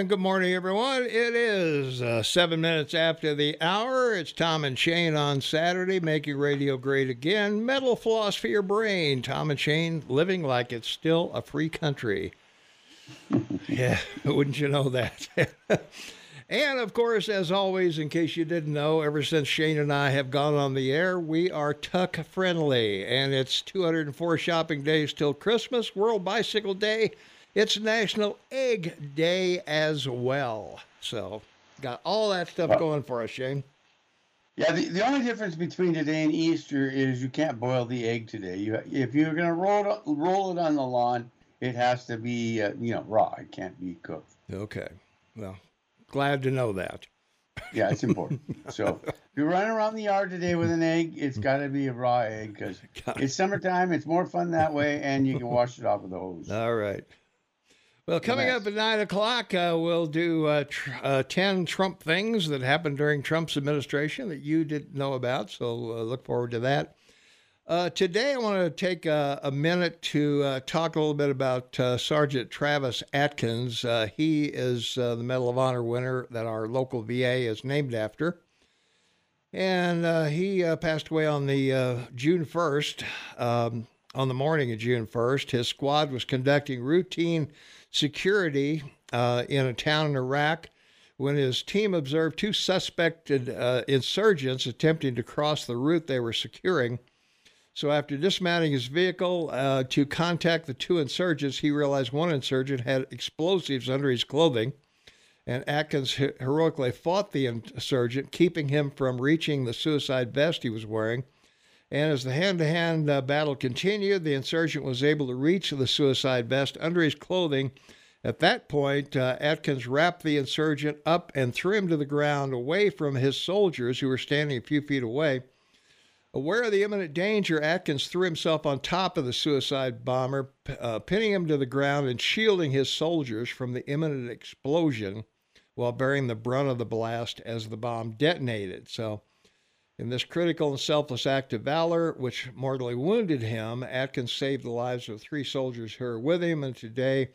And good morning, everyone. It is uh, seven minutes after the hour. It's Tom and Shane on Saturday, making radio great again. Metal floss for your brain. Tom and Shane living like it's still a free country. yeah, wouldn't you know that? and of course, as always, in case you didn't know, ever since Shane and I have gone on the air, we are tuck friendly. And it's 204 shopping days till Christmas, World Bicycle Day. It's National Egg Day as well. So, got all that stuff going for us, Shane. Yeah, the, the only difference between today and Easter is you can't boil the egg today. You, if you're going to roll it, roll it on the lawn, it has to be uh, you know raw. It can't be cooked. Okay. Well, glad to know that. Yeah, it's important. so if you're running around the yard today with an egg, it's got to be a raw egg because it's summertime. It's more fun that way, and you can wash it off with a hose. All right. Well, coming up at nine o'clock, uh, we'll do uh, tr- uh, 10 Trump things that happened during Trump's administration that you didn't know about. So uh, look forward to that. Uh, today, I want to take a, a minute to uh, talk a little bit about Sergeant Travis Atkins. he is the Medal of Honor winner that our local VA is named after. And he passed away on the June 1st. Um, on the morning of June 1st, his squad was conducting routine security uh, in a town in Iraq when his team observed two suspected uh, insurgents attempting to cross the route they were securing. So, after dismounting his vehicle uh, to contact the two insurgents, he realized one insurgent had explosives under his clothing. And Atkins heroically fought the insurgent, keeping him from reaching the suicide vest he was wearing. And as the hand to hand battle continued, the insurgent was able to reach the suicide vest under his clothing. At that point, uh, Atkins wrapped the insurgent up and threw him to the ground away from his soldiers who were standing a few feet away. Aware of the imminent danger, Atkins threw himself on top of the suicide bomber, uh, pinning him to the ground and shielding his soldiers from the imminent explosion while bearing the brunt of the blast as the bomb detonated. So, in this critical and selfless act of valor, which mortally wounded him, Atkins saved the lives of three soldiers who were with him. And today,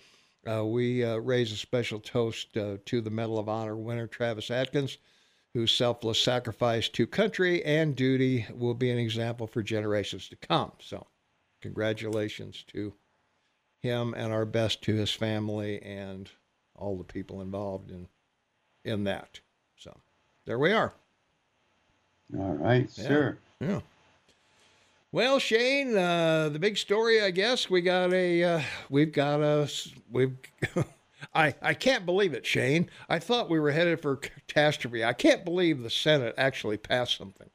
uh, we uh, raise a special toast uh, to the Medal of Honor winner, Travis Atkins, whose selfless sacrifice to country and duty will be an example for generations to come. So, congratulations to him and our best to his family and all the people involved in in that. So, there we are. All right, yeah. sure. Yeah. Well, Shane, uh, the big story, I guess we got a, uh, we've got a, we've, I, I can't believe it, Shane. I thought we were headed for catastrophe. I can't believe the Senate actually passed something.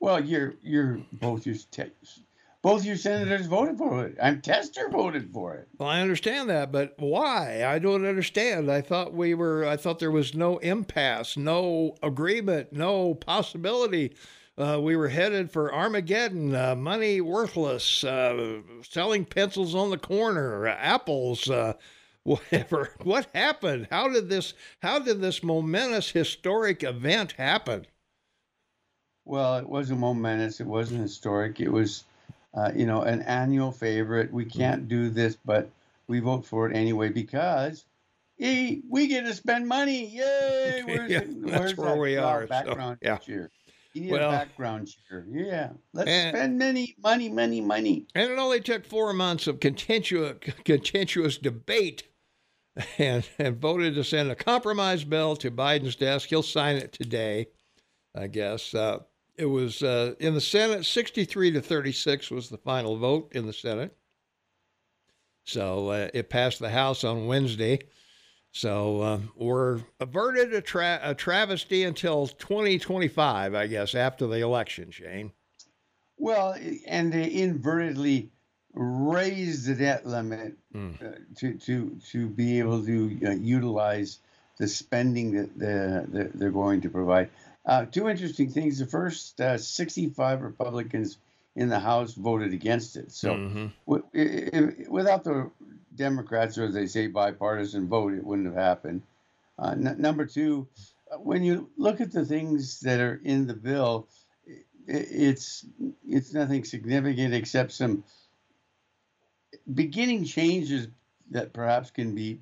Well, you're, you're both your both your senators voted for it. I'm Tester voted for it. Well, I understand that, but why? I don't understand. I thought we were. I thought there was no impasse, no agreement, no possibility. Uh, we were headed for Armageddon, uh, money worthless, uh, selling pencils on the corner, apples, uh, whatever. What happened? How did this? How did this momentous historic event happen? Well, it wasn't momentous. It wasn't historic. It was uh, you know, an annual favorite. We mm-hmm. can't do this, but we vote for it anyway because hey, we get to spend money. Yay! Where's, yeah, that's where that we are. Background so, yeah. cheer. You need well, a background cheer. Yeah. Let's and, spend money, money, money, money. And it only took four months of contentious, contentious debate and, and voted to send a compromise bill to Biden's desk. He'll sign it today, I guess. Uh, it was uh, in the Senate, 63 to 36 was the final vote in the Senate. So uh, it passed the House on Wednesday. So uh, we're averted a, tra- a travesty until 2025, I guess, after the election, Shane. Well, and they invertedly raised the debt limit mm. uh, to, to, to be able to uh, utilize the spending that the, they're going to provide. Uh, two interesting things. The first, uh, 65 Republicans in the House voted against it. So mm-hmm. w- if, without the Democrats, or as they say, bipartisan vote, it wouldn't have happened. Uh, n- number two, uh, when you look at the things that are in the bill, it, it's it's nothing significant except some beginning changes that perhaps can be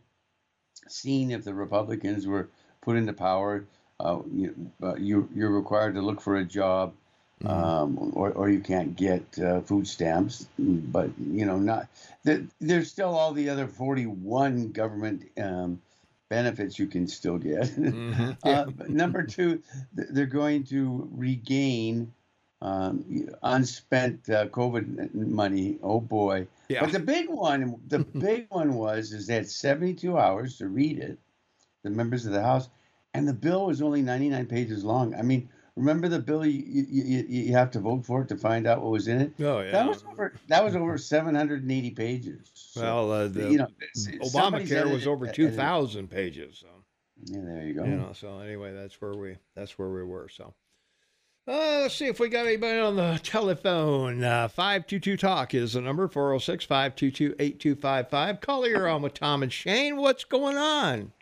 seen if the Republicans were put into power. Uh, you, uh, you you're required to look for a job, Mhm. um, or or you can't get uh, food stamps. But you know, not there, there's still all the other 41 government um, benefits you can still get. Mhm. Yeah. Uh, number two, they're going to regain um, unspent uh, COVID money. Oh boy! Yeah. But the big one, the big one was is that 72 hours to read it, the members of the House, and the bill was only 99 pages long. I mean, remember the bill you you, you, you have to vote for it to find out what was in it. Oh yeah. That was over. That was over 780 pages. So, well, uh, the you know, Obamacare was over two thousand pages. So. Yeah, there you go. you know so anyway that's where we that's where we were so uh, let's see if we got anybody on the telephone. Uh, 522 Talk is the number 406 522 8255. Call you're on with Tom and Shane. What's going on?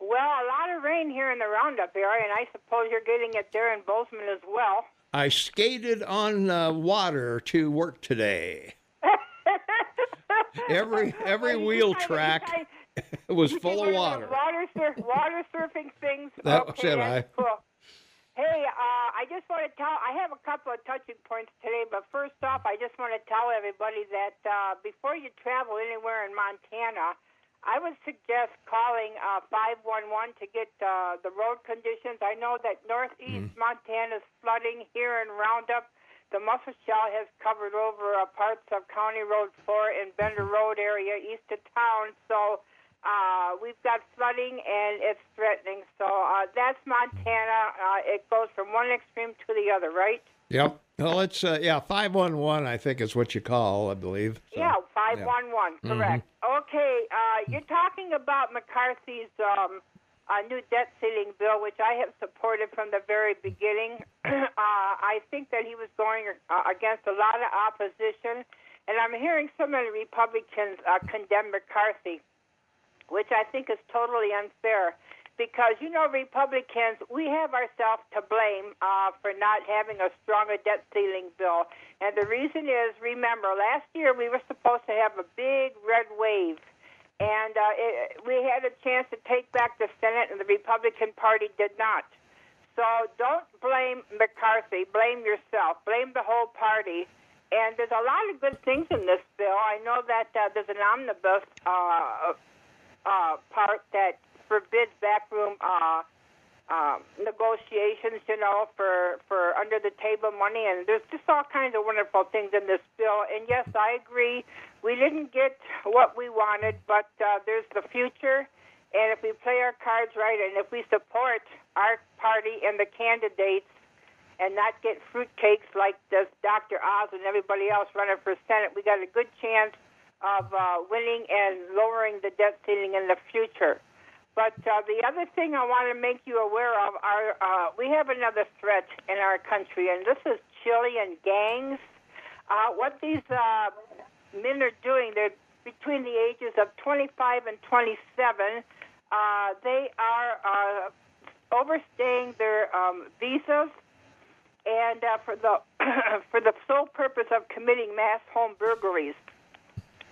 Well, a lot of rain here in the Roundup area, and I suppose you're getting it there in Bozeman as well. I skated on uh, water to work today. Every every wheel track was full of water. Water, surf, water surfing things. That was okay, that's I- Cool. Hey, uh, I just want to tell. I have a couple of touching points today, but first off, I just want to tell everybody that uh, before you travel anywhere in Montana, I would suggest calling uh, 511 to get uh, the road conditions. I know that northeast Montana is flooding here in Roundup. The Musselshell has covered over uh, parts of County Road 4 and Bender Road area east of town. So uh, we've got flooding and it's threatening. So uh, that's Montana. Uh, it goes from one extreme to the other, right? Yep. Well, it's uh, yeah, 511 I think is what you call, I believe. So, yeah, 511, correct. Okay, uh, you're talking about McCarthy's um, uh, new debt ceiling bill, which I have supported from the very beginning. uh, I think that he was going uh, against a lot of opposition, and I'm hearing so many Republicans uh, condemn McCarthy, which I think is totally unfair. Because, you know, Republicans, we have ourselves to blame uh, for not having a stronger debt ceiling bill. And the reason is, remember, last year we were supposed to have a big red wave. And uh, it, we had a chance to take back the Senate, and the Republican Party did not. So don't blame McCarthy. Blame yourself. Blame the whole party. And there's a lot of good things in this bill. I know that uh, there's an omnibus uh, uh, part that forbids backroom uh, um, negotiations, you know, for for under the table money, and there's just all kinds of wonderful things in this bill. And yes, I agree, we didn't get what we wanted, but uh, there's the future. And if we play our cards right, and if we support our party and the candidates, and not get fruitcakes like this Dr. Oz and everybody else running for Senate, we got a good chance of uh, winning and lowering the debt ceiling in the future. But uh, the other thing I want to make you aware of are uh, we have another threat in our country, and this is Chilean gangs. Uh, what these uh, men are doing, they're between the ages of 25 and 27. Uh, they are uh, overstaying their um, visas, and uh, for the for the sole purpose of committing mass home burglaries.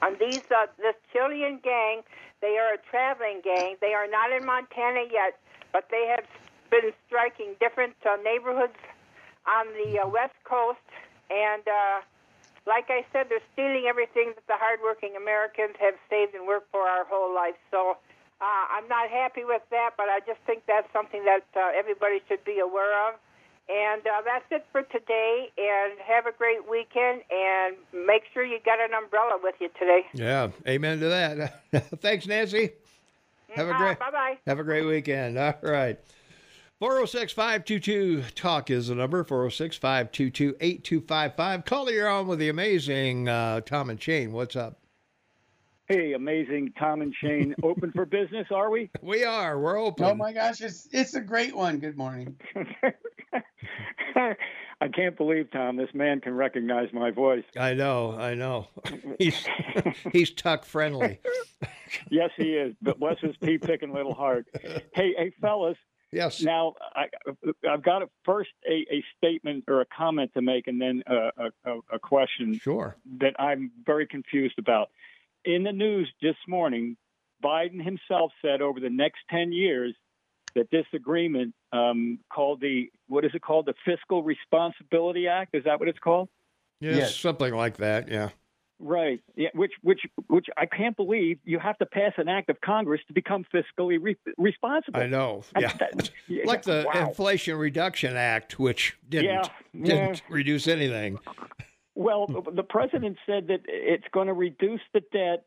And these uh, this Chilean gang, they are a traveling gang. They are not in Montana yet, but they have been striking different uh, neighborhoods on the uh, west coast. And uh, like I said, they're stealing everything that the hardworking Americans have saved and worked for our whole life. So uh, I'm not happy with that, but I just think that's something that uh, everybody should be aware of. And uh, that's it for today. And have a great weekend. And make sure you got an umbrella with you today. Yeah, amen to that. Thanks, Nancy. Have a great bye bye. have a great weekend. All right. 406 522 Talk is the number 406 522 8255. Caller, you're on with the amazing uh, Tom and Shane. What's up? Hey, amazing Tom and Shane. Open for business, are we? We are. We're open. Oh my gosh, it's it's a great one. Good morning. I can't believe, Tom, this man can recognize my voice. I know. I know. He's he's tuck friendly. Yes, he is. But bless his pea picking little heart. Hey, hey, fellas. Yes. Now, I, I've got a, first a, a statement or a comment to make, and then a, a, a question Sure. that I'm very confused about. In the news this morning, Biden himself said over the next 10 years that this agreement um, called the what is it called the Fiscal Responsibility Act? Is that what it's called? Yes, Yes. something like that. Yeah. Right. Yeah. Which which which I can't believe you have to pass an act of Congress to become fiscally re- responsible. I know. Yeah. that- yeah, like the wow. Inflation Reduction Act, which didn't Yeah, didn't reduce anything. Well, the president said that it's going to reduce the debt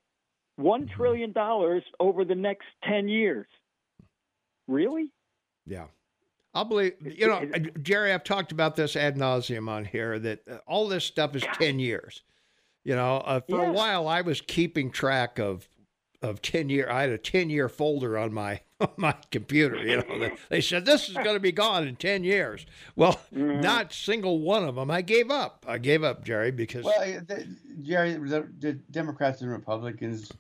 one trillion dollars over the next ten years. Really? Yeah. I'll believe, you know, uh, Jerry, I've talked about this ad nauseum on here that uh, all this stuff is 10 years. You know, uh, for Yeah. a while I was keeping track of, of 10 year, I had a 10 year folder on my, on my computer. You know, they, they said this is going to be gone in 10 years. Well, Mm-hmm. not single one of them. I gave up. I gave up, Jerry, because Well, the, Jerry, the, the Democrats and Republicans,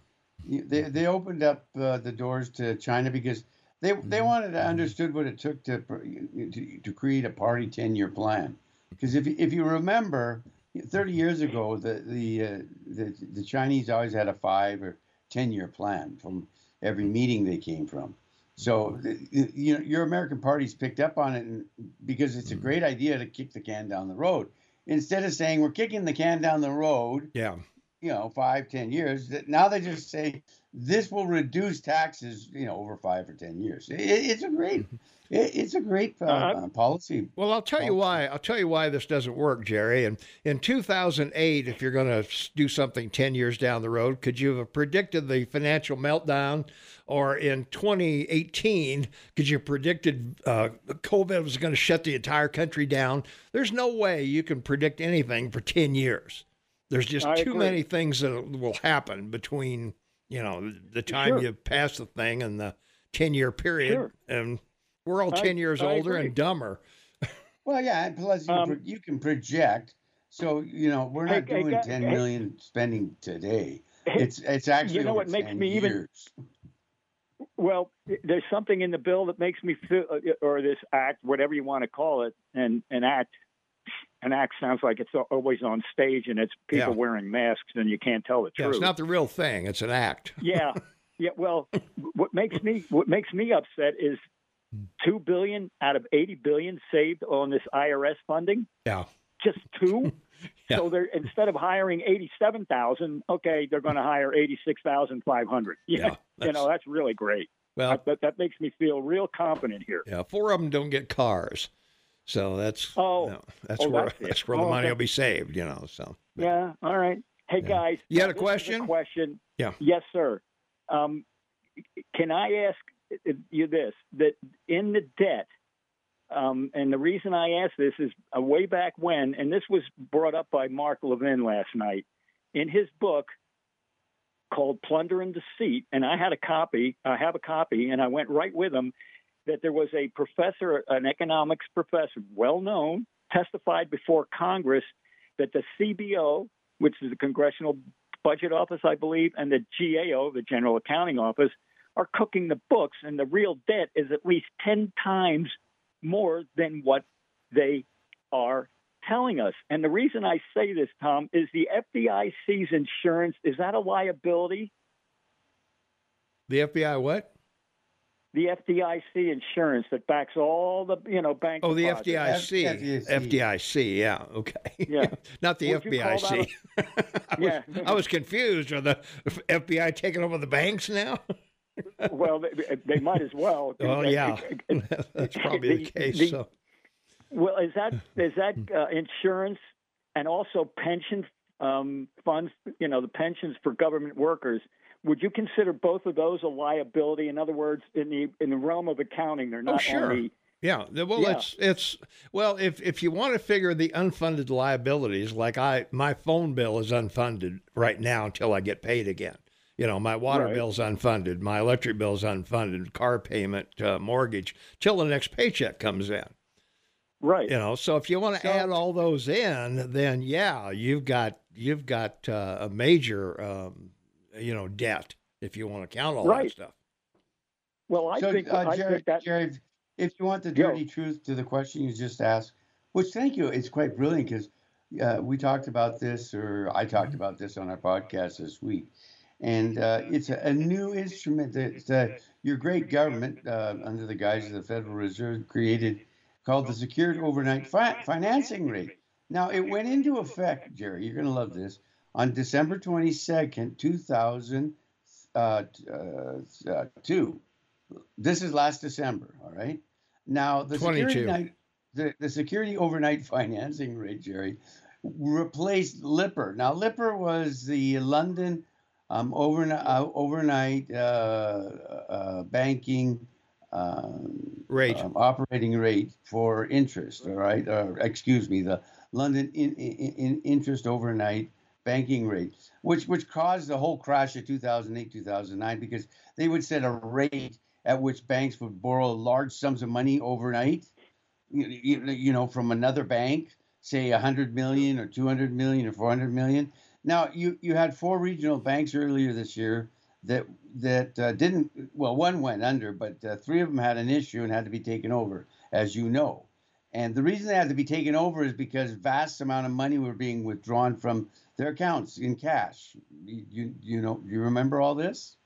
they they opened up uh, the doors to China because they they mm-hmm. wanted to mm-hmm. understood what it took to to, to create a party ten year plan. Because if you- if you remember, thirty years mm-hmm. ago, the the, uh, the the Chinese always had a five or ten year plan from every meeting they came from. So you know your American party's picked up on it and, because it's a great idea to kick the can down the road instead of saying we're kicking the can down the road, yeah. You know, five, ten years, that now they just say this will reduce taxes, you know, over five or ten years. It, it's a great, it, it's a great uh, Uh, uh, policy. Well, I'll tell you why. I'll tell you why this doesn't work, Jerry. And in 2008, if you're going to do something 10 years down the road, could you have predicted the financial meltdown? Or in 2018, could you have predicted uh, COVID was going to shut the entire country down? There's no way you can predict anything for 10 years. There's just I too agree. many things that will happen between, you know, the time Sure. you pass the thing and the 10 year period. Sure. And we're all I- 10 years I older agree. and dumber. Well, yeah, and plus you, Um, pro- you can project. So you know we're not hey, doing guys, ten hey. million spending today. It's it's actually you know what makes 10 me even- years. Well, there's something in the bill that makes me feel, uh, or this act, whatever you want to call it, and an act. An act sounds like it's always on stage and it's people Yeah. wearing masks and you can't tell the truth. Yeah, it's not the real thing. It's an act. yeah, yeah. Well, what makes me what makes me upset is two billion out of eighty billion saved on this IRS funding. Yeah. Just two. Yeah. So they're instead of hiring eighty-seven thousand, okay, they're going to hire eighty-six thousand five hundred. Yeah, you know that's really great. Well, that, that makes me feel real confident here. yeah, four of them don't get cars, so that's Oh. no, that's Oh, where that's that's where the Oh, money okay. will be saved. You know, so Yeah. All right. Hey Yeah. guys, You had a this is question? question. Yeah. Yes, sir. Um, can I ask you this? That in the debt, um, and the reason I ask this is uh, way back when, and this was brought up by Mark Levin last night in his book called Plunder and Deceit, and I had a copy. I have a copy, and I went right with him. That there was a professor, an economics professor, well known, testified before Congress that the CBO, which is the Congressional Budget Office, I believe, and the GAO, the General Accounting Office, are cooking the books, and the real debt is at least 10 times more than what they are telling us. And the reason I say this, Tom, is the FDIC's insurance is that a liability? the FBI what? The FDIC insurance that backs all the, you know, bank. Oh, the deposits. FDIC. FDIC. FDIC. Yeah. Okay. Yeah. Not the Would you call FBIC. I, was, Yeah. I was confused. Are the FBI taking over the banks now? well, they, they might as well. Oh yeah, that's probably the, The- case. the- so Well, is that is that uh, insurance and also pension um, funds? You know, the pensions for government workers. Would you consider both of those a liability? In other words, in the in the realm of accounting, they're not Oh, sure. only Yeah, well, Yeah. it's it's well, if if you want to figure the unfunded liabilities, like I, my phone bill is unfunded right now until I get paid again. You know, my water Right. bill's unfunded, my electric bill's unfunded, car payment, uh, mortgage, till the next paycheck comes in. right. You know, so if you want to So- add all those in, then yeah, you've got you've got uh, a major, um, you know, debt if you want to count all that stuff. Well, I so, think uh, I Jerry, think that Jerry, if you want the Yo. dirty truth to the question you just asked, which thank you, it's quite brilliant because uh, we talked about this, or I talked about this on our podcast this week, and uh, it's a, a, new instrument that uh, your great government, uh, under the guise of the Federal Reserve, created called the Secured Overnight fi- Financing Rate. Now, it went into effect, Jerry, you're going to love this, on December 22nd, 2002. Uh, uh, this is last December, all right? Now, the 22. security, night, the, the security overnight financing rate, Jerry, replaced LIBOR. Now, LIBOR was the London um, overnight, uh, overnight uh, uh, banking um, rate um, operating rate for interest. All right, or excuse me, the London in, in, in interest overnight banking rate, which which caused the whole crash of 2008 2009 because they would set a rate at which banks would borrow large sums of money overnight, you, know, from another bank, say 100 million or 200 million or 400 million. Now, you, you had four regional banks earlier this year that that uh, didn't well one went under but uh, three of them had an issue and had to be taken over as you know and the reason they had to be taken over is because vast amount of money were being withdrawn from their accounts in cash you you, know you remember all this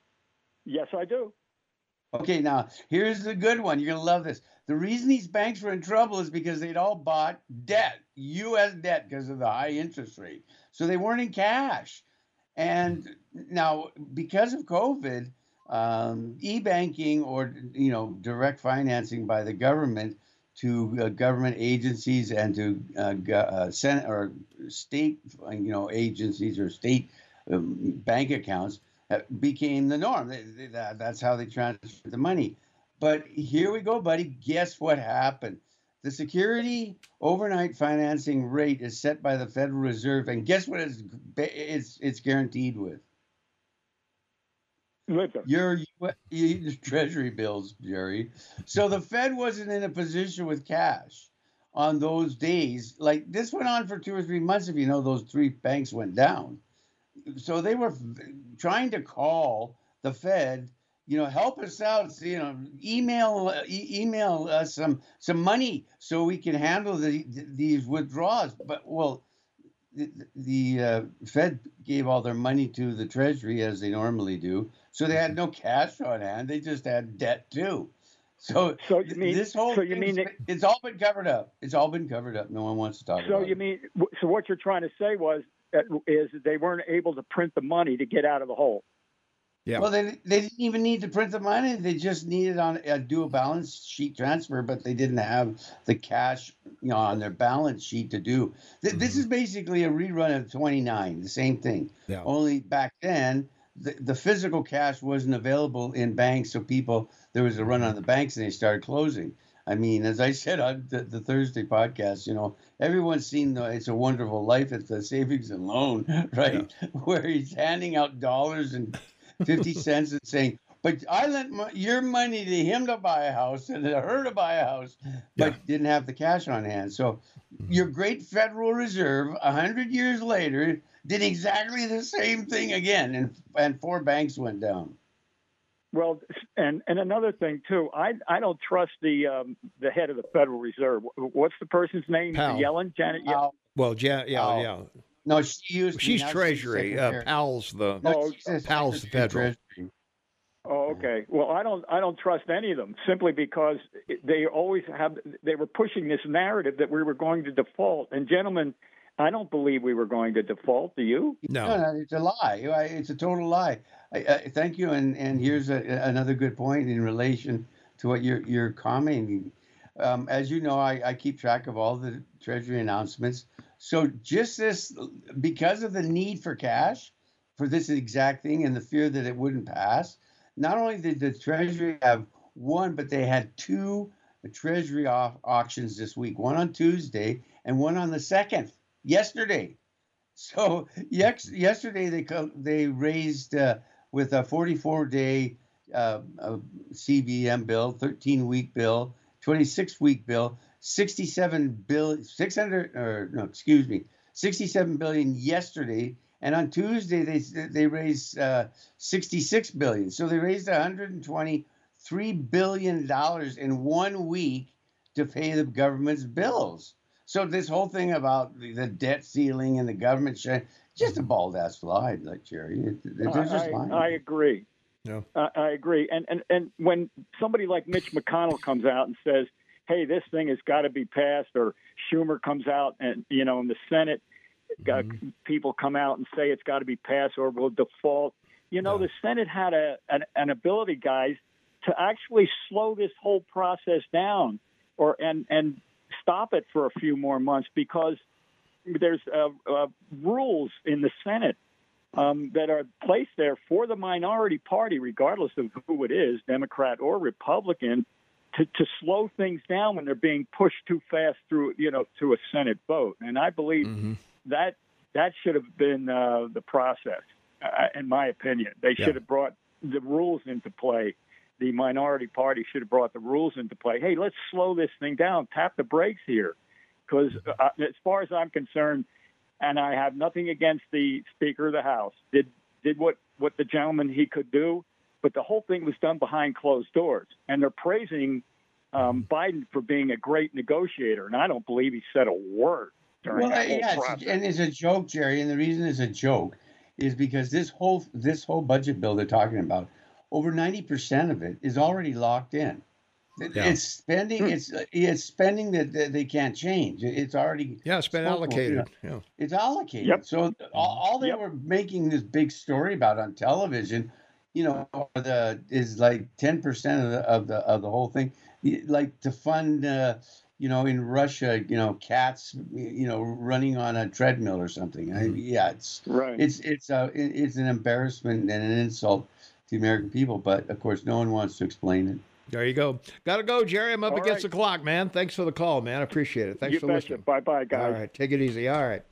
yes i do Okay, now here's the good one. You're to love this. The reason these banks were in trouble is because they'd all bought debt, U.S. debt, because of the high interest rate. So they weren't in cash. And now, because of COVID, um, e-banking or you know direct financing by the government to uh, government agencies and to uh, uh, Senate or state you know agencies or state um, bank accounts became the norm. That's how they transferred the money. But here we go, buddy. Guess what happened? The security overnight financing rate is set by the Federal Reserve, and guess what it's it's, it's guaranteed with? Your, your Treasury bills, Jerry. So the Fed wasn't in a position with cash on those days. Like this went on for two or three months. If you know, those three banks went down so they were trying to call the Fed, you know, help us out, you know, email e- email us some some money so we can handle the, these withdrawals. But well, the, the uh, Fed gave all their money to the Treasury as they normally do, so they had no cash on hand. They just had debt too. So, so you mean this whole so you mean that, it's all been covered up. It's all been covered up. No one wants to talk so you mean so what you're trying to say was is they weren't able to print the money to get out of the hole. Yeah. Well, they, they didn't even need to print the money. They just needed on a do a balance sheet transfer, but they didn't have the cash, you know, on their balance sheet to do. Th- mm-hmm. This is basically a rerun of 29, the same thing. Yeah. Only back then, the, the physical cash wasn't available in banks, so people there was a run on the banks and they started closing. I mean, as I said on the, the, Thursday podcast, you know, everyone's seen the It's a Wonderful Life at the savings and loan, right? Yeah. Where he's handing out dollars and 50 cents and saying, but I lent my, your money to him to buy a house and to her to buy a house, but yeah. didn't have the cash on hand. So mm-hmm. your great Federal Reserve, 100 years later, did exactly the same thing again, and, and four banks went down. Well, and and another thing too, I I don't trust the um, the head of the Federal Reserve. What's the person's name? Powell. Yellen, Janet Yellen. Well, ja- yeah, Powell. yeah. No, she used. She's Treasury. Uh, Powell's the no, Powell's the Federal. Oh, okay. Well, I don't I don't trust any of them simply because they always have they were pushing this narrative that we were going to default. And gentlemen, I don't believe we were going to default. Do you? No, no, no it's a lie. It's a total lie. I, I, thank you. And and here's a, another good point in relation to what you're you're commenting. Um, as you know, I, I keep track of all the Treasury announcements. So just this, because of the need for cash for this exact thing and the fear that it wouldn't pass, not only did the Treasury have one, but they had two Treasury off auctions this week. One on Tuesday and one on the second yesterday. So yes, yesterday they they raised uh, with a 44 day uh, uh, CBM bill, 13 week bill, 26 week bill, 67 bill, 600 or no, excuse me, 67 billion yesterday, and on Tuesday they they raised uh, 66 billion. So they raised 123 billion dollars in one week to pay the government's bills. So this whole thing about the, the debt ceiling and the government share, just a bald ass lie, like Jerry. It, it, they're just I, lying. I agree. Yeah. I, I agree. And, and and when somebody like Mitch McConnell comes out and says, "Hey, this thing has got to be passed," or Schumer comes out and you know in the Senate, uh, people come out and say it's got to be passed or we'll default. You know, Yeah. the Senate had a an, an ability, guys, to actually slow this whole process down, or and and stop it for a few more months because there's uh, uh, rules in the Senate um, that are placed there for the minority party, regardless of who it is, Democrat or Republican, to, to slow things down when they're being pushed too fast through, you know, to a Senate vote. And I believe Mm-hmm. that that should have been uh, the process, uh, in my opinion. They Yeah. should have brought the rules into play. The minority party should have brought the rules into play. Hey, let's slow this thing down. Tap the brakes here, because uh, as far as I'm concerned, and I have nothing against the Speaker of the House. Did did what what the gentleman he could do, but the whole thing was done behind closed doors, and they're praising um, Biden for being a great negotiator, and I don't believe he said a word during Well, that whole yeah, process. it's, and it's a joke, Jerry. And the reason it's a joke is because this whole this whole budget bill they're talking about, over ninety percent of it is already locked in. Yeah. It's spending. It's it's spending that, that they can't change. It's already Yeah, it's been Spoken for, allocated. Yeah. it's allocated. Yep. So all, all they Yep. were making this big story about on television, you know, the is like ten percent of the of the of the whole thing, like to fund, uh, you know, in Russia, you know, cats, you know, running on a treadmill or something. I, yeah, it's right. it's it's a it's an embarrassment and an insult to the American people. But of course, no one wants to explain it. There you go. Got to go, Jerry. I'm up All against right. the clock, man. Thanks for the call, man. I appreciate it. Thanks you for listening. Bye bye, guys. All right, take it easy. All right.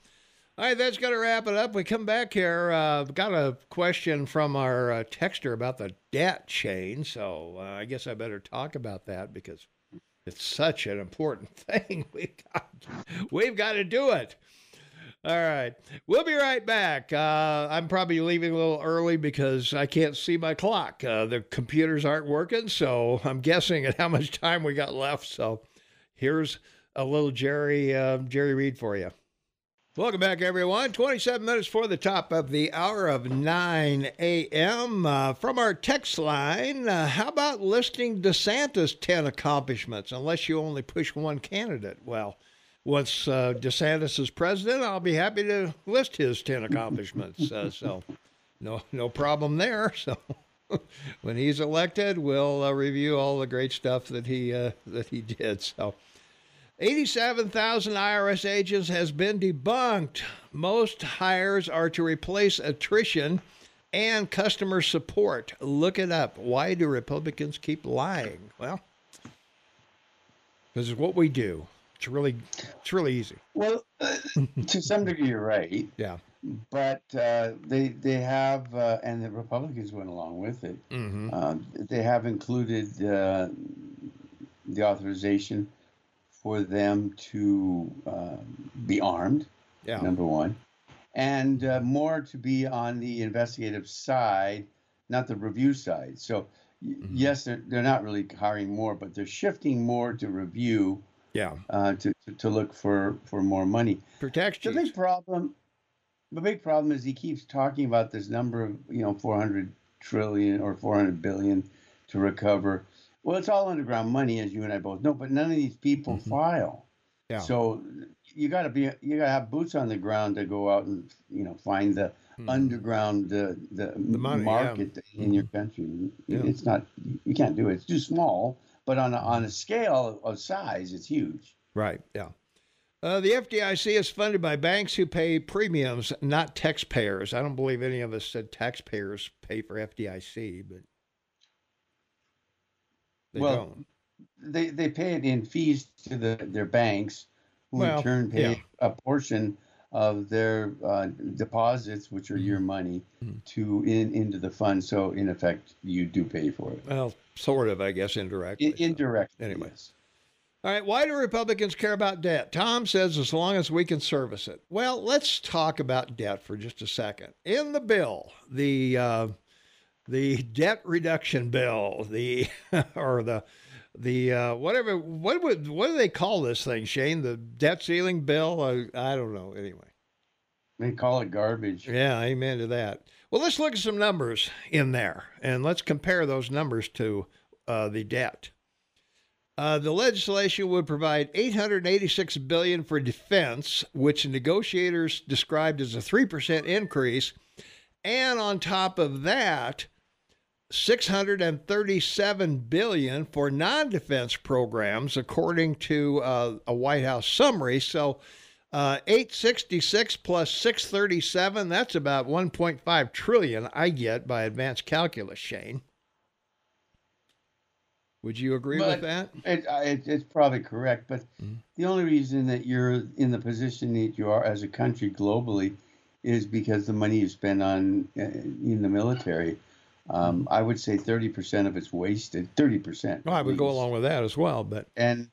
All right, that's going to wrap it up. We come back here. Uh, got a question from our uh, texter about the debt chain. So uh, I guess I better talk about that because it's such an important thing. We got, we've got to do it. All right. We'll be right back. Uh, I'm probably leaving a little early because I can't see my clock. Uh, the computers aren't working, so I'm guessing at how much time we got left. So here's a little Jerry uh, Jerry Reed for you. Welcome back, everyone. 27 minutes for the top of the hour of 9 a.m. Uh, from our text line, uh, how about listing DeSantis' 10 accomplishments, unless you only push one candidate? Well, once uh, DeSantis is president, I'll be happy to list his 10 accomplishments. Uh, so, no, no problem there. So, when he's elected, we'll uh, review all the great stuff that he uh, that he did. So, 87,000 IRS agents has been debunked. Most hires are to replace attrition and customer support. Look it up. Why do Republicans keep lying? Well, this is what we do. It's really, it's really easy. Well, uh, to some degree, you're right. Yeah. But uh, they they have, uh, and the Republicans went along with it. Mm-hmm. Uh, they have included uh, the authorization for them to uh, be armed. Yeah. Number one, and uh, more to be on the investigative side, not the review side. So. y Yes, they're, they're not really hiring more, but they're shifting more to review Yeah. uh, to, to, to look for, for more money. Tax The big problem, the big problem is he keeps talking about this number of you know 400 trillion or 400 billion to recover. Well, it's all underground money, as you and I both know, but none of these people Mhm. file. Yeah. So you got to be you got to have boots on the ground to go out and you know find the Mhm. underground the the, The money, yeah. Mm-hmm. market in your country. Yeah. It's not you can't do it. It's too small. But on a, on a scale of size, it's huge. Right. Yeah. Uh, the FDIC is funded by banks who pay premiums, not taxpayers. I don't believe any of us said taxpayers pay for FDIC, but they Well, don't. they they pay it in fees to the their banks, who Well, in turn pay yeah. a portion of their uh, deposits, which are Mm-hmm. your money, to in into the fund. So in effect, you do pay for it. Well, sort of, I guess, indirectly. In, so. indirectly, Anyway. yes. All right. Why do Republicans care about debt? Tom says as long as we can service it. Well, let's talk about debt for just a second. In the bill, the uh, the debt reduction bill, the or the the uh, whatever what would what do they call this thing, Shane? The debt ceiling bill? Uh, I don't know. Anyway, they call it garbage. Yeah, amen to that. Well, let's look at some numbers in there, and let's compare those numbers to uh, the debt. Uh, the legislation would provide 886 billion for defense, which negotiators described as a 3% increase, and on top of that, 637 billion for non-defense programs, according to uh, a White House summary. So, uh, 866 plus 637, that's about 1.5 trillion. I get by advanced calculus, Shane. Would you agree but with that? It, it, it's probably correct, but mm-hmm. the only reason that you're in the position that you are as a country globally is because the money you spend on uh, in the military. Um, I would say 30% of it's wasted. 30%. Well, I would go along with that as well, but and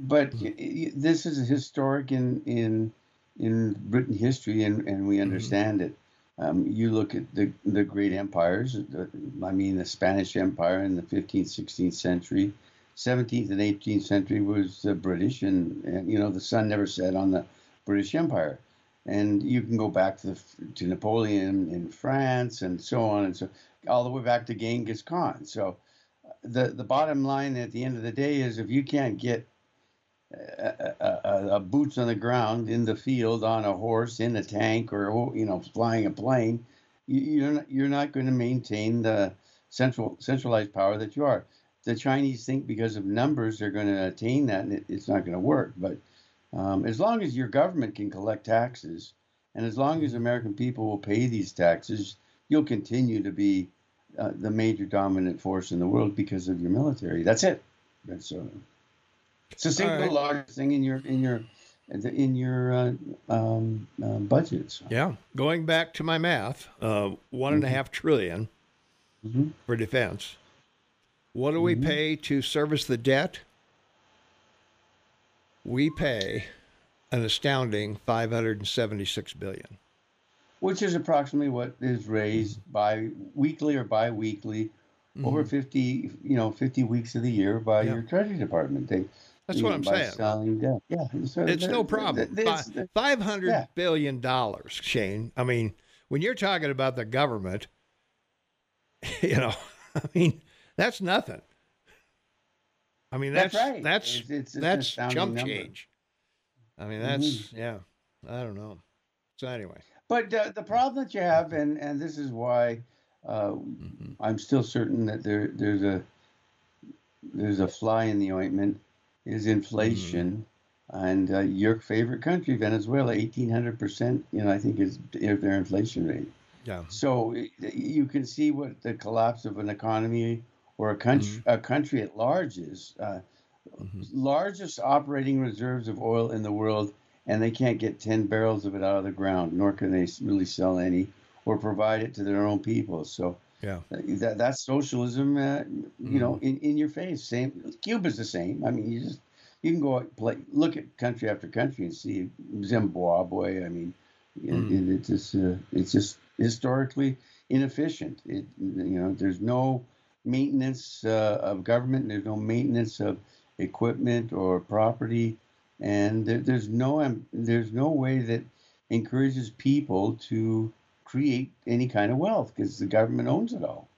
but mm-hmm. this is historic in in in Britain history, and, and we mm-hmm. understand mm-hmm. it. Um, you look at the, the great empires, the, I mean, the Spanish Empire in the 15th, 16th century, 17th and 18th century was uh, British, and, and, you know, the sun never set on the British Empire. And you can go back to, the, to Napoleon in France and so on and so all the way back to Genghis Khan. So the, the bottom line at the end of the day is if you can't get a, a, a, boots on the ground in the field on a horse in a tank or oh, you know flying a plane you're not, you're not going to maintain the central centralized power that you are the chinese think because of numbers they're going to attain that and it, it's not going to work but um, as long as your government can collect taxes and as long as mm-hmm. american people will pay these taxes you'll continue to be uh, the major dominant force in the world because of your military that's it that's uh, it's the single right. largest thing in your in your in your uh, um, uh, budgets. Yeah, going back to my math, uh, one and a mm-hmm. half trillion mm-hmm. for defense. What do we mm-hmm. pay to service the debt? We pay an astounding 576 billion. Which is approximately what is raised by weekly or bi-weekly mm-hmm. over 50, you know, 50 weeks of the year by yeah. your treasury department. They that's what I'm saying. Selling debt. Yeah, it's, it's no problem. Five hundred yeah. billion dollars, Shane. I mean, when you're talking about the government, you know, I mean, that's nothing. I mean, that's that's right. that's, it's, it's, that's chump number. change. I mean, that's mm-hmm. yeah. I don't know. So anyway, but uh, the problem that you have, and and this is why uh, mm-hmm. I'm still certain that there there's a there's a fly in the ointment is inflation. Mm-hmm. And uh, your favorite country, Venezuela, 1,800%, you know, I think is their inflation rate. Yeah. So you can see what the collapse of an economy or a country, mm-hmm. a country at large is. Uh, mm-hmm. Largest operating reserves of oil in the world, and they can't get 10 barrels of it out of the ground, nor can they really sell any or provide it to their own people. So yeah, uh, that that's socialism. Uh, you mm. know, in, in your face. Same. Cuba's the same. I mean, you just you can go play, look at country after country and see Zimbabwe. I mean, mm. it, it's just uh, it's just historically inefficient. It you know, there's no maintenance uh, of government. There's no maintenance of equipment or property, and there, there's no um, there's no way that encourages people to create any kind of wealth because the government owns it all.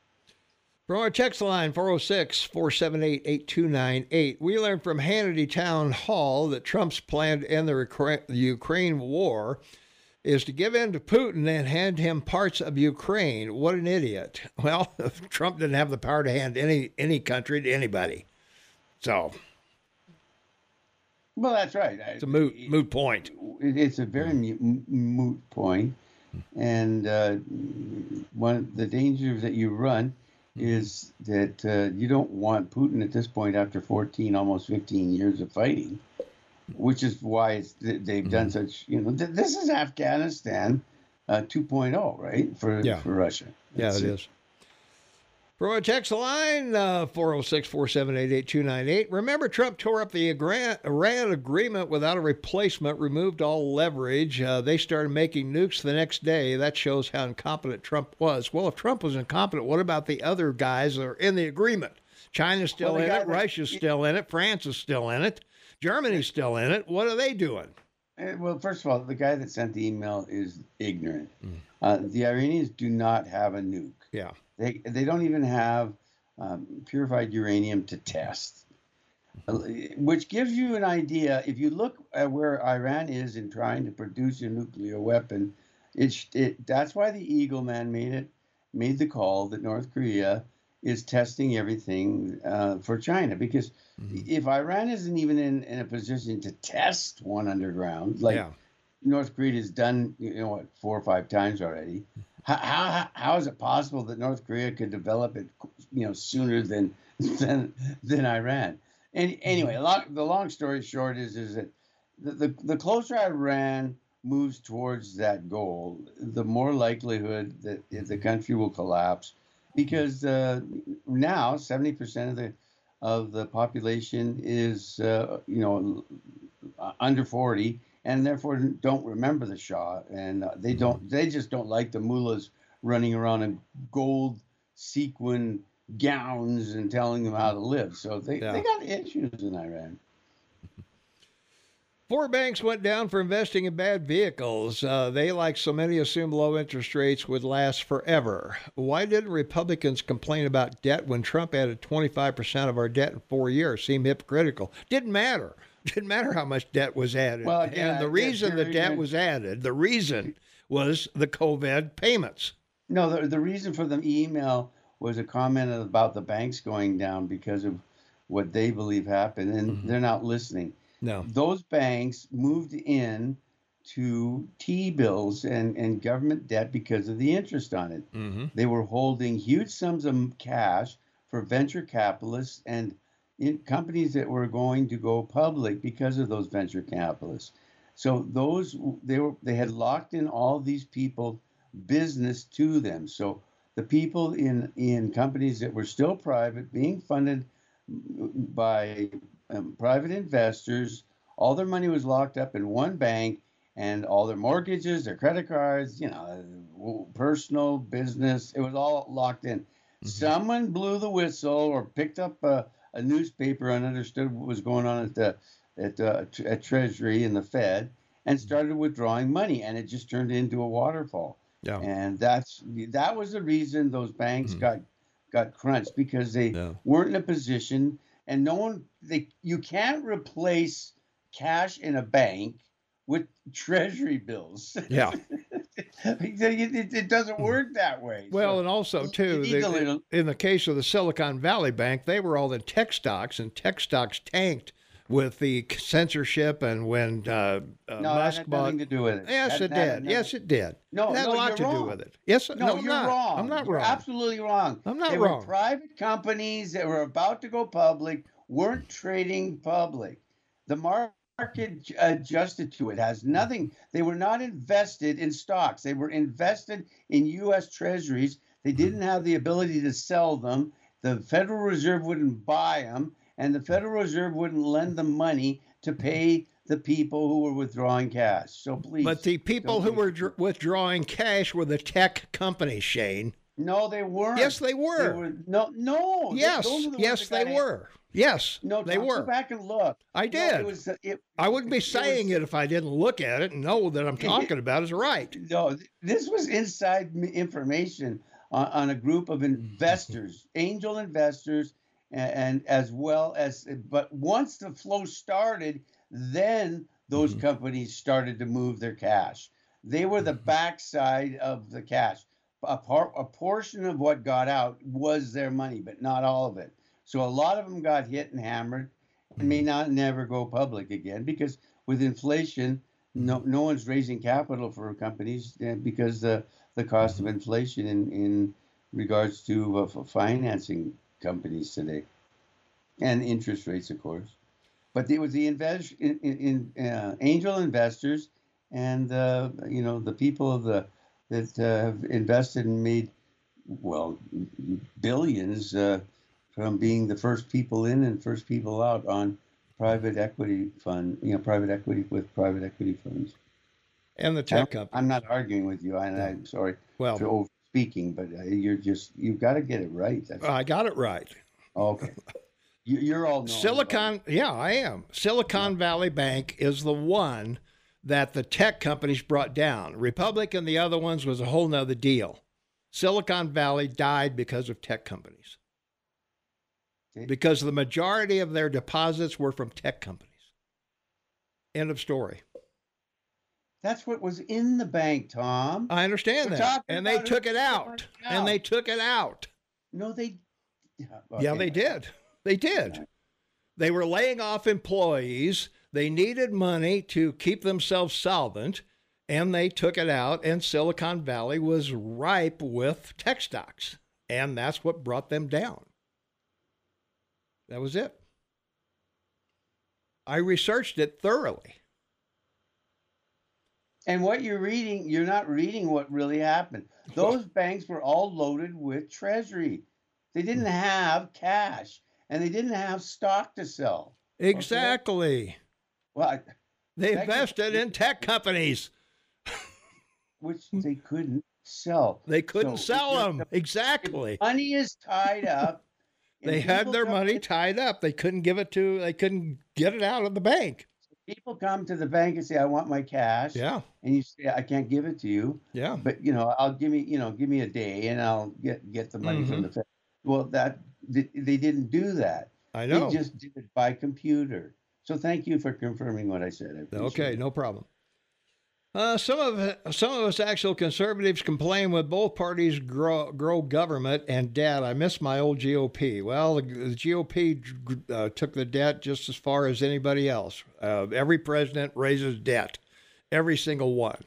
From our text line, 406 478 8298, we learned from Hannity Town Hall that Trump's plan to end the Ukraine war is to give in to Putin and hand him parts of Ukraine. What an idiot. Well, Trump didn't have the power to hand any, any country to anybody. So. Well, that's right. It's a moot, moot point. It's a very moot point. And uh, one of the dangers that you run mm-hmm. is that uh, you don't want Putin at this point, after 14, almost 15 years of fighting, which is why they've mm-hmm. done such, you know, th- this is Afghanistan uh, 2.0, right? For, yeah. for Russia. Yeah, it is. From a text line, uh, 406 478 8298. Remember, Trump tore up the Iran agreement without a replacement, removed all leverage. Uh, they started making nukes the next day. That shows how incompetent Trump was. Well, if Trump was incompetent, what about the other guys that are in the agreement? China's still well, in it, Russia's still in it, France is still in it, Germany's still in it. What are they doing? Eh, well, first of all, the guy that sent the email is ignorant. Mm. Uh, the Iranians do not have a nuke. Yeah. They they don't even have um, purified uranium to test, uh, which gives you an idea. If you look at where Iran is in trying to produce a nuclear weapon, it, it that's why the Eagle Man made it made the call that North Korea is testing everything uh, for China because mm-hmm. if Iran isn't even in, in a position to test one underground, like yeah. North Korea has done, you know, what, four or five times already, how, how, how is it possible that North Korea could develop it, you know, sooner than than than Iran? And anyway, mm-hmm. the long story short is is that the, the, the closer Iran moves towards that goal, the more likelihood that the country will collapse, because uh, now 70% of the of the population is uh, you know under 40 and therefore don't remember the Shah, and uh, they don't. They just don't like the mullahs running around in gold sequin gowns and telling them how to live. So they, yeah. they got issues in Iran. Four banks went down for investing in bad vehicles. Uh, they, like so many, assumed low interest rates would last forever. Why didn't Republicans complain about debt when Trump added 25% of our debt in four years? Seemed hypocritical. Didn't matter. Didn't matter how much debt was added. Well, again, and the reason the debt was added, the reason was the COVID payments. No, the, the reason for the email was a comment about the banks going down because of what they believe happened, and mm-hmm. they're not listening. No. Those banks moved in to T bills and, and government debt because of the interest on it. Mm-hmm. They were holding huge sums of cash for venture capitalists and in companies that were going to go public because of those venture capitalists. So those they were they had locked in all these people business to them. So the people in in companies that were still private being funded by um, private investors, all their money was locked up in one bank and all their mortgages, their credit cards, you know, personal business, it was all locked in. Mm-hmm. Someone blew the whistle or picked up a, a newspaper and understood what was going on at the at, uh, at Treasury and the Fed and mm-hmm. started withdrawing money, and it just turned into a waterfall. Yeah. And that's that was the reason those banks mm-hmm. got got crunched because they yeah. weren't in a position, and no one they you can't replace cash in a bank with treasury bills. Yeah. it, it, doesn't work that way. Well, so and also too, the, in the case of the Silicon Valley Bank, they were all in tech stocks, and tech stocks tanked with the censorship and when uh, uh, no, Musk had bought. Nothing to do with it. Yes, that, it did. yes, it did. No, it had no, a lot to wrong. do with it. Yes, no, no you're not. wrong. I'm not you're wrong. Absolutely wrong. I'm not they wrong. Were private companies that were about to go public weren't trading public. The market market adjusted to it. Has nothing. They were not invested in stocks. They were invested in us treasuries. They hmm. didn't have the ability to sell them. The federal reserve wouldn't buy them and the federal reserve wouldn't lend them money to pay the people who were withdrawing cash. So please but the people who were dr- withdrawing cash were the tech companies shane. No they weren't. Yes they were, they were. no no yes yes they were Yes, no, they were. Go back and look. I did. No, it was, it, I wouldn't be saying it, was, it, if I didn't look at it and know that I'm talking about is right. No, this was inside information on, on a group of investors, angel investors, and, and, as well as. But once the flow started, then those mm-hmm. companies started to move their cash. They were the mm-hmm. backside of the cash. A, part, a portion of what got out was their money, but not all of it. So a lot of them got hit and hammered and may mm-hmm. not never go public again because with inflation, no, no one's raising capital for companies eh, because the, the cost of mm-hmm. inflation in, in regards to uh, financing companies today and interest rates, of course. But it was the invest in, in, in uh, angel investors and uh, you know the people of the that uh, have invested and made well, billions uh, from being the first people in and first people out on private equity fund, you know, private equity with private equity funds. And the tech company. I'm not arguing with you, and I'm sorry well, for over speaking, but uh, you're just you've got to get it right. That's I got it right. okay. You, you're all Silicon, yeah, I am. Silicon Valley Bank is the one that the tech companies brought down. Republic and the other ones was a whole nother deal. Silicon Valley died because of tech companies. Okay. Because the majority of their deposits were from tech companies. End of story. That's what was in the bank, Tom. I understand We're that. And they took it out. And they took it out. No, they. Yeah, Yeah, they did. They did. They were laying off employees. They needed money to keep themselves solvent, and they took it out. And Silicon Valley was ripe with tech stocks, and that's what brought them down. That was it. I researched it thoroughly. And what you're reading, you're not reading what really happened. Those banks were all loaded with treasury. They didn't Hmm. have cash and they didn't have stock to sell. Exactly. Well, I- They invested in tech companies. which they couldn't sell. They couldn't So, sell them. the Exactly. Money is tied up. And They had their money to- tied up. They couldn't give it to, they couldn't get it out of the bank. People come to the bank and say, "I want my cash," Yeah. and you say, "I can't give it to you." Yeah. but you know i'll give me you know give me a day and i'll get get the money Mm-hmm. from the fed well that they they didn't do that I know. they just did it by computer so thank you for confirming what i said I Okay, it. no problem. Uh, some of some of us actual conservatives complain when both parties grow, grow government and debt. I miss my old GOP. Well, the, the GOP uh, took the debt just as far as anybody else. Uh, every president raises debt, every single one.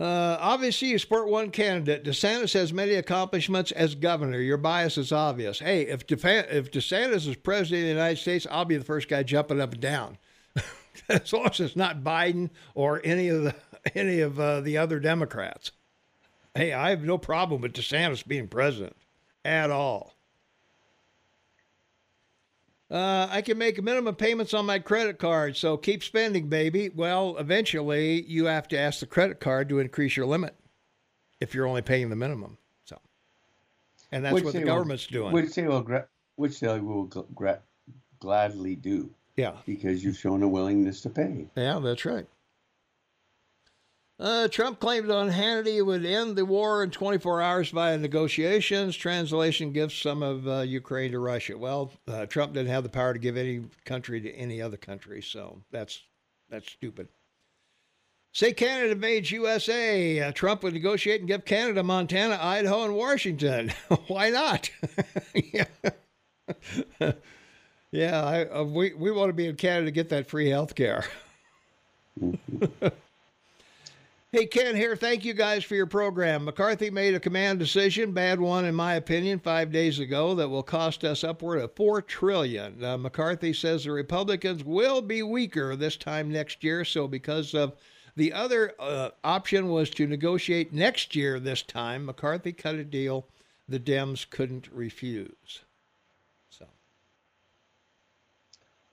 Uh, obviously, you support one candidate. DeSantis has many accomplishments as governor. Your bias is obvious. Hey, if, Defa- if DeSantis is president of the United States, I'll be the first guy jumping up and down. as long as it's not Biden or any of the any of uh, the other Democrats. Hey, I have no problem with DeSantis being president at all. Uh, I can make minimum payments on my credit card, so keep spending, baby. Well, eventually you have to ask the credit card to increase your limit if you're only paying the minimum. So, and that's Which what the they will- government's doing. which they will which they will gladly do yeah, because you've shown a willingness to pay yeah, that's right. Uh, Trump claimed on Hannity it would end the war in 24 hours via negotiations. Translation gives some of uh, Ukraine to Russia. Well, uh, Trump didn't have the power to give any country to any other country, so that's that's stupid. Say Canada invades USA. Uh, Trump would negotiate and give Canada, Montana, Idaho, and Washington. Why not? yeah, yeah. I, uh, we we want to be in Canada to get that free health care. Hey, Ken here. Thank you guys for your program. McCarthy made a command decision, bad one in my opinion, five days ago that will cost us upward of four trillion. Uh, McCarthy says the Republicans will be weaker this time next year. So because of the other uh, option was to negotiate next year this time, McCarthy cut a deal the Dems couldn't refuse. So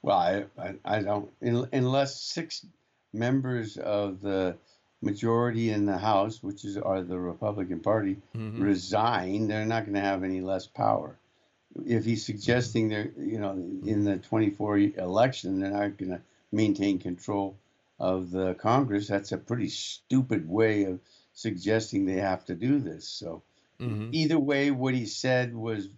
well i i, I don't unless six members of the majority in the house which is are the republican party mhm. resign, they're not going to have any less power. If he's suggesting they're, you know, in the 24 election, they're not going to maintain control of the Congress, that's a pretty stupid way of suggesting they have to do this. So, Mhm. either way, what he said was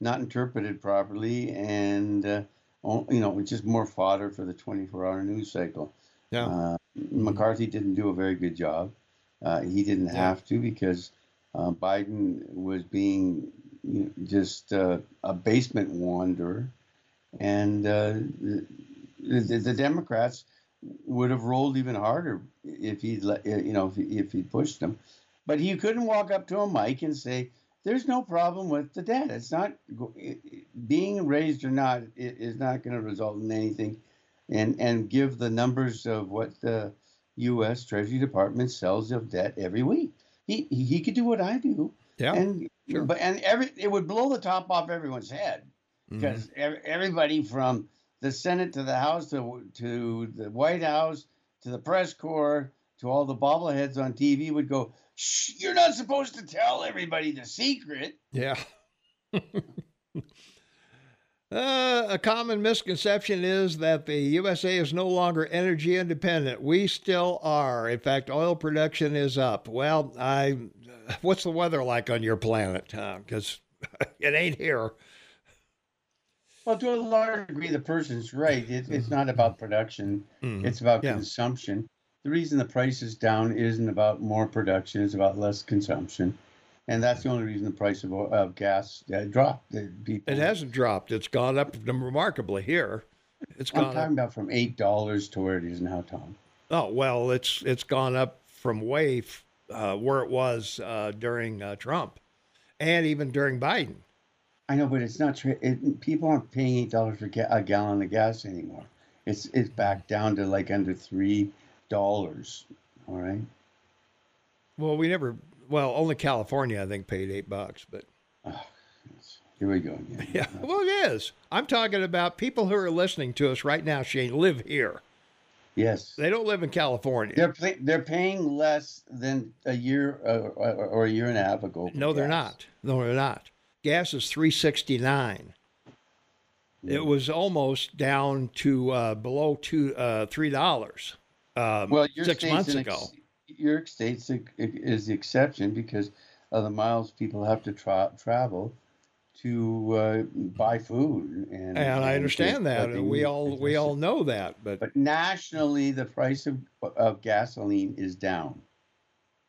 not interpreted properly, and uh, you know, it's just more fodder for the 24-hour news cycle. yeah, Uh, McCarthy didn't do a very good job. Uh, he didn't Yeah. have to because uh, Biden was being you know, just uh, a basement wanderer, and uh, the, the, the Democrats would have rolled even harder if he let you know if he, if he pushed them. But he couldn't walk up to a mic and say, "There's no problem with the debt. It's not go- it, it- being raised or not. It is not going to result in anything." and and give the numbers of what the U.S. Treasury Department sells of debt every week. he he could do what I do. Yeah. And sure. but and every it would blow the top off everyone's head mm-hmm. because ev- everybody from the Senate to the House to to the White House to the press corps to all the bobbleheads on TV would go, Shh, "You're not supposed to tell everybody the secret." Yeah. Uh, a common misconception is that the USA is no longer energy independent. We still are. In fact, oil production is up. Well, I, what's the weather like on your planet? Because it ain't here. Well, to a large degree, the person's right. It, it's not about production; Mhm. it's about Yeah. consumption. The reason the price is down isn't about more production; it's about less consumption, and that's the only reason the price of, of gas uh, dropped. People, It hasn't dropped. It's gone up remarkably here. It's I'm gone up. talking about from eight dollars to where it is now, Tom. Oh well, it's it's gone up from way f- uh, where it was uh, during uh, Trump, and even during Biden. I know, but it's not. Tra- it, people aren't paying eight dollars for ga- a gallon of gas anymore. It's it's back down to like under three dollars. All right. Well, we never. Well, only California, I think, paid eight bucks. But Here we go again. yeah, well, it is. I'm talking about people who are listening to us right now. Shane live here. Yes. They don't live in California. They're pay- they're paying less than a year uh, or, or a year and a half ago. no, they're not. No, they're not. Gas is three sixty nine. It was almost down to uh, below two uh, three dollars um, Well, your six state's months ago. ex- your state's a, is the exception because of the miles people have to tra- travel to uh, buy food. And, And I understand that, and we all we all know that. But But nationally, the price of of gasoline is down.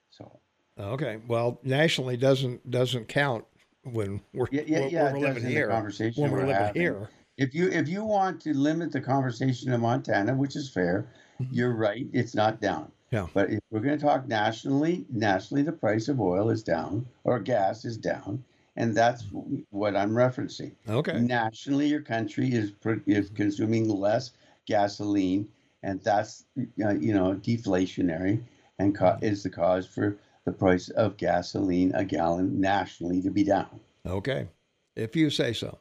So okay, well, nationally doesn't doesn't count when we're yeah, yeah, when yeah. we're living here. conversation When we're living having. here, If you if you want to limit the conversation to Montana, which is fair, you're right. It's not down. Mm-hmm. Yeah. But if we're going to talk nationally, nationally, the price of oil is down or gas is down, and that's what I'm referencing. okay, Nationally, your country is is consuming less gasoline, and that's uh, you know deflationary, and ca- is the cause for the price of gasoline a gallon nationally to be down. okay, if you say so.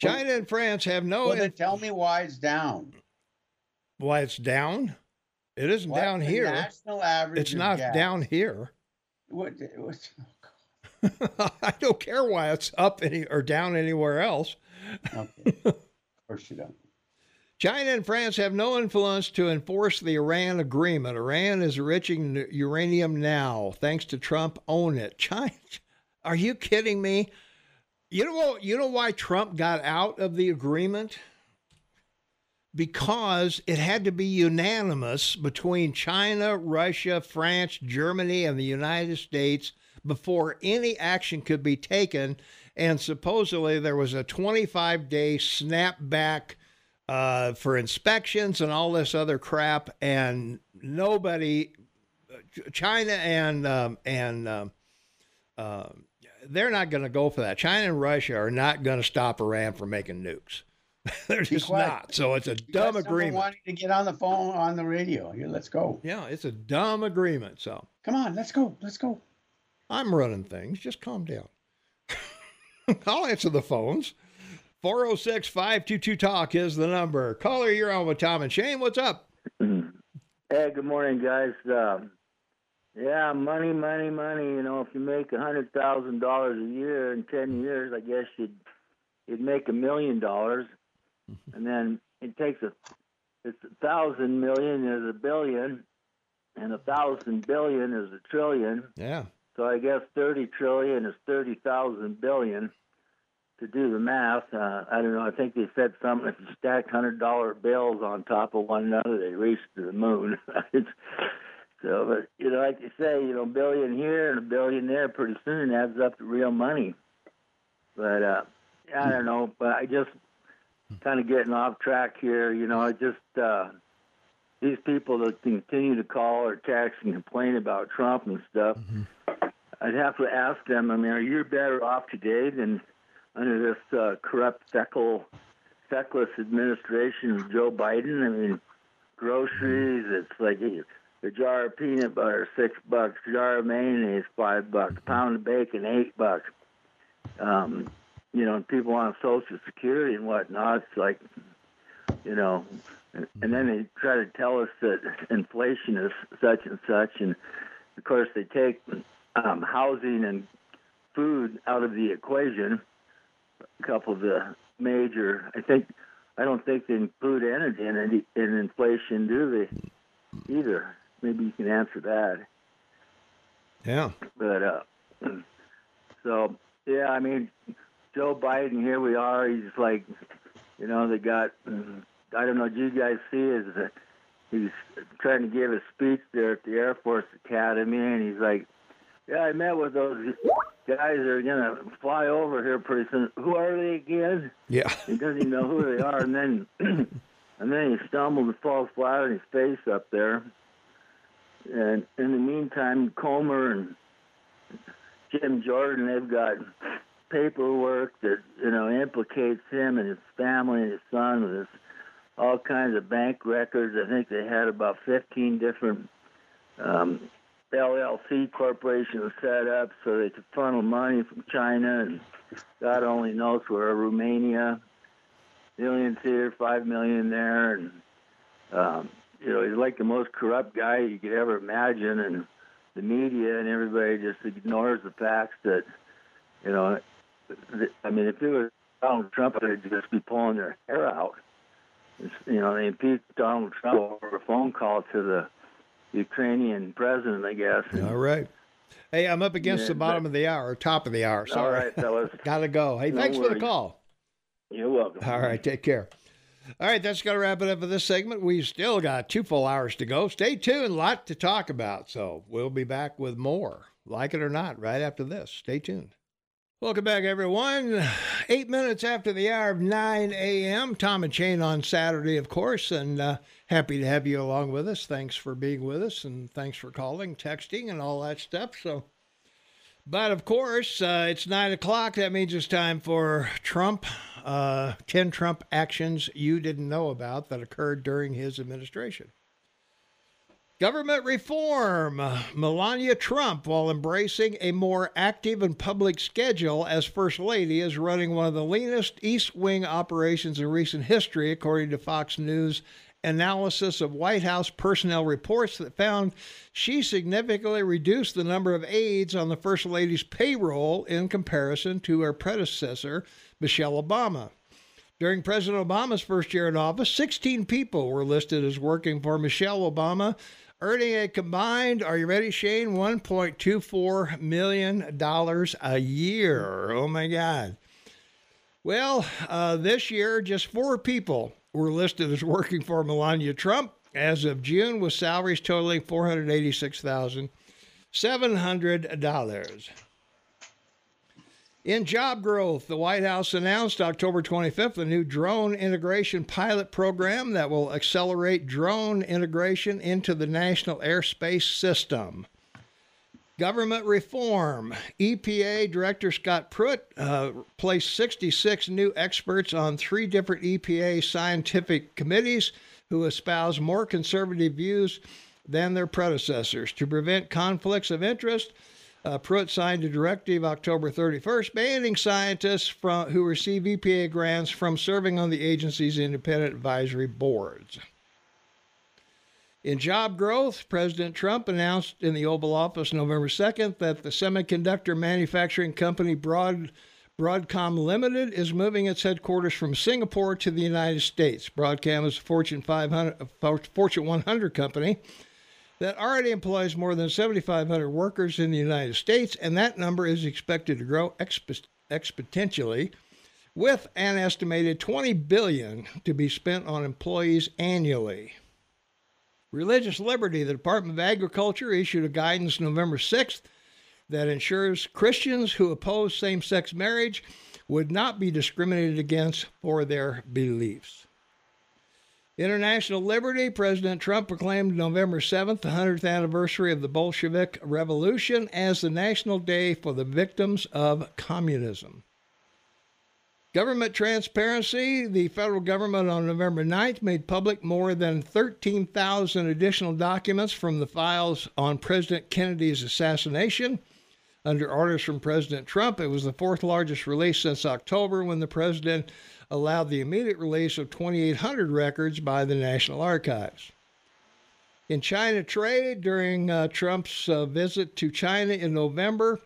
China and France have no. Well, then tell me why it's down. Why it's down? It isn't What's down here. National average. It's not gas? down here. What, what, oh, I don't care why it's up any or down anywhere else. okay. of course you don't. China and France have no influence to enforce the Iran agreement. Iran is enriching uranium now, thanks to Trump. Own it. China, are you kidding me? You know what? You know why Trump got out of the agreement? Because it had to be unanimous between China, Russia, France, Germany, and the United States before any action could be taken. And supposedly there was a 25 day snapback uh, for inspections and all this other crap, and nobody, China and um, and um, uh, they're not going to go for that. China and Russia are not going to stop Iran from making nukes. they're just quiet. not. So it's a You dumb got someone agreement. Wanting to get on the phone on the radio. Here, let's go. Yeah, it's a dumb agreement. So Come on, let's go. Let's go. I'm running things. Just calm down. I'll answer the phones. 406 522 Talk is the number. Caller, you're on with Tom and Shane. What's up? Hey, good morning, guys. Um, yeah, money, money, money. You know, if you make a hundred thousand dollars a year in ten years, I guess you'd you'd make a million dollars, and then it takes a it's a thousand million is a billion, and a thousand billion is a trillion. Yeah. So I guess thirty trillion is thirty thousand billion. To do the math, uh, I don't know. I think they said something. If you stacked hundred dollar bills on top of one another, they reach to the moon. It's- so, but you know, like you say, you know, a billion here and a billion there, pretty soon adds up to real money. But uh, I don't know. But I just kind of getting off track here. You know, I just uh, these people that continue to call or text and complain about Trump and stuff. I'd have to ask them. I mean, are you better off today than under this uh, corrupt, feckle, feckless administration of Joe Biden? I mean, groceries. It's like a jar of peanut butter six bucks, a jar of mayonnaise five bucks, a pound of bacon eight bucks. Um, you know, people on Social Security and whatnot. It's like, you know, and, and then they try to tell us that inflation is such and such, and of course they take um, housing and food out of the equation. A couple of the major, I think, I don't think they include energy in, in inflation, do they? Either. Maybe you can answer that. Yeah. But uh, so yeah, I mean, Joe Biden, here we are. He's like, you know, they got. I don't know. Did you guys see his? Uh, he's trying to give a speech there at the Air Force Academy, and he's like, "Yeah, I met with those guys that are gonna fly over here pretty soon. Who are they again?" Yeah. He doesn't even know who they are, and then and then he stumbles and falls flat on his face up there. And in the meantime, Comer and Jim Jordan, they've got paperwork that you know implicates him and his family and his son with his, all kinds of bank records. I think they had about 15 different um, LLC corporations set up so they could funnel money from China and God only knows where Romania. Millions here, five million there, and um, you know he's like the most corrupt guy you could ever imagine, and the media and everybody just ignores the facts that you know I mean, if it was Donald Trump, they'd just be pulling their hair out. It's, you know, they impeached Donald Trump over a phone call to the Ukrainian president, I guess. All right. Hey, I'm up against yeah, the bottom but, of the hour, top of the hour. Sorry. All right, fellas. Gotta go. Hey, no thanks worries. for the call. You're welcome. All right, take care. All right, that's going to wrap it up for this segment. We've still got two full hours to go. Stay tuned, lot to talk about. So we'll be back with more, like it or not, right after this. Stay tuned. Welcome back, everyone. Eight minutes after the hour of 9 a.m. Tom and Shane on Saturday, of course, and uh, happy to have you along with us. Thanks for being with us, and thanks for calling, texting, and all that stuff. So, but of course, uh, it's nine o'clock. That means it's time for Trump. Uh, Ten Trump actions you didn't know about that occurred during his administration. Government reform. Melania Trump, while embracing a more active and public schedule as First Lady, is running one of the leanest East Wing operations in recent history, according to Fox News analysis of White House personnel reports that found she significantly reduced the number of aides on the First Lady's payroll in comparison to her predecessor, Michelle Obama. During President Obama's first year in office, 16 people were listed as working for Michelle Obama, earning a combined, are you ready, Shane? $1.24 million a year. Oh my God. Well, uh, this year, just four people were listed as working for Melania Trump as of June, with salaries totaling $486,700. In job growth, the White House announced October 25th a new drone integration pilot program that will accelerate drone integration into the national airspace system. Government reform. EPA Director Scott Pruitt uh, placed 66 new experts on three different EPA scientific committees who espouse more conservative views than their predecessors to prevent conflicts of interest uh, Pruitt signed a directive October 31st banning scientists from, who receive EPA grants from serving on the agency's independent advisory boards. In job growth, President Trump announced in the Oval Office November 2nd that the semiconductor manufacturing company Broad, Broadcom Limited is moving its headquarters from Singapore to the United States. Broadcom is a Fortune 500, Fortune 100 company that already employs more than 7,500 workers in the United States, and that number is expected to grow exp- exponentially, with an estimated 20 billion to be spent on employees annually. Religious liberty. The Department of Agriculture issued a guidance November 6th that ensures Christians who oppose same sex marriage would not be discriminated against for their beliefs. International Liberty, President Trump proclaimed November 7th, the 100th anniversary of the Bolshevik Revolution, as the National Day for the Victims of Communism. Government transparency. The federal government on November 9th made public more than 13,000 additional documents from the files on President Kennedy's assassination. Under orders from President Trump, it was the fourth largest release since October when the president allowed the immediate release of 2,800 records by the National Archives. In China trade, during uh, Trump's uh, visit to China in November,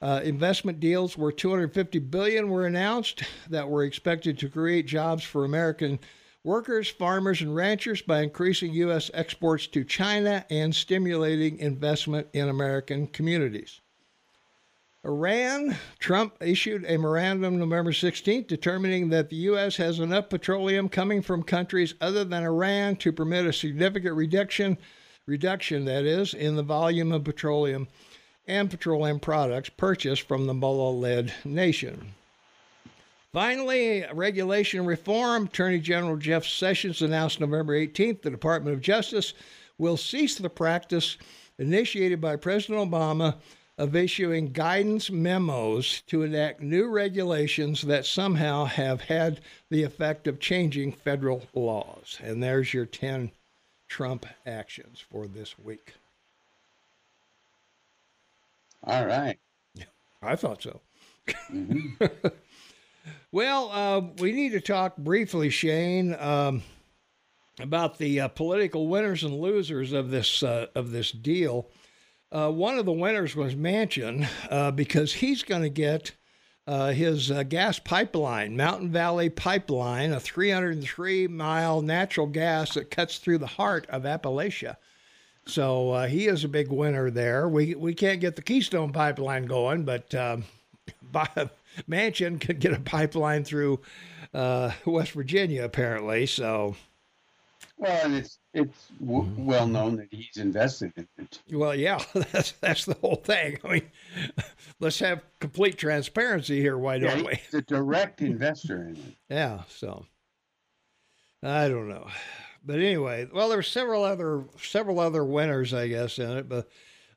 uh, investment deals worth 250 billion were announced that were expected to create jobs for American workers, farmers, and ranchers by increasing U.S. exports to China and stimulating investment in American communities. Iran, Trump issued a memorandum November 16th determining that the U.S. has enough petroleum coming from countries other than Iran to permit a significant reduction, reduction that is, in the volume of petroleum and petroleum products purchased from the Mullah led nation. Finally, regulation reform. Attorney General Jeff Sessions announced November 18th the Department of Justice will cease the practice initiated by President Obama of issuing guidance memos to enact new regulations that somehow have had the effect of changing federal laws. And there's your 10 Trump actions for this week. All right. I thought so. Mm-hmm. well, uh, we need to talk briefly, Shane, um, about the uh, political winners and losers of this uh, of this deal. Uh, one of the winners was Manchin uh, because he's going to get uh, his gas pipeline, Mountain Valley Pipeline, a 303 mile natural gas that cuts through the heart of Appalachia. So uh, he is a big winner there. We we can't get the Keystone Pipeline going, but um, Manchin could get a pipeline through uh, West Virginia apparently. So. Well, and it's it's w- mm-hmm. well known that he's invested in it. Well, yeah, that's that's the whole thing. I mean, let's have complete transparency here. Why don't we? He's a direct investor in it. Yeah. So I don't know but anyway, well, there's several other several other winners, I guess, in it. But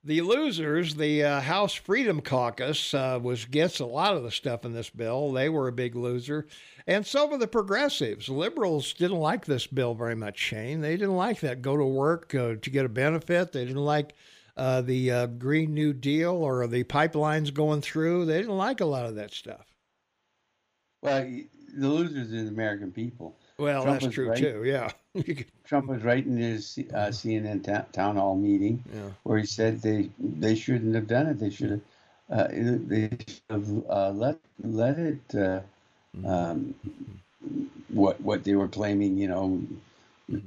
the losers, the uh, House Freedom Caucus, uh, was gets a lot of the stuff in this bill. They were a big loser, and some of the progressives. Liberals didn't like this bill very much. Shane, they didn't like that. Go to work uh, to get a benefit. They didn't like. Uh, the uh, Green New Deal or the pipelines going through, they didn't like a lot of that stuff. Well, the losers are the American people. Well, Trump that's true right. too. Yeah. Trump was right in his uh, CNN ta- town hall meeting yeah. where he said they they shouldn't have done it. They should have uh, they should have uh, let let it uh, mm-hmm. um, what what they were claiming. You know,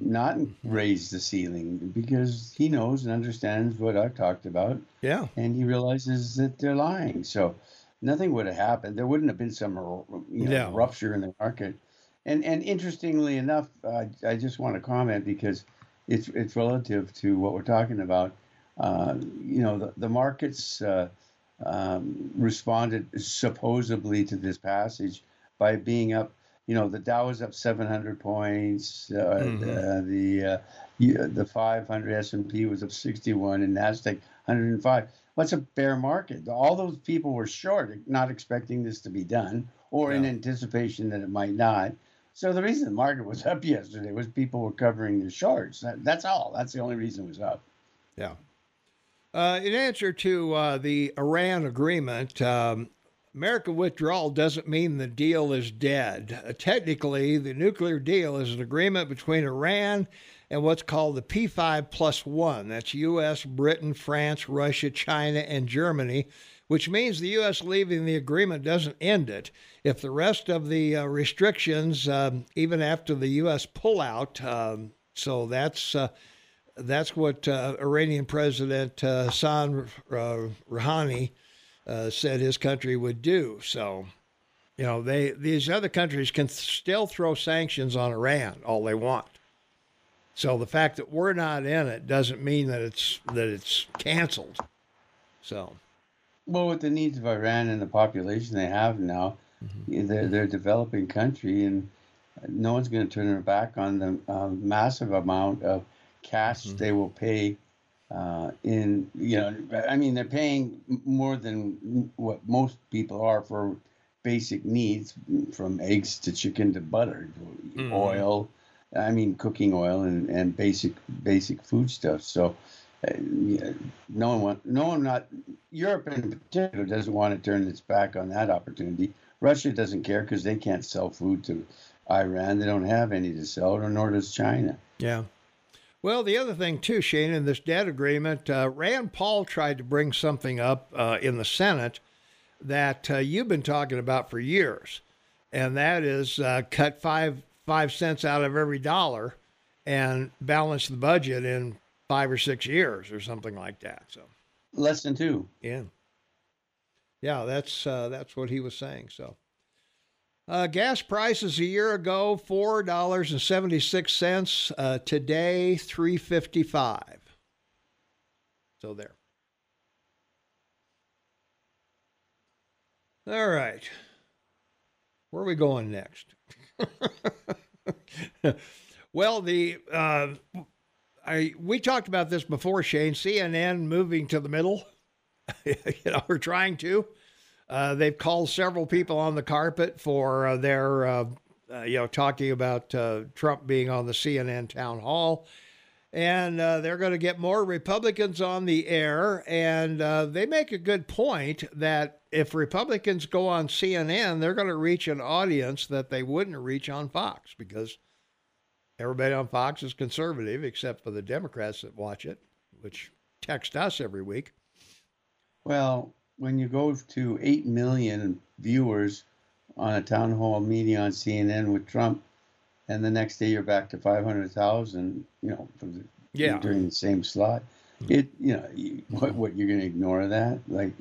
not raise the ceiling because he knows and understands what I've talked about. Yeah, and he realizes that they're lying. So nothing would have happened. There wouldn't have been some you know, rupture in the market and and interestingly enough, uh, I just want to comment because it's it's relative to what we're talking about. Uh, you know, the, the markets uh, um, responded supposedly to this passage by being up. You know, the Dow was up 700 points. Uh, mm-hmm. the uh, the 500 S&P was up 61, and Nasdaq 105. What's a bear market? All those people were short, not expecting this to be done, or yeah. in anticipation that it might not. So the reason the market was up yesterday was people were covering their shorts. That, that's all. That's the only reason it was up. Yeah. Uh, in answer to uh, the Iran agreement, um, American withdrawal doesn't mean the deal is dead. Uh, technically, the nuclear deal is an agreement between Iran and what's called the P5 plus one. That's U.S., Britain, France, Russia, China, and Germany which means the U.S. leaving the agreement doesn't end it. If the rest of the uh, restrictions, um, even after the U.S. pullout, um, so that's uh, that's what uh, Iranian President uh, Hassan uh, Rouhani uh, said his country would do. So, you know, they these other countries can still throw sanctions on Iran all they want. So the fact that we're not in it doesn't mean that it's that it's canceled. So. Well, with the needs of Iran and the population they have now, mm-hmm. they're, they're a developing country, and no one's going to turn their back on the uh, massive amount of cash mm-hmm. they will pay. Uh, in you know, I mean, they're paying more than what most people are for basic needs from eggs to chicken to butter, Mhm. oil. I mean, cooking oil and, and basic basic food stuff. So, uh, no one want, no one not Europe in particular doesn't want to turn its back on that opportunity. Russia doesn't care because they can't sell food to Iran. They don't have any to sell, or nor does China. Yeah. Well, the other thing too, Shane, in this debt agreement, uh, Rand Paul tried to bring something up uh, in the Senate that uh, you've been talking about for years, and that is uh, cut five five cents out of every dollar and balance the budget in five or six years or something like that. So, Less than two. yeah, yeah, that's uh, that's what he was saying. So. Uh, gas prices a year ago four dollars and seventy six cents. Uh, today three fifty five. So there. All right. Where are we going next? well, the uh, I we talked about this before, Shane. CNN moving to the middle. you know, we're trying to. Uh, they've called several people on the carpet for uh, their, uh, uh you know, talking about uh, Trump being on the CNN town hall. And uh, they're going to get more Republicans on the air. And they make a good point that if Republicans go on CNN, they're going to reach an audience that they wouldn't reach on Fox because everybody on Fox is conservative, except for the Democrats that watch it, which text us every week. Well, when you go to 8 million viewers on a town hall meeting on CNN with Trump, and the next day you're back to 500,000, you know, the, yeah. during the same slot, it, you know, you, what, what, you're going to ignore that? Like,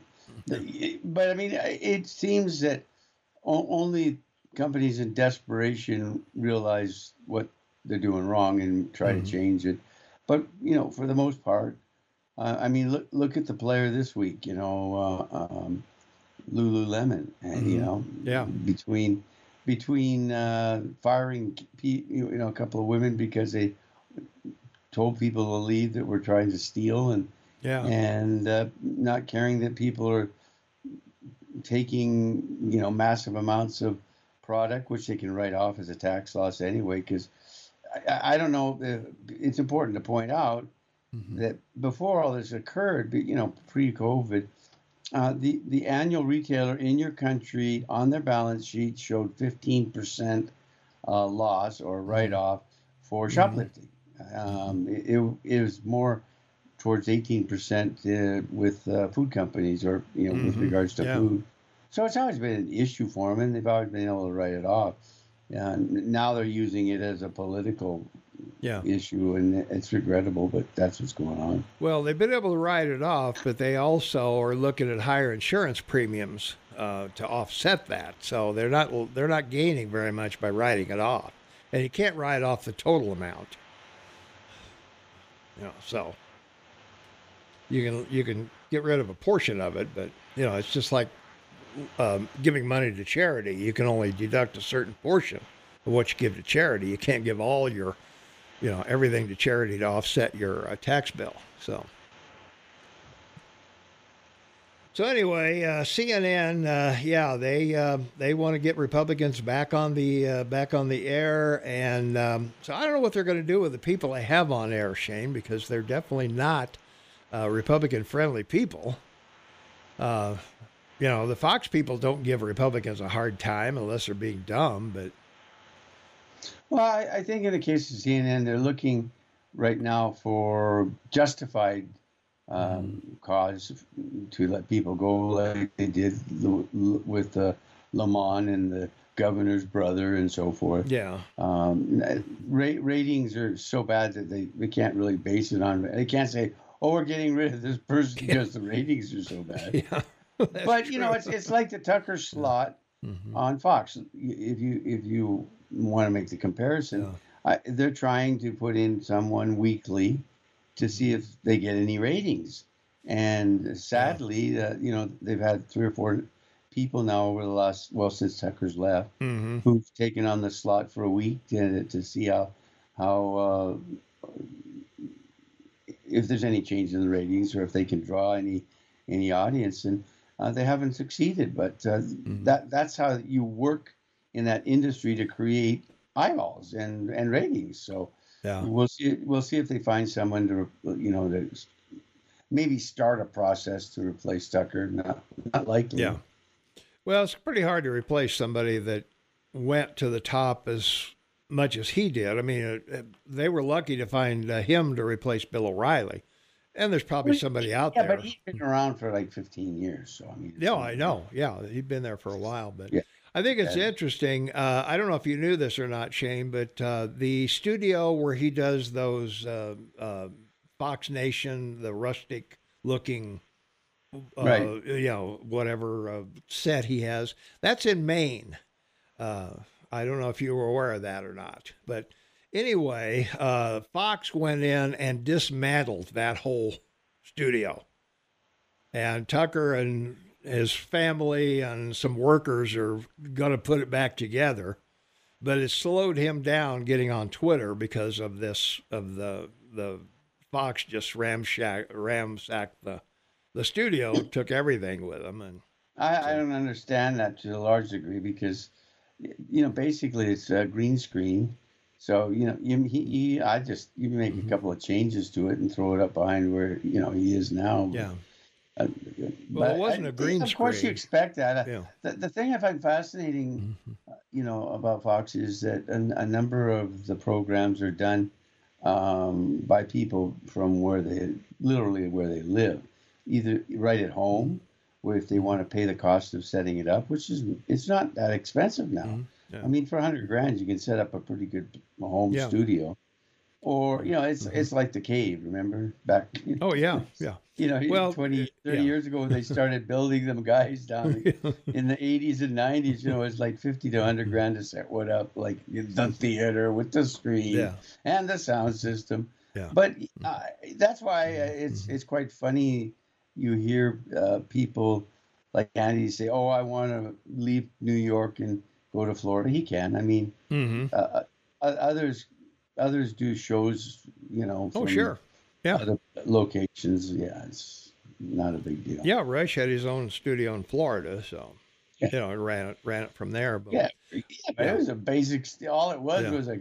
but I mean, it seems that only companies in desperation realize what they're doing wrong and try mm-hmm. to change it. But, you know, for the most part, uh, I mean, look look at the player this week. You know, uh, um, Lululemon, and mm-hmm. you know, yeah, between between uh, firing you know a couple of women because they told people to leave that were trying to steal, and yeah, and uh, not caring that people are taking you know massive amounts of product, which they can write off as a tax loss anyway. Because I, I don't know, it's important to point out mm-hmm. that before all this occurred, you know, pre-COVID, uh, the the annual retailer in your country on their balance sheet showed 15% uh, loss or mm-hmm. write-off for mm-hmm. shoplifting. Um, it, it, was more towards 18% uh, with uh, food companies or you know mm-hmm. with regards to yeah. food. So it's always been an issue for them, and they've always been able to write it off. And now they're using it as a political yeah. issue, and it's regrettable, but that's what's going on. Well, they've been able to write it off, but they also are looking at higher insurance premiums uh, to offset that. So they're not they're not gaining very much by writing it off, and you can't write off the total amount. You know, so you can you can get rid of a portion of it, but you know it's just like um, giving money to charity. You can only deduct a certain portion of what you give to charity. You can't give all your you know everything to charity to offset your uh, tax bill. So. So anyway, uh, CNN, uh, yeah, they uh, they want to get Republicans back on the uh, back on the air, and um, so I don't know what they're going to do with the people they have on air, Shane, because they're definitely not uh, Republican friendly people. Uh, you know, the Fox people don't give Republicans a hard time unless they're being dumb, but well, I, I, think in the case of CNN, they're looking right now for justified um, mm-hmm. cause to let people go, like they did with uh, Lamont and the governor's brother and so forth. Yeah. Um, ra- ratings are so bad that they, they can't really base it on. They can't say, "Oh, we're getting rid of this person yeah. because the ratings are so bad." Yeah. but you know, it's it's like the Tucker slot mm-hmm. on Fox. If you if you want to make the comparison. Yeah. I, they're trying to put in someone weekly to see if they get any ratings. And sadly, uh, you know, they've had three or four people now over the last, well, since Tucker's left, mm-hmm. who've taken on the slot for a week to, to see how, how, uh, if there's any change in the ratings or if they can draw any, any audience. And uh, they haven't succeeded. But uh, Mm-hmm. that that's how you work in that industry to create eyeballs and and ratings. So Yeah. we'll see. We'll see if they find someone to you know to maybe start a process to replace Tucker. Not not likely. Yeah. Well, it's pretty hard to replace somebody that went to the top as much as he did. I mean, uh, uh, they were lucky to find uh, him to replace Bill O'Reilly. And there's probably somebody out Yeah, there. Yeah, but he's been around for like 15 years. So I mean. Yeah, I know. Yeah, he'd been there for a while, but Yeah. I think it's interesting. Uh, I don't know if you knew this or not, Shane, but uh, the studio where he does those uh, uh, Fox Nation, the rustic looking, uh, Right. you know, whatever uh, set he has, that's in Maine. Uh, I don't know if you were aware of that or not, but anyway, uh, Fox went in and dismantled that whole studio and Tucker and his family and some workers are going to put it back together. But it slowed him down getting on Twitter because of this of the the Fox just ramshack ramsacked the the studio, took everything with them, and I, I don't understand that to a large degree because, you know, basically it's a green screen. So you know, you, he, he, I just you make Mm-hmm. a couple of changes to it and throw it up behind where you know he is now. yeah, Uh, Well, it wasn't I- a green screen. Of course, you expect that. Uh, yeah, The, the thing I find fascinating, Mhm. uh, you know, about Fox is that a, a number of the programs are done um, by people from where they literally where they live, either right at home, where if they want to pay the cost of setting it up, which is it's not that expensive now. Mhm. Yeah. I mean, for a hundred grand, you can set up a pretty good home Yeah. studio. Or you know, it's Mhm. it's like the cave. Remember back? oh yeah, yeah, You know, Well, 20, 30 yeah. years ago, they started building them guys down in the 80s and 90s. You know, it's like 50 to 100 grand to set one up, like the theater with the screen yeah, and the sound system. Yeah. But uh, that's why uh, it's it's quite funny. You hear uh, people like Andy say, "Oh, I want to leave New York and go to Florida." He can. I mean, hmm uh, uh, others others do shows. You know. oh sure, yeah, Other locations. Yeah, it's not a big deal. yeah. Rush had his own studio in Florida, so Yeah. you know, ran it ran it from there. But Yeah, yeah, but it was a basic. st- All it was Yeah. was a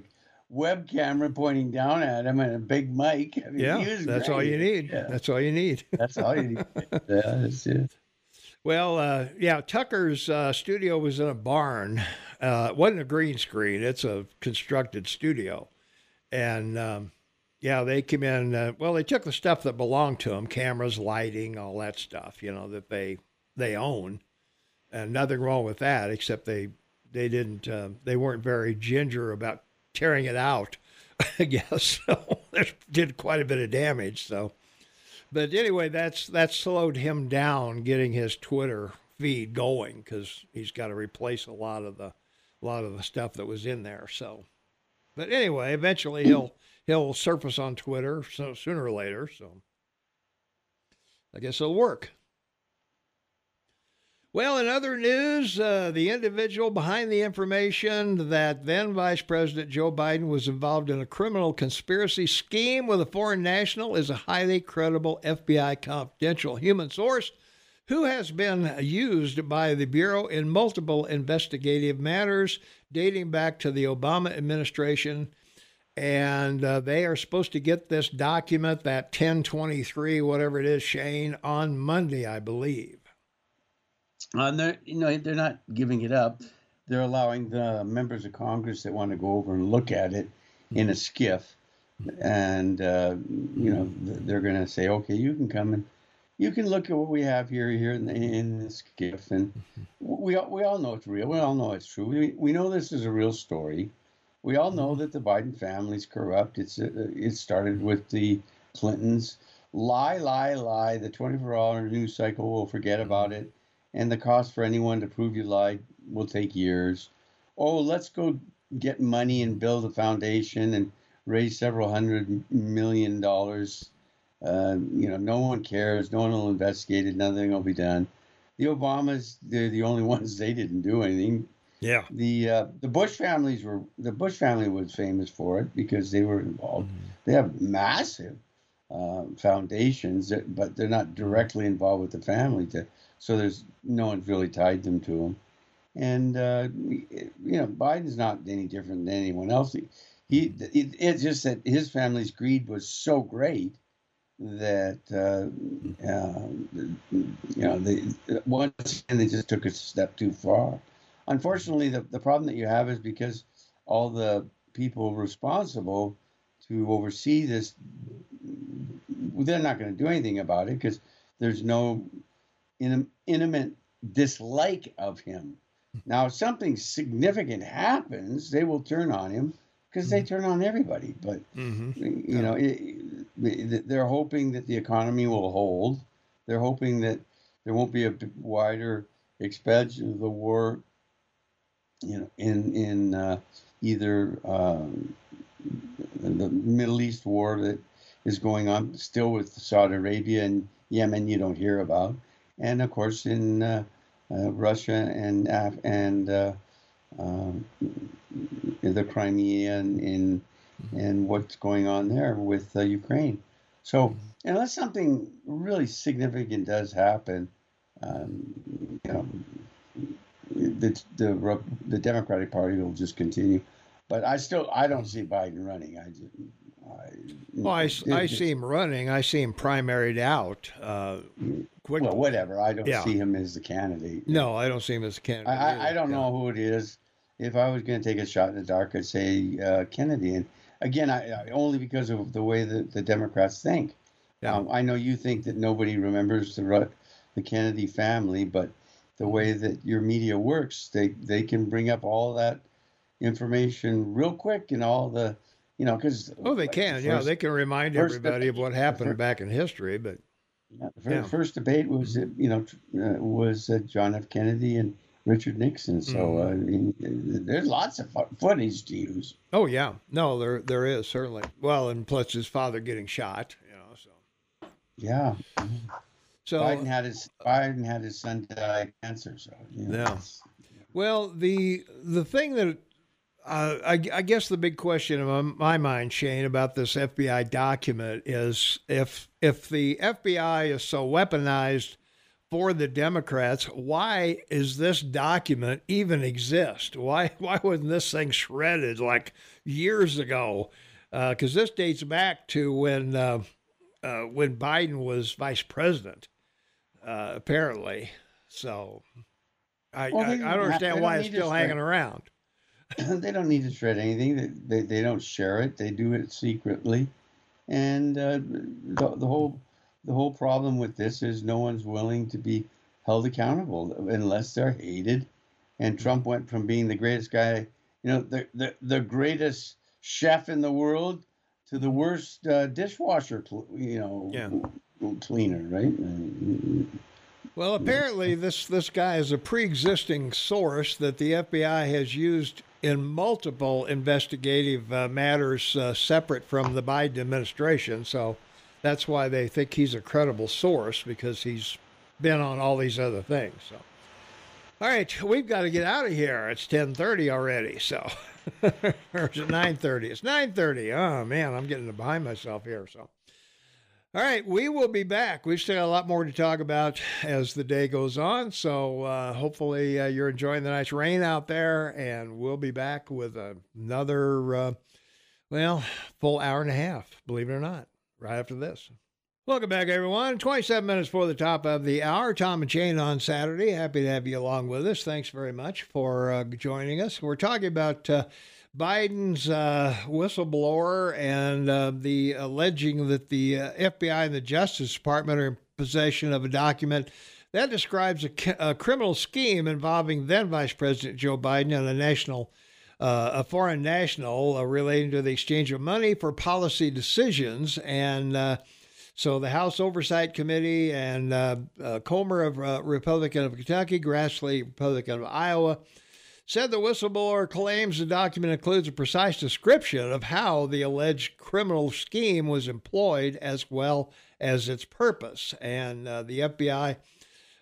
web camera pointing down at him and a big mic. I mean, yeah, he was that's all you need. Yeah. That's all you need. That's all you need. yeah, that's it. Well, uh, yeah, Tucker's uh, studio was in a barn. Uh, it wasn't a green screen; it's a constructed studio, and um, yeah, they came in. Uh, well, they took the stuff that belonged to them: cameras, lighting, all that stuff. You know that they they own, and nothing wrong with that, except they they didn't uh, they weren't very ginger about tearing it out. I guess so. They did quite a bit of damage. So. But anyway, that's that slowed him down getting his Twitter feed going because he's got to replace a lot of the a lot of the stuff that was in there. So, but anyway, eventually he'll he'll surface on Twitter so sooner or later. So, I guess it'll work. Well, in other news, uh, the individual behind the information that then Vice President Joe Biden was involved in a criminal conspiracy scheme with a foreign national is a highly credible FBI confidential human source who has been used by the Bureau in multiple investigative matters dating back to the Obama administration. And uh, they are supposed to get this document, that 1023, whatever it is, Shane, on Monday, I believe. And they're you know they're not giving it up. They're allowing the members of Congress that want to go over and look at it in a SCIF, and uh, you know they're going to say, okay, you can come and you can look at what we have here here in the, in the SCIF, and mm-hmm. we all, we all know it's real. We all know it's true. We we know this is a real story. We all know mm-hmm. that the Biden family's corrupt. It's uh, it started with the Clintons. Lie, lie, lie. The 24-hour news cycle will forget mm-hmm. about it and the cost for anyone to prove you lied will take years. Oh, let's go get money and build a foundation and raise several hundred million dollars. Uh, you know, no one cares. No one will investigate it. Nothing will be done. The Obamas, they're the only ones they didn't do anything. Yeah. The uh, the Bush families were the Bush family was famous for it because they were involved. They have massive uh, foundations, that, but they're not directly involved with the family to so there's no one's really tied them to him. And uh, you know, Biden's not any different than anyone else. He, he it, it's just that his family's greed was so great that uh, uh, you know they once and they just took a step too far. Unfortunately, the, the problem that you have is because all the people responsible to oversee this, they're not going to do anything about it because there's no in, intimate dislike of him. Now, if something significant happens, they will turn on him because they turn on everybody. But Mm-hmm. you know, it, they're hoping that the economy will hold. They're hoping that there won't be a wider expansion of the war. You know, in in uh, either um, the Middle East war that is going on still with Saudi Arabia and Yemen, you don't hear about, and of course in uh, uh, Russia and Af- and uh, um, the Crimea and in and what's going on there with uh, Ukraine. So unless something really significant does happen, um, you know, the, the the Democratic Party will just continue. But I still I don't see Biden running. I just. I, Well, I, it- I see him running. I see him primaried out. Uh, quick. Well, whatever. I don't Yeah. see him as the candidate. no, I don't see him as a candidate. I, I, I don't Yeah. know who it is. If I was going to take a shot in the dark, I'd say uh, Kennedy. And again, I, I only because of the way that the Democrats think. Yeah. Um, I know you think that nobody remembers the the Kennedy family, but the way that your media works, they they can bring up all that information real quick and all the, you know, because Oh, they can. Yeah, they can remind first everybody of what happened fir- back in history. But Yeah, the Yeah. first debate was, uh, you know, uh, was uh, John F. Kennedy and Richard Nixon. So uh, I mean, there's lots of footage to use. oh yeah, no, there there is certainly. Well, and plus his father getting shot. You know, so Yeah, so Biden had his Biden had his son die of cancer. So you know, Yeah. it's- Well, the the thing that uh, I, I guess the big question in my- my mind, Shane, about this FBI document is if if the FBI is so weaponized for the Democrats, why is this document even exist? Why why wasn't this thing shredded like years ago? Because this dates back to when uh, uh, when Biden was vice president, uh, apparently. So. I, Well, I, I don't don't understand why don't it's still hanging around. they don't need to shred anything. They, they, they don't share it. They do it secretly, and uh, the, the whole the whole problem with this is no one's willing to be held accountable unless they're hated. And Trump went from being the greatest guy, you know, the the, the greatest chef in the world, to the worst uh, dishwasher, you know, Yeah. cleaner, right? Well, apparently this this guy is a pre-existing source that the FBI has used in multiple investigative uh, matters uh, separate from the Biden administration. So that's why they think he's a credible source because he's been on all these other things. So, all right, we've got to get out of here. It's ten thirty already. So, or is it nine thirty? It's nine thirty. Oh man, I'm getting behind myself here. So. All right, we will be back. We've still got a lot more to talk about as the day goes on. So uh, hopefully uh, you're enjoying the nice rain out there, and we'll be back with another, uh, well, full hour and a half, believe it or not, right after this. Welcome back, everyone. 27 minutes for the top of the hour. Tom and Shane on Saturday. Happy to have you along with us. Thanks very much for uh, joining us. We're talking about. Uh, Biden's uh, whistleblower and uh, the alleging that the uh, FBI and the Justice Department are in possession of a document that describes a, a criminal scheme involving then Vice President Joe Biden and a national, uh, a foreign national, uh, relating to the exchange of money for policy decisions. And uh, so the House Oversight Committee and uh, uh, Comer of uh, Republican of Kentucky, Grassley Republican of Iowa said the whistleblower claims the document includes a precise description of how the alleged criminal scheme was employed as well as its purpose. And the FBI,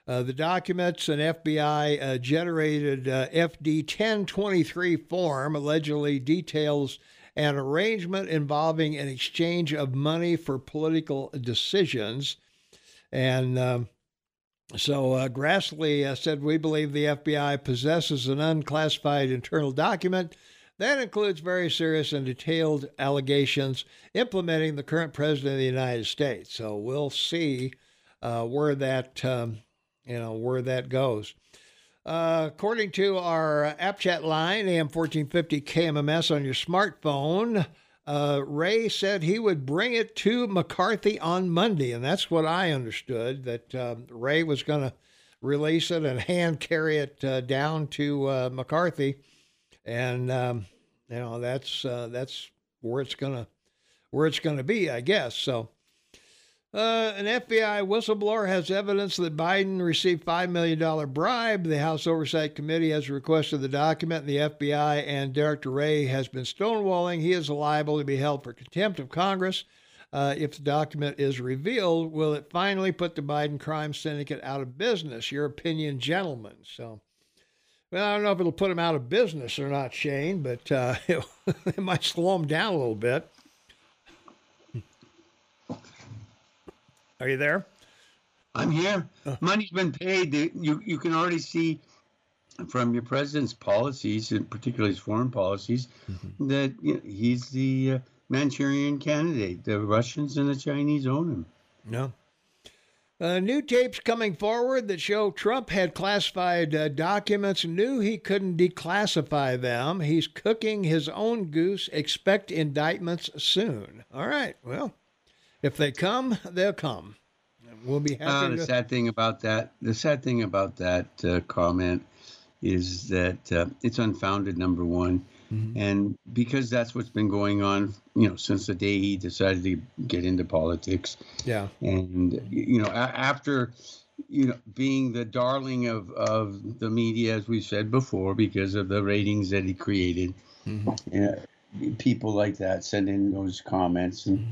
uh, the documents, an FBI uh, generated uh, FD 1023 form allegedly details an arrangement involving an exchange of money for political decisions. And um, So uh, Grassley uh, said, We believe the FBI possesses an unclassified internal document that includes very serious and detailed allegations implementing the current president of the United States. So we'll see uh, where that um, you know where that goes. Uh, according to our app chat line, AM 1450 KMMS on your smartphone, uh, Wray said he would bring it to McCarthy on Monday, and that's what I understood. That uh, Wray was going to release it and hand carry it uh, down to uh, McCarthy, and um, you know that's uh, that's where it's gonna where it's gonna be, I guess. So. Uh, an FBI whistleblower has evidence that Biden received $5 million bribe. The House Oversight Committee has requested the document, the FBI and Director Wray has been stonewalling. He is liable to be held for contempt of Congress. Uh, if the document is revealed, will it finally put the Biden crime syndicate out of business? Your opinion, gentlemen. So, well, I don't know if it'll put him out of business or not, Shane, but uh, it, it might slow him down a little bit. Are you there? I'm here. Money's been paid. You you can already see from your president's policies, and particularly his foreign policies, Mm-hmm. that you know, he's the uh, Manchurian candidate. The Russians and the Chinese own him. No. Uh, new tapes coming forward that show Trump had classified uh, documents, knew he couldn't declassify them. He's cooking his own goose. Expect indictments soon. All right. Well, if they come, they'll come. We'll be Uh, happy the to. sad thing about that, the sad thing about that uh, comment is that uh, it's unfounded. Number one, Mhm. and because that's what's been going on, you know, since the day he decided to get into politics, Yeah. and you know, a- after you know being the darling of of the media, as we've said before, because of the ratings that he created, Mhm. yeah, people like that send in those comments, and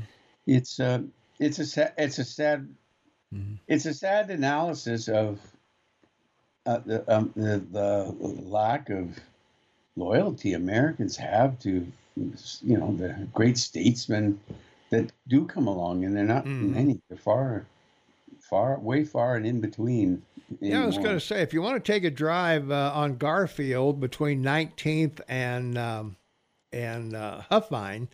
it's uh, it's a sa- it's a sad Mhm. it's a sad analysis of uh, the, um, the the lack of loyalty Americans have to you know the great statesmen that do come along, and they're not Mhm. many. They're far, far, way far and in between. Yeah, I was going to say, if you want to take a drive uh, on Garfield between 19th and um, and uh, Huffine,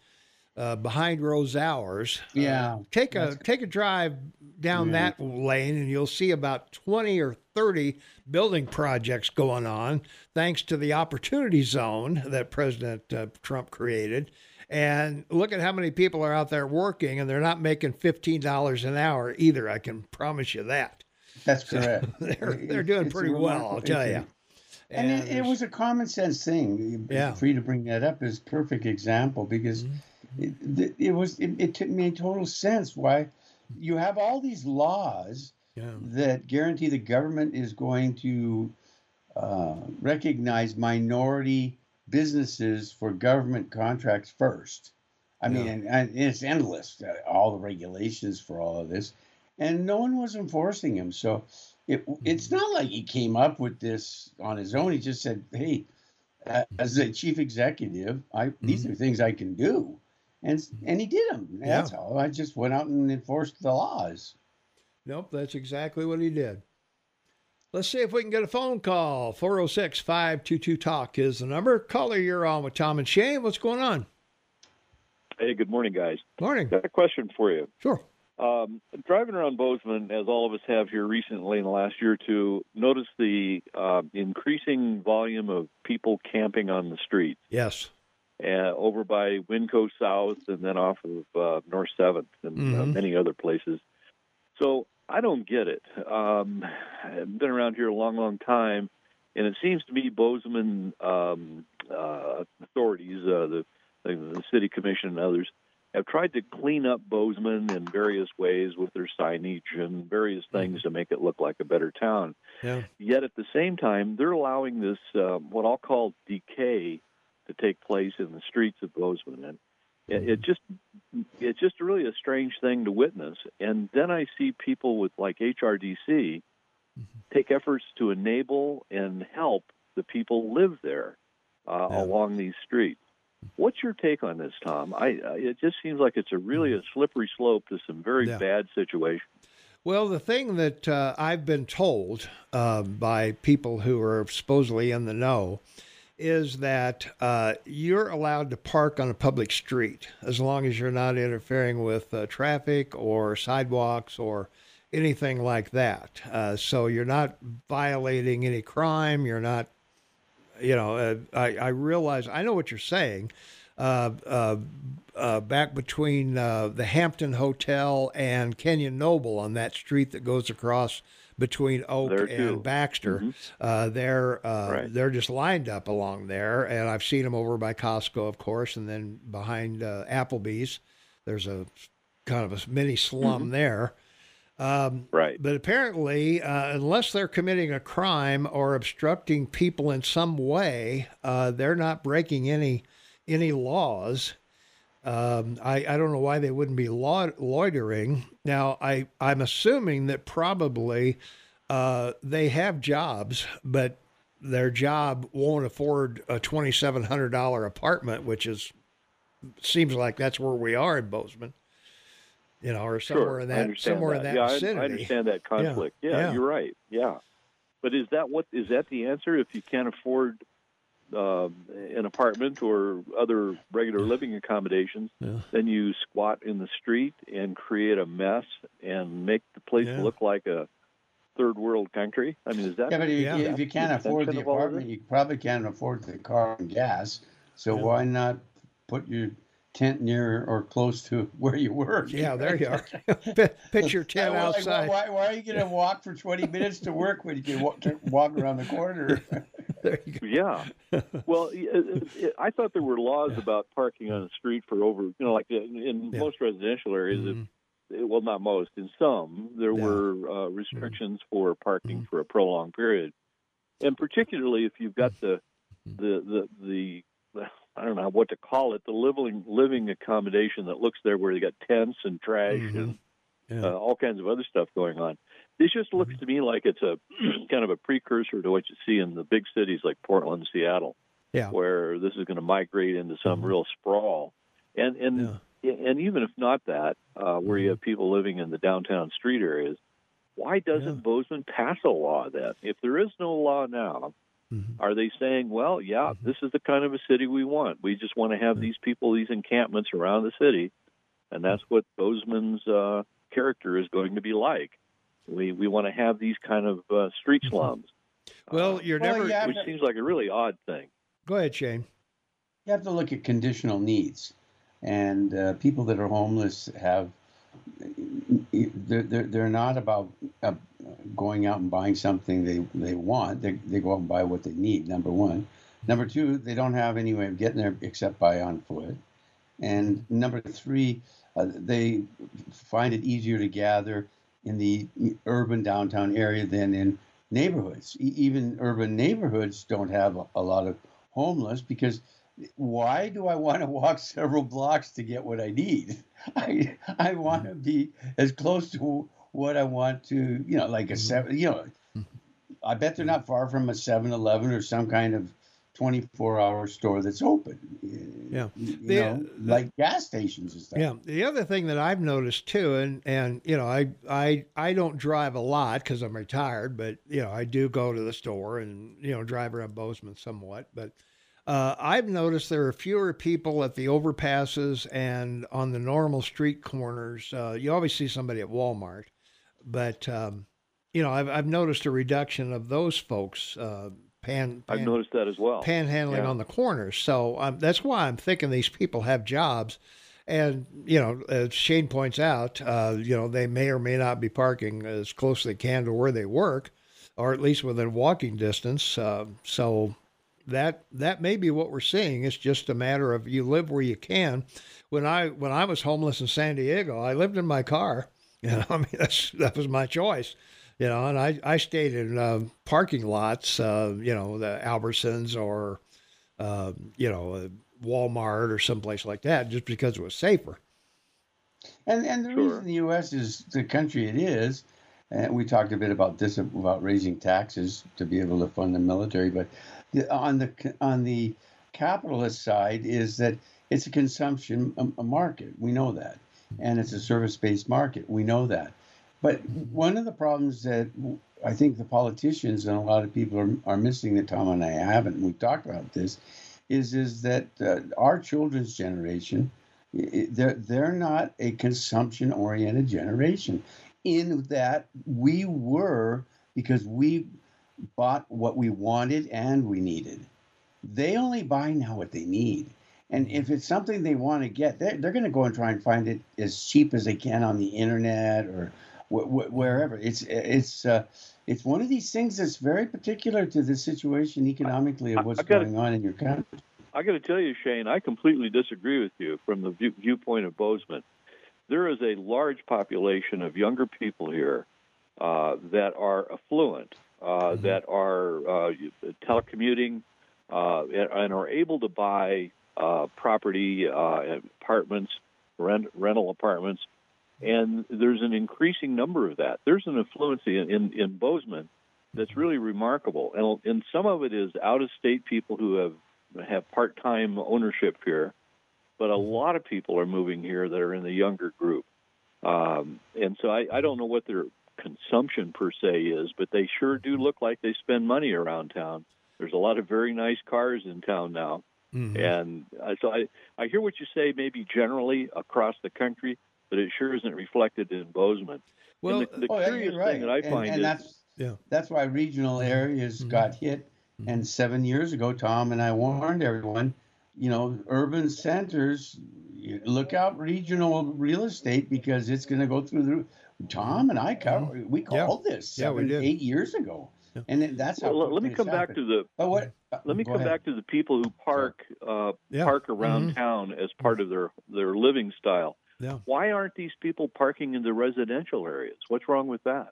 uh, behind Rosauers, uh, Yeah, take a take a drive down Yeah. that lane, and you'll see about 20 or 30 building projects going on, thanks to the Opportunity Zone that President uh, Trump created. And look at how many people are out there working, and they're not making fifteen dollars an hour either. I can promise you that. That's correct. They're they're doing pretty well, I'll tell you. a- And, it, it was a common sense thing. Yeah. For you to bring that up is a perfect example because Mm-hmm. It, it was it, it took made total sense why you have all these laws yeah. that guarantee the government is going to uh, recognize minority businesses for government contracts first. I mean, and, and it's endless, uh, all the regulations for all of this, and no one was enforcing them. So it, it's Mm-hmm. not like he came up with this on his own. He just said, "Hey, as a chief executive, I these are things I can do," and and he did them. Yeah. That's all. I just went out and enforced the laws. Nope, that's exactly what he did. Let's see if we can get a phone call. 406 522 Talk is the number. Caller, you're on with Tom and Shane. What's going on? Hey, good morning, guys. Morning. Got a question for you. Sure. Um, driving around Bozeman, as all of us have here recently in the last year or two, noticed the uh, increasing volume of people camping on the streets Yes. Uh, over by Winco South and then off of uh, North Seventh and uh, Mhm. many other places. So I don't get it. Um, I've been around here a long, long time, and it seems to me Bozeman um, uh, authorities, uh, the, the city commission and others, have tried to clean up Bozeman in various ways with their signage and various things to make it look like a better town. Yeah. Yet at the same time, they're allowing this uh, what I'll call decay to take place in the streets of Bozeman, and it, it just it's just really a strange thing to witness. And then I see people with like HRDC take efforts to enable and help the people live there uh, Yeah. along these streets. What's your take on this, Tom? I, I it just seems like it's a really a slippery slope to some very Yeah. bad situations. Well, the thing that uh, I've been told uh, by people who are supposedly in the know is that uh, you're allowed to park on a public street as long as you're not interfering with uh, traffic or sidewalks or anything like that. Uh, so you're not violating any crime. You're not, you know, uh, I, I realize, I know what you're saying. Uh, uh, back between the Hampton Hotel and Kenyon Noble on that street that goes across between Oak There, too. and Baxter. Mhm. Uh, they're uh, Right. they're just lined up along there, and I've seen them over by Costco, of course, and then behind uh, Applebee's. There's a kind of a mini slum Mm-hmm. there. Um, Right. but apparently, uh, unless they're committing a crime or obstructing people in some way, uh, they're not breaking any any laws. Um, I, I don't know why they wouldn't be lo- loitering. Now, I, I'm assuming that probably uh, they have jobs, but their job won't afford a $2,700 apartment, which is seems like that's where we are in Bozeman, you know, or somewhere sure, in that somewhere in that. that yeah, I- vicinity. I, understand that conflict. Yeah, yeah. you're right. Yeah, but is that what is that the answer? If you can't afford um an apartment or other regular living accommodations, Yeah. then you squat in the street and create a mess and make the place Yeah. look like a third world country. I mean, is that? Yeah, but if, Yeah. if you can't afford the of all of apartment, you probably can't afford the car and gas. So Yeah. why not put your tent near or close to where you work? Yeah, there you are. Pi- Pitch your tent Why- why- outside. Why, why are you going to walk for 20 minutes to work when you can walk, walk around the corner? There you go. Yeah. Well, y- uh, uh, I thought there were laws about parking on the street for over, you know, like in, in Yeah. most residential areas. Mhm. If, well, not most. In some, there Yeah. were uh, restrictions for parking Mhm. for a prolonged period, and particularly if you've got the Mm-hmm. the the the I don't know what to call it, the living living accommodation that looks there where they got tents and trash Mhm. and Yeah. uh, all kinds of other stuff going on. This just looks Mm-hmm. to me like it's a kind of a precursor to what you see in the big cities like Portland, Seattle, Yeah. where this is going to migrate into some Mhm. real sprawl. And and and even if not that, uh, where Mm-hmm. you have people living in the downtown street areas, why doesn't Yeah. Bozeman pass a law then? If there is no law now, Mhm. are they saying, well, yeah, Mm-hmm. this is the kind of a city we want. We just want to have these people, these encampments around the city, and that's what Bozeman's uh, character is going to be like. We we want to have these kind of uh, street slums. Mm-hmm. Well, Uh, you're Well, never. yeah. which seems like a really odd thing. Go ahead, Shane. You have to look at conditional needs, and uh, people that are homeless have they're they're, they're not about uh, going out and buying something they they want. They they go out and buy what they need. Number one. Number two, they don't have any way of getting there except by on foot. And number three, uh, they find it easier to gather in the urban downtown area than in neighborhoods. E- even urban neighborhoods don't have a, a lot of homeless because why do I want to walk several blocks to get what I need? I I want to be as close to what I want to, you know, like a seven, you know, I bet they're not far from a 7-Eleven or some kind of 24-hour store that's open. Yeah. You The- know, the- like gas stations and stuff. Yeah. The other thing that I've noticed too, and and you know, I I I don't drive a lot because I'm retired, but you know, I do go to the store and you know drive around Bozeman somewhat. But uh, I've noticed there are fewer people at the overpasses and on the normal street corners. Uh, you always see somebody at Walmart, but um, you know, I've I've noticed a reduction of those folks. Uh, pan, I've noticed that as well. panhandling Yeah. on the corners. So um, that's why I'm thinking these people have jobs. And, you know, as Shane points out, uh, you know, they may or may not be parking as close as they can to where they work, or at least within walking distance. Uh, so that that may be what we're seeing. It's just a matter of you live where you can. When I when I was homeless in San Diego, I lived in my car. You know, I mean that's that was my choice you know, and I, I stayed in uh, parking lots, uh, you know, the Albertsons or, uh, you know, uh, Walmart or someplace like that, just because it was safer. And and the Sure. reason the U.S. is the country it is, and we talked a bit about this about raising taxes to be able to fund the military, but the, on the on the capitalist side is that it's a consumption um, a market. We know that, and it's a service based market. We know that. But one of the problems that I think the politicians and a lot of people are, are missing that Tom and I haven't, and we talked about this, is is that uh, our children's generation, they're they're not a consumption oriented generation, in that we were because we bought what we wanted and we needed. They only buy now what they need. And if it's something they want to get, they're, they're going to go and try and find it as cheap as they can on the internet or wh- wh- wherever. It's it's uh, it's one of these things that's very particular to the situation economically of what's gotta- going on in your country. I got to tell you, Shane, I completely disagree with you from the view, viewpoint of Bozeman. There is a large population of younger people here uh, that are affluent, uh, that are uh, telecommuting, uh, and are able to buy uh, property, uh, apartments, rent, rental apartments, and there's an increasing number of that. There's an affluency in, in, in Bozeman that's really remarkable, and, and some of it is out-of-state people who have have part-time ownership here, but a lot of people are moving here that are in the younger group, um, and so I, I don't know what their consumption per se is, but they sure do look like they spend money around town. There's a lot of very nice cars in town now, Mhm. and uh, so I, I hear what you say maybe generally across the country, but it sure isn't reflected in Bozeman. Well, and the, uh, the Oh, curious right. thing that I and, find and is that's Yeah. that's why regional mm-hmm. areas mm-hmm. got hit. Mm-hmm. And seven years ago, Tom and I warned everyone, you know, urban centers, look out regional real estate because it's going to go through the. Tom and I cover, we Yeah. called this Yeah, we seven, did. eight years ago, and then that's how. well, let- let me come it's back to the But what? Uh, let me go come ahead. back to the people who park uh, Yeah. park around Mhm. town as part of their their living style. Yeah. Why aren't these people parking in the residential areas? What's wrong with that?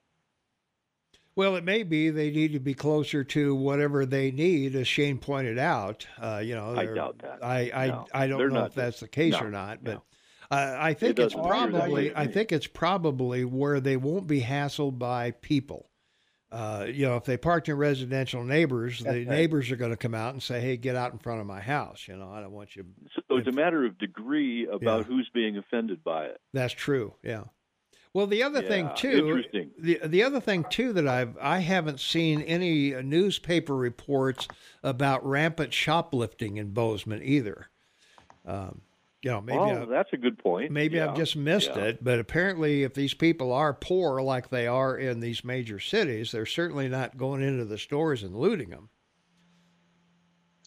Well, it may be they need to be closer to whatever they need, as Shane pointed out. Uh, you know, I doubt that. I I, No, I don't they're know if that's the case no, or not, no. but uh, I think it's that way probably I think it's probably where they won't be hassled by people. Uh, you know, if they parked in residential neighbors, the right. neighbors are going to come out and say, "Hey, get out in front of my house." You know, I don't want you. So it's a matter of degree about Yeah. who's being offended by it. That's true. Yeah. Well, the other thing too, interesting. the the other thing too that I've I haven't seen any newspaper reports about rampant shoplifting in Bozeman either. Um, you know, maybe well, I, that's a good point. maybe Yeah, I've just missed yeah. it, but apparently, if these people are poor like they are in these major cities, they're certainly not going into the stores and looting them.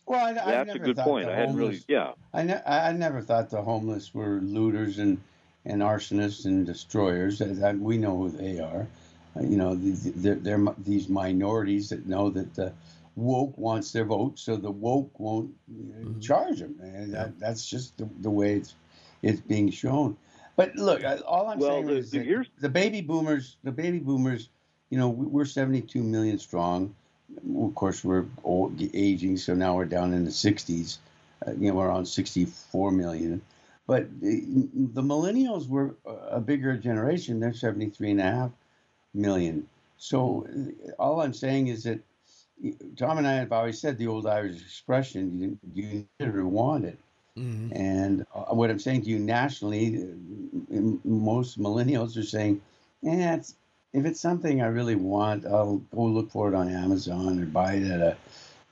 Well, I, I That's never a good thought point. the I hadn't really, homeless- yeah. I, ne- I never thought the homeless were looters and, and arsonists and destroyers. That- that- we know who they are. Uh, you know, the- the- they're, they're these minorities that know that the woke wants their vote, so the woke won't uh, charge them. And that, that's just the, the way it's it's being shown. But look, all I'm Well, saying the- is the- that the baby boomers, the baby boomers, you know, we- we're 72 million strong. Of course, we're old, aging, so now we're down in the 60s. Uh, you know, we're on 64 million. But the, the millennials were a bigger generation. They're 73 and a half million. So uh, all I'm saying is that Tom and I have always said the old Irish expression, you, you need or want it. Mm-hmm. And uh, what I'm saying to you nationally, uh, most millennials are saying, "Yeah, it's, if it's something I really want, I'll go look for it on Amazon or buy it at a,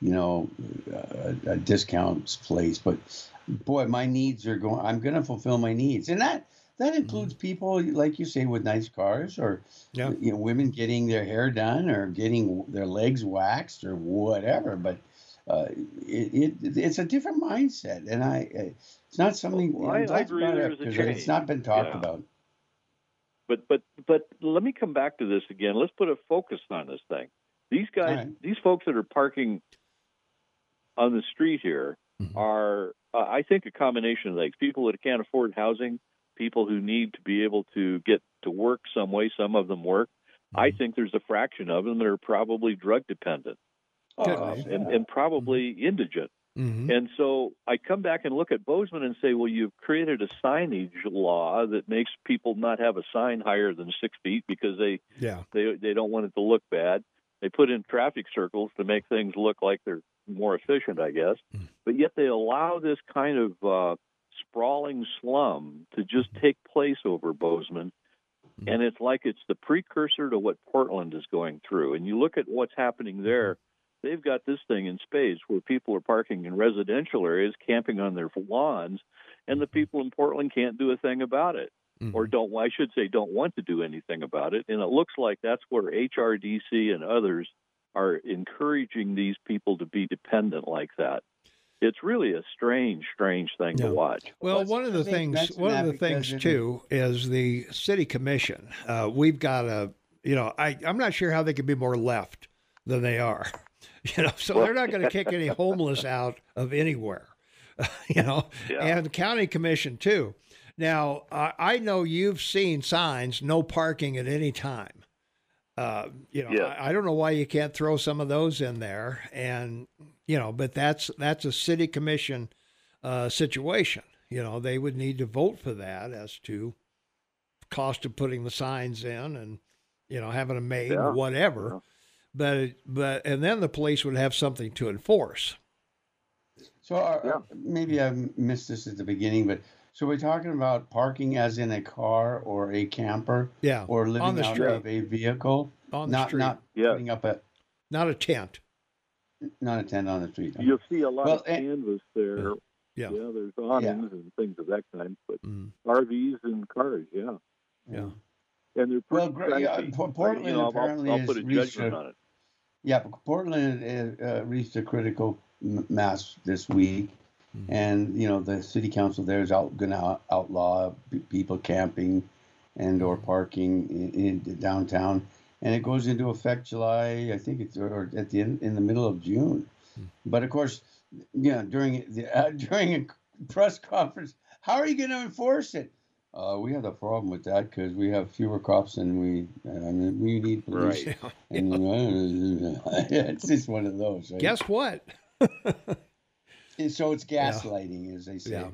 you know, a, a discount place." But boy, my needs are going. I'm going to fulfill my needs, and that that includes people like you say with nice cars, or Yeah. you know, women getting their hair done or getting their legs waxed or whatever. But uh, it, it it's a different mindset, and I uh, it's not something. Well, I'm I- I glad you agree there's up a 'cause change. It's not been talked Yeah. about. But but but let me come back to this again. Let's put a focus on this thing. These guys, All right. these folks that are parking on the street here Mhm. are, uh, I think, a combination of things. People that can't afford housing, people who need to be able to get to work some way. Some of them work. I think there's a fraction of them that are probably drug dependent uh, be. and, and probably indigent. Mm-hmm. And so I come back and look at Bozeman and say, well, you've created a signage law that makes people not have a sign higher than six feet because they, Yeah. they, they don't want it to look bad. They put in traffic circles to make things look like they're more efficient, I guess. Mm. But yet they allow this kind of uh, sprawling slum to just mm-hmm. take place over Bozeman. Mm-hmm. and it's like it's the precursor to what Portland is going through. And you look at what's happening mm-hmm. there. They've got this thing in spades where people are parking in residential areas, camping on their lawns, and the people in Portland can't do a thing about it Mhm. or don't I should say don't want to do anything about it. And it looks like that's where HRDC and others are encouraging these people to be dependent like that. It's really a strange, strange thing Yeah. to watch. Well, Well, one of the I things, one of the things too, is the city commission. Uh, we've got a, you know, I I'm not sure how they could be more left than they are, you know. So they're not going to kick any homeless out of anywhere, you know, Yeah. and the county commission too. Now I, I know you've seen signs no parking at any time. Uh, you know, Yeah. I, I don't know why you can't throw some of those in there, and you know, but that's that's a city commission uh, situation. You know, they would need to vote for that as to cost of putting the signs in and you know having them made, Yeah. whatever. Yeah. But but and then the police would have something to enforce. So are, Yeah. maybe I missed this at the beginning, but so we're talking about parking as in a car or a camper Yeah, or living the out street. of a vehicle, on the not street, not Yeah. putting up a not a tent. not a tent on the street. You'll see a lot Well, of and- canvas there. Yeah. Yeah, there's awnings and things of that kind, but Mm, RVs and cars, yeah. yeah. And they're Well, pretty gra- yeah, pricey. Po- I- Portland you know, I'll- apparently I'll, has put a reached judgment a- on it. Yeah, Portland uh, uh, reached a critical mass this week, Mhm. and you know the city council there is out going to outlaw people camping and or parking in, in downtown, and it goes into effect July, I think it's or at the end in the middle of June. But of course, yeah, during the uh, during a press conference, how are you going to enforce it? Uh, we have a problem with that because we have fewer cops than we and we need police. Right. Yeah. And uh, it's just one of those. Right? Guess what? And so it's gaslighting, as they say. Yeah.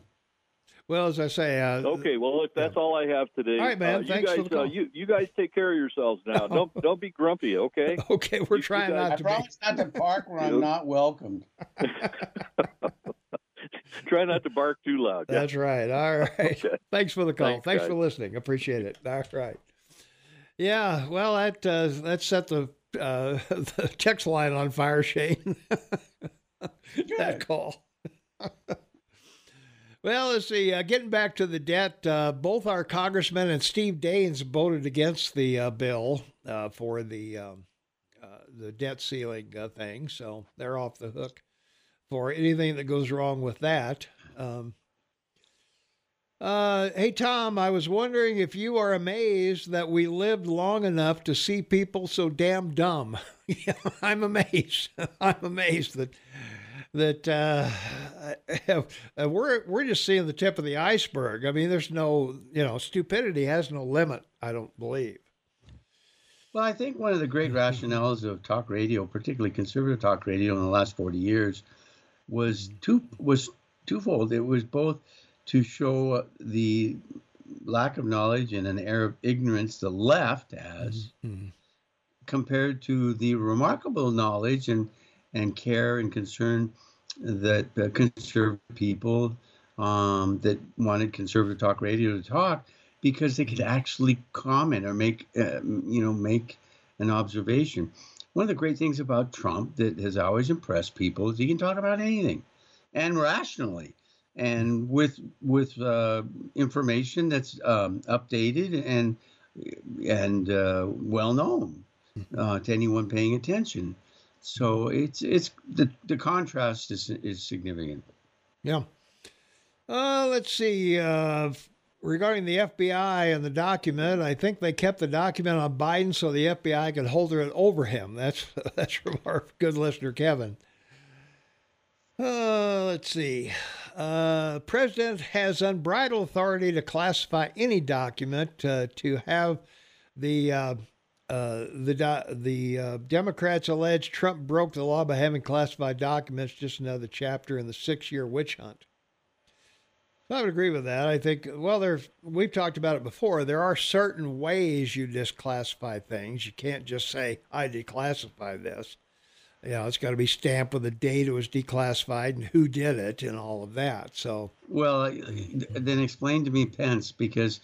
Well, as I say, uh, Okay, well, look, that's all I have today. All right, man, Uh, you thanks guys, for the call. Uh, you you guys take care of yourselves now. Don't don't be grumpy, okay? Okay, we're You- you trying guys- not to be. promise not to park where I'm not welcomed. Try not to bark too loud. Yeah. That's right. All right. Okay. Thanks for the call. Thanks, Thanks, for listening. Appreciate it. All right. Yeah. Well, that uh, that set the uh, the text line on fire, Shane. that call. Well, let's see. Uh, getting back to the debt, uh, both our congressman and Steve Daines voted against the uh, bill uh, for the um, uh, the debt ceiling uh, thing, so they're off the hook for anything that goes wrong with that. Um, uh, hey, Tom, I was wondering if you are amazed that we lived long enough to see people so damn dumb. yeah, I'm amazed. I'm amazed that that uh, uh, we're we're just seeing the tip of the iceberg. I mean, there's no you know stupidity has no limit. I don't believe. Well, I think one of the great rationales of talk radio, particularly conservative talk radio, in the last 40 years, was two was twofold. It was both to show the lack of knowledge and an air of ignorance the left has, Mhm. compared to the remarkable knowledge and and care and concern that uh, conservative people um, that wanted conservative talk radio to talk because they could actually comment or make uh, you know make an observation. One of the great things about Trump that has always impressed people is he can talk about anything, and rationally, and with with uh, information that's um, updated and and uh, well known uh, to anyone paying attention. So it's it's the the contrast is is significant. Yeah. Uh, let's see. Uh, regarding the FBI and the document, I think they kept the document on Biden so the FBI could hold it over him. That's that's from our good listener Kevin. Uh, let's see. Uh, president has unbridled authority to classify any document uh, to have the uh, uh, the the uh, Democrats allege Trump broke the law by having classified documents. Just another chapter in the six-year witch hunt. I would agree with that. I think well, there's we've talked about it before. There are certain ways you disclassify things. You can't just say I declassify this. You know, it's got to be stamped with the date it was declassified and who did it and all of that. So Well, then explain to me Pence because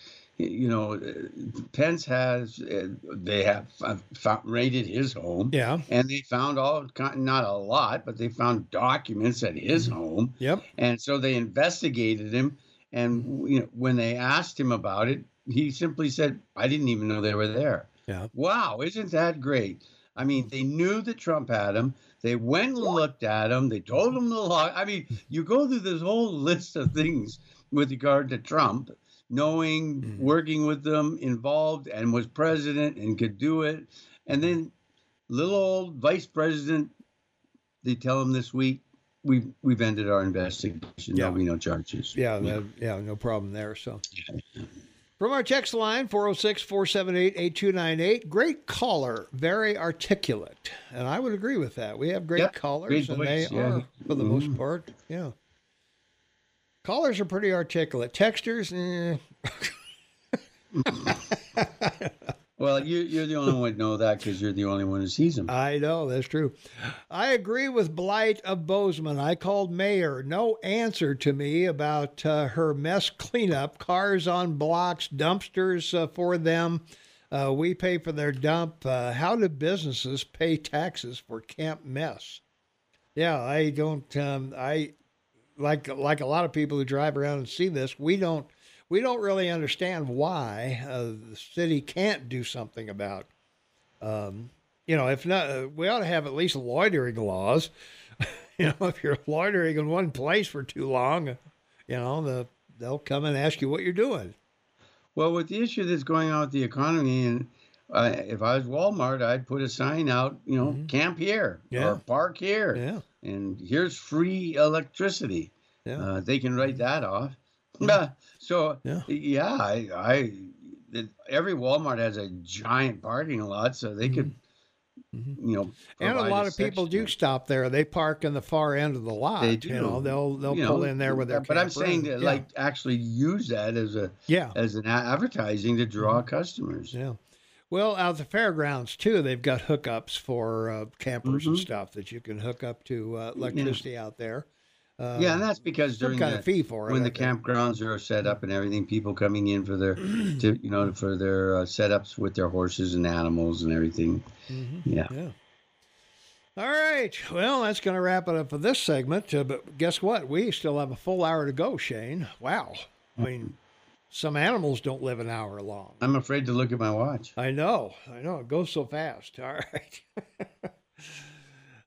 you know, uh, Pence has uh, they have found, raided his home. Yeah. And they found all not a lot, but they found documents at his Mm-hmm. home. Yep. And so they investigated him, and you know, when they asked him about it, he simply said, "I didn't even know they were there." Yeah. Wow, isn't that great? I mean, they knew that Trump had him. They went and looked at him. They told him the law. I mean, you go through this whole list of things with regard to Trump, knowing, Mhm. working with them, involved, and was president and could do it. And then little old vice president, they tell him this week, we've we've ended our investigation. Yeah. There'll be no charges. Yeah, no, yeah, no problem there. So, from our text line, 406 478 8298, great caller, very articulate. And I would agree with that. We have great callers, great and voice, they yeah. are, for the most Mhm. part. Yeah. Callers are pretty articulate. Texters, eh. Well, you, you're the only one to know that because you're the only one who sees them. I know, that's true. I agree with Blight of Bozeman. I called Mayor. No answer to me about uh, her mess cleanup, cars on blocks, dumpsters uh, for them. Uh, we pay for their dump. Uh, how do businesses pay taxes for camp mess? Yeah, I don't. Um, I like like a lot of people who drive around and see this. We don't. We don't really understand why uh, the city can't do something about um, you know, if not, uh, we ought to have at least loitering laws. you know, if you're loitering in one place for too long, you know, the they'll come and ask you what you're doing. Well, with the issue that's going on with the economy, and uh, if I was Walmart, I'd put a sign out, you know, Mhm. camp here Yeah. or park here, Yeah, and here's free electricity. yeah, Uh, they can write that off. Uh, so Yeah. yeah, I, I it, every Walmart has a giant parking lot, so they could, Mhm. you know, and a lot of people do stop there. They park in the far end of the lot. They You know, do. they'll they'll you pull know, in there with their. But I'm saying to yeah, like actually use that as a yeah, as an advertising to draw customers. yeah. Well, out the fairgrounds too, they've got hookups for uh, campers and Mhm. stuff that you can hook up to uh, electricity out there. Uh, Yeah, and that's because during kind the of fee for it. when I the think. campgrounds are set up and everything, people coming in for their, to, you know, for their uh, setups with their horses and animals and everything. Mhm. Yeah. Yeah. All right. Well, that's going to wrap it up for this segment. Uh, but guess what? We still have a full hour to go, Shane. Wow. I mean, some animals don't live an hour long. I'm afraid to look at my watch. I know. I know. It goes so fast. All right.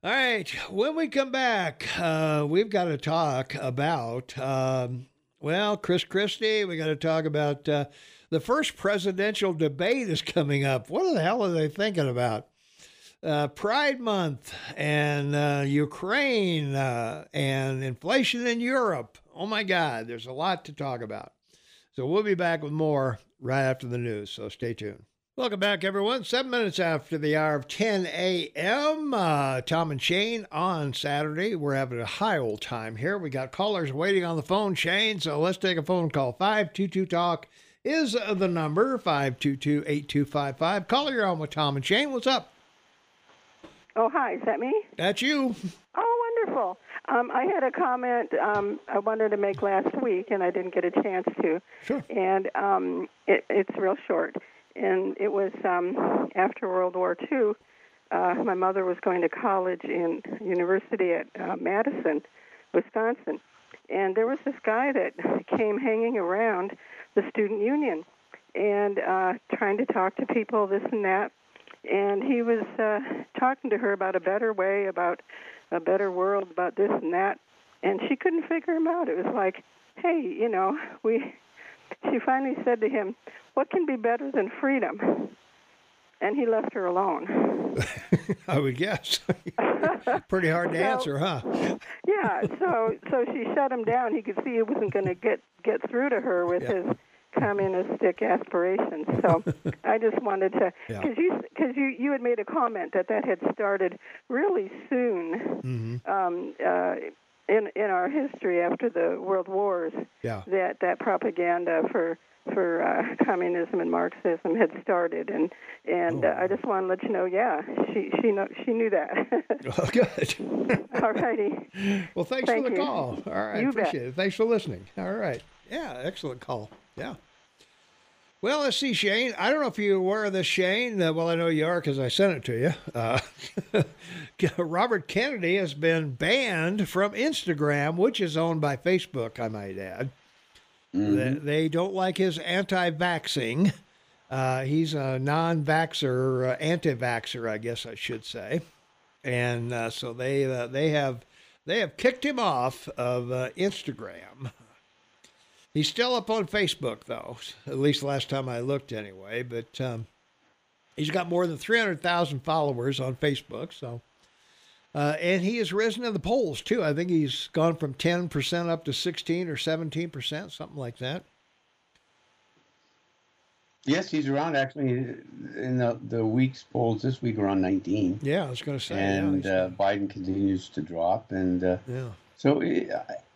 All right. When we come back, uh, we've got to talk about, um, well, Chris Christie. We got to talk about uh, the first presidential debate is coming up. What the hell are they thinking about? Uh, Pride Month and uh, Ukraine uh, and inflation in Europe. Oh my God, there's a lot to talk about. So we'll be back with more right after the news. So stay tuned. Welcome back, everyone. Seven minutes after the hour of 10 a.m. Uh, Tom and Shane on Saturday. We're having a high old time here. We got callers waiting on the phone, Shane. So let's take a phone call. 522 Talk is the number 522 8255. Caller, you're on with Tom and Shane. What's up? Oh, hi. Is that me? That's you. Oh, wonderful. Um, I had a comment um, I wanted to make last week, and I didn't get a chance to. Sure. And um, it, it's real short. And it was um, after World War II. Uh, my mother was going to college in university at uh, Madison, Wisconsin, and there was this guy that came hanging around the student union and uh, trying to talk to people, this and that. And he was uh, talking to her about a better way, about a better world, about this and that. And she couldn't figure him out. It was like, hey, you know, we. She finally said to him, "What can be better than freedom?" And he left her alone. I would guess. Pretty hard to So- answer, huh? yeah, so so she shut him down. He could see he wasn't going to get get through to her with Yeah. his communistic aspirations. So I just wanted to Yeah. because you because you you had made a comment that that had started really soon hmm um, uh, in in our history after the world wars. Yeah. That that propaganda for for uh, communism and Marxism had started, and and Oh. uh, I just want to let you know, yeah, she she know she knew that. Oh, good. All righty. Well, thanks Thank for the you. call. All right, You bet. appreciate it. Thanks for listening. All right. Yeah, excellent call. Yeah. Well, let's see, Shane. I don't know if you're aware of this, Shane. Uh, well, I know you are because I sent it to you. Uh, Robert Kennedy has been banned from Instagram, which is owned by Facebook, I might add. Mm-hmm. They, they don't like his anti vaxing. Uh, he's a non vaxxer, uh, anti vaxxer, I guess I should say. And uh, so they, uh, they, have, they have kicked him off of uh, Instagram. He's still up on Facebook, though, at least last time I looked, anyway. But um, he's got more than 300,000 followers on Facebook. So, uh, and he has risen in the polls, too. I think he's gone from 10% up to 16 or 17%, something like that. Yes, he's around actually in the, the week's polls this week around 19. Yeah, I was going to say. and yeah, uh, Biden continues to drop. And uh, yeah. so I-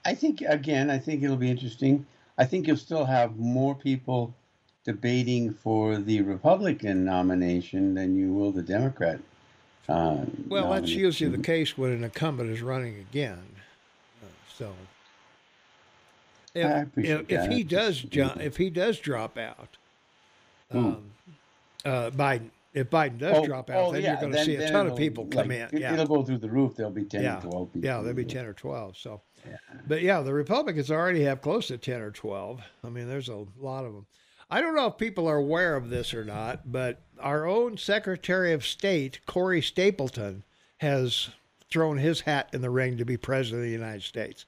I think, again, I think it'll be interesting. I think you'll still have more people debating for the Republican nomination than you will the Democrat. Uh, Well, that's usually the case when an incumbent is running again. Uh, so, if, if, if he does ju- if he does drop out, um, uh, Biden, if Biden does Oh, drop out, oh, then yeah, you're going to see a ton of people come like, in. it- Yeah, It'll go through the roof. There'll be 10 yeah, or 12 people. yeah, there'll be ten or twelve. So, but yeah, the Republicans already have close to ten or twelve. I mean, there's a lot of them. I don't know if people are aware of this or not, but our own Secretary of State Corey Stapleton has thrown his hat in the ring to be president of the United States.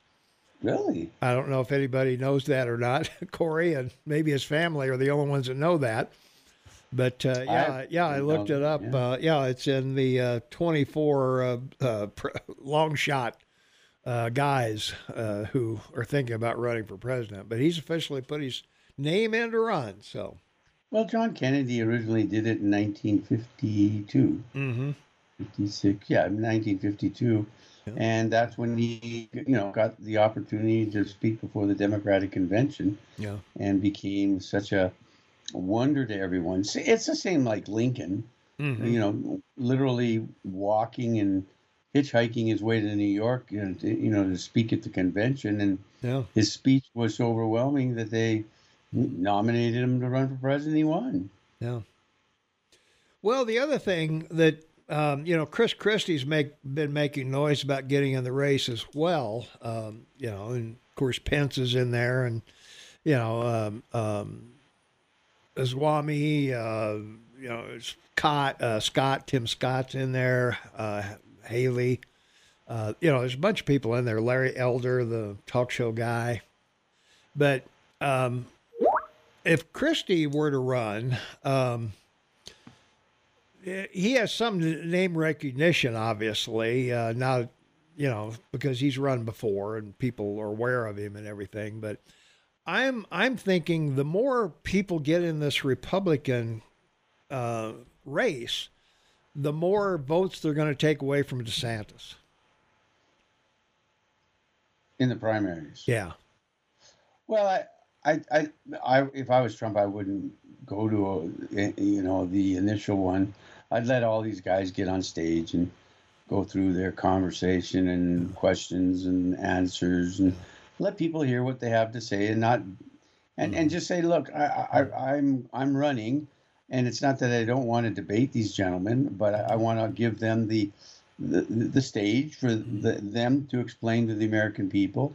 Really? I don't know if anybody knows that or not. Corey and maybe his family are the only ones that know that. But uh, yeah, yeah, I looked it up. yeah. Uh, yeah, it's in the uh, 24 uh, uh, long shot uh, guys uh, who are thinking about running for president. But he's officially put his name in to run. So, Well, John Kennedy originally did it in 1952. mm-hmm. 56 yeah 1952 Yeah. and that's when he you know got the opportunity to speak before the democratic convention yeah, and became such a wonder to everyone it's the same like lincoln mm-hmm. you know literally walking and hitchhiking his way to new york you know, to, you know to speak at the convention and yeah. his speech was so overwhelming that they nominated him to run for president he won Yeah. Well, the other thing that um, you know, Chris Christie's make been making noise about getting in the race as well. Um, you know, and of course Pence is in there, and you know, um, um, uh, you know, Scott, uh, Scott, Tim Scott's in there, uh, Haley. Uh, you know, there's a bunch of people in there. Larry Elder, the talk show guy, but um, if Christie were to run, um, he has some name recognition, obviously. Uh, not, you know, because he's run before and people are aware of him and everything. But I'm I'm thinking the more people get in this Republican uh, race, the more votes they're going to take away from DeSantis. in the primaries Yeah. Well, I, I, I, I, if I was Trump, I wouldn't go to a, eh, you know, the initial one. I'd let all these guys get on stage and go through their conversation and questions and answers and let people hear what they have to say and not, and, and mm-hmm. just say, look, I, I, I'm, I'm running, and it's not that I don't want to debate these gentlemen, but I, I want to give them the, the, the stage for the, them to explain to the American people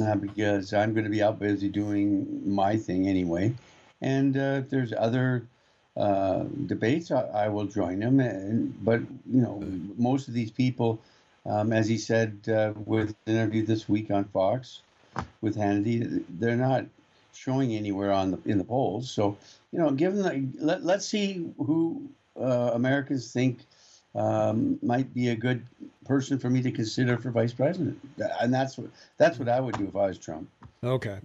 uh, because I'm going to be out busy doing my thing anyway. And uh, if there's other uh, debates, I, I will join them. And but you know, most of these people, um, as he said uh, with an interview this week on Fox with Hannity, they're not showing anywhere on the in the polls. So you know, given the let let's see who uh, Americans think um, might be a good person for me to consider for vice president, and that's what that's what I would do if I was Trump. Okay.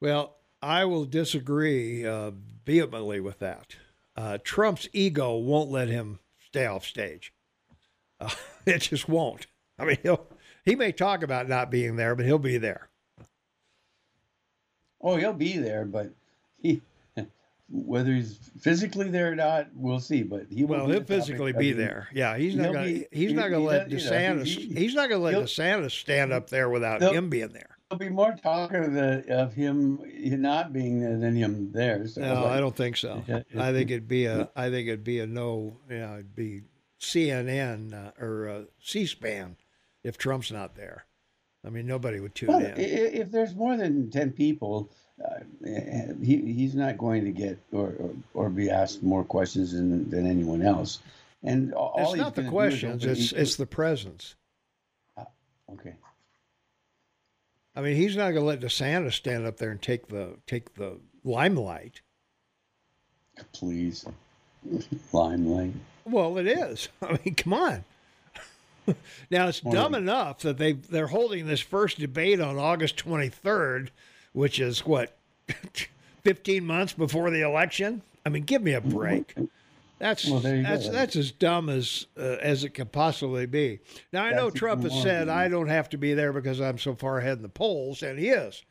Well, I will disagree uh, vehemently with that. Uh, Trump's ego won't let him stay off stage. Uh, it just won't. I mean, he'll he may talk about not being there, but he'll be there. Oh, he'll be there, but he whether he's physically there or not, we'll see. But he will Well, he'll physically be the- there. Yeah, he's not going. to He's he- not going to let does- you know, DeSantis. he- he's not going to let DeSantis stand up there without him being there. there'll be more talk of the of him not being there than him there. So No, like, I don't think so. Yeah, yeah. I think it'd be a. I think it'd be a no. You know, it'd be CNN uh, or uh, C-SPAN if Trump's not there. I mean, nobody would tune Well, in. if there's more than ten people, uh, he he's not going to get or, or, or be asked more questions than, than anyone else. And all It's not the gonna do is questions. It's it's the presence. okay. I mean, he's not going to let DeSantis stand up there and take the take the limelight. Please, limelight. Well, it is. I mean, come on. now it's dumb enough that they they're holding this first debate on August 23rd, which is what 15 months before the election. I mean, give me a break. That's Well, you go. that's that's as dumb as uh, as it could possibly be. Now I know Trump has said. I don't have to be there because I'm so far ahead in the polls, and he is.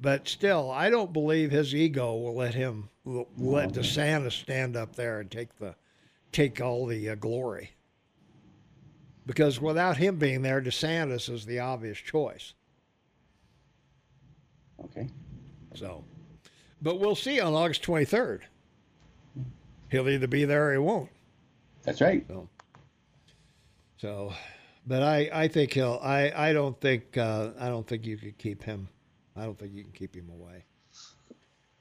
But still, I don't believe his ego will let him will let DeSantis stand up there and take the take all the uh, glory. Because without him being there, DeSantis is the obvious choice. Okay. So, but we'll see on August 23rd. He'll either be there or he won't. That's right. So, but I, I think he'll. I, I don't think. Uh, I don't think you could keep him. I don't think you can keep him away.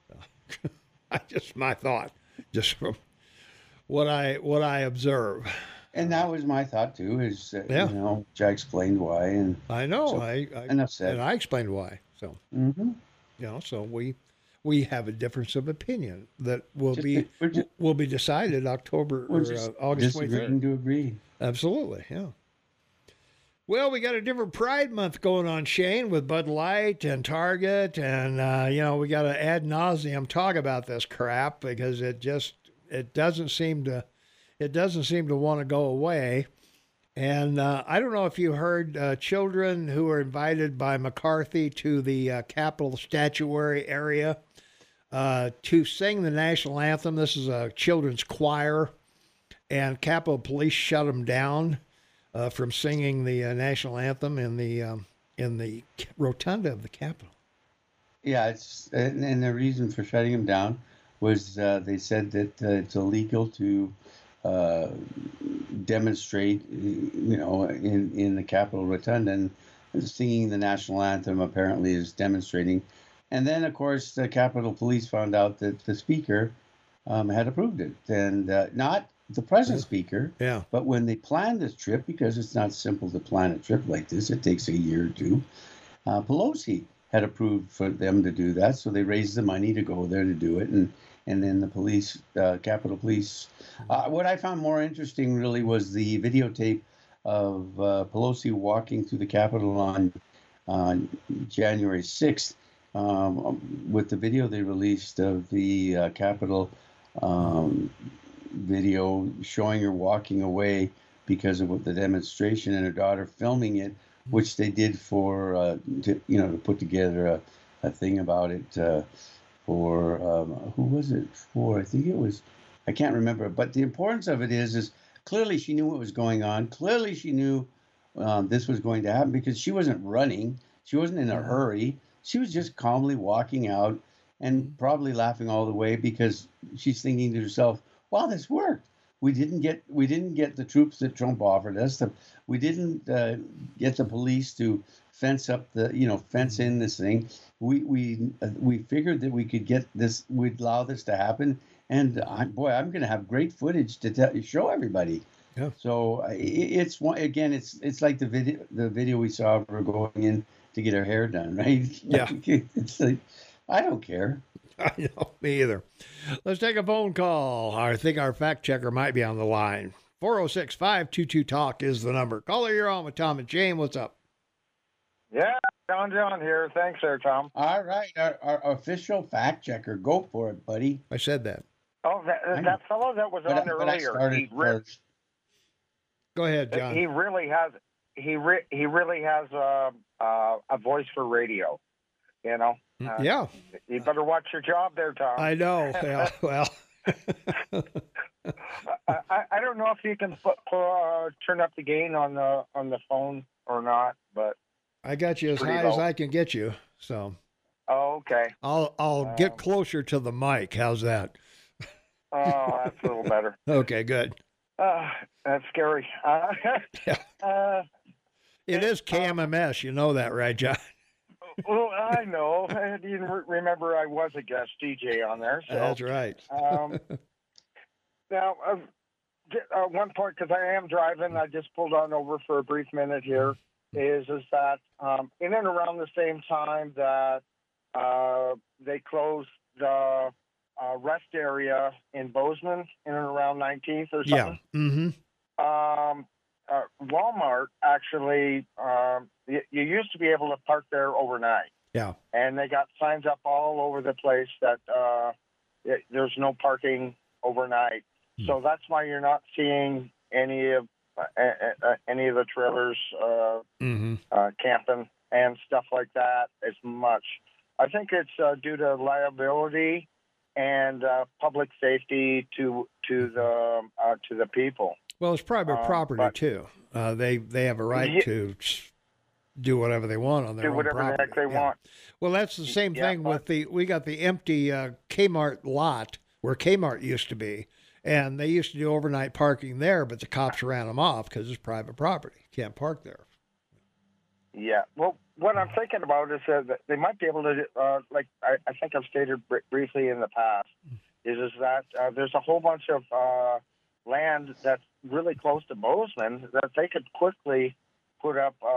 So, I just my thought, just from what I what I observe. And that was my thought too. Is uh, Yeah. you know, Jack explained why, and I know. So, I, I enough said. and I explained why. So Mhm. you know, so we we have a difference of opinion that will Just- be we're will be decided October or just uh, August disagreeing to agree. Absolutely, yeah. Well, we got a different Pride Month going on, Shane, with Bud Light and Target, and uh, you know we got to ad nauseum talk about this crap because it just it doesn't seem to it doesn't seem to want to go away. And uh, I don't know if you heard uh, children who were invited by McCarthy to the uh, Capitol statuary area uh, to sing the national anthem. This is a children's choir and Capitol Police shut them down uh, from singing the uh, national anthem in the um, in the rotunda of the Capitol. Yeah, it's and, and the reason for shutting them down was they said that it's illegal to uh, demonstrate, you know, in in the Capitol Rotunda, and singing the national anthem apparently is demonstrating. And then, of course, the Capitol Police found out that the speaker um, had approved it, and uh, not the present speaker, Yeah, but when they planned this trip, because it's not simple to plan a trip like this, it takes a year or two. Uh, Pelosi had approved for them to do that, so they raised the money to go there to do it, and and then the police, uh, Capitol Police. Uh, what I found more interesting really was the videotape of uh, Pelosi walking through the Capitol on on January sixth. Um, with the video they released of the uh, Capitol um, video showing her walking away because of what the demonstration and her daughter filming it, which they did for uh, to, you know to put together a, a thing about it uh, for um, who was it for? I think it was I can't remember. But the importance of it is is clearly she knew what was going on. Clearly she knew um, this was going to happen because she wasn't running. She wasn't in a hurry. She was just calmly walking out and probably laughing all the way because she's thinking to herself, "Wow, this worked. We didn't get we didn't get the troops that Trump offered us. The, we didn't uh, get the police to fence up the you know fence in this thing. We we uh, we figured that we could get this. We'd allow this to happen. And I, boy, I'm going to have great footage to tell, show everybody. Yeah. So it, it's one again. It's it's like the video the video we saw of her going in to get her hair done, right? Yeah. it's like I don't care. I know me either. Let's take a phone call. I think our fact checker might be on the line. 406 522 Talk is the number. Caller, you're on with Tom and Jane. What's up? Yeah, John John here. Thanks there, Tom. All right, our, our official fact checker, go for it, buddy. I said that. Oh, that, that fellow that was But, I- on but I earlier, started he, re- first. Go ahead, John. he really has he re- he really has a uh, a voice for radio. You know, uh, yeah, you better watch your job there, Tom. I know. Yeah, well, I, I, I don't know if you can put, uh, turn up the gain on the on the phone or not, but I got you as high as. I can get you. So Oh, okay. I'll I'll get Um, closer to the mic. How's that? Oh, that's a little better. Okay, good. Uh, that's scary. Uh, Yeah. uh, It is KMMS. You know that, right, John? well, I know. I didn't re- remember I was a guest DJ on there. So. That's right. Um, now, uh, j- uh, one point because I am driving, I just pulled on over for a brief minute here. Is is that um, in and around the same time that uh, they closed the uh, rest area in Bozeman in and around 19th or something. Yeah. Mm-hmm. Um, uh, Walmart actually, um, y- you used to be able to park there overnight Yeah. and they got signs up all over the place that uh, it, there's no parking overnight. Hmm. So that's why you're not seeing any of any of the trailers uh, Mm-hmm. uh, camping and stuff like that as much. I think it's uh, due to liability and uh, public safety to to the uh, to the people. Well, it's private Um, property but- too. Uh, they they have a right Ye- to do whatever they want on their Do own whatever the property. heck they Yeah. want. Well, that's the same Yeah, thing but- with the we got the empty uh, Kmart lot where Kmart used to be, and they used to do overnight parking there, but the cops ran them off because it's private property. Can't park there. Yeah. Well, what I'm thinking about is uh, that they might be able to, uh, like I, I think I've stated br- briefly in the past, is is that uh, there's a whole bunch of uh, land that's really close to Bozeman that they could quickly put up uh,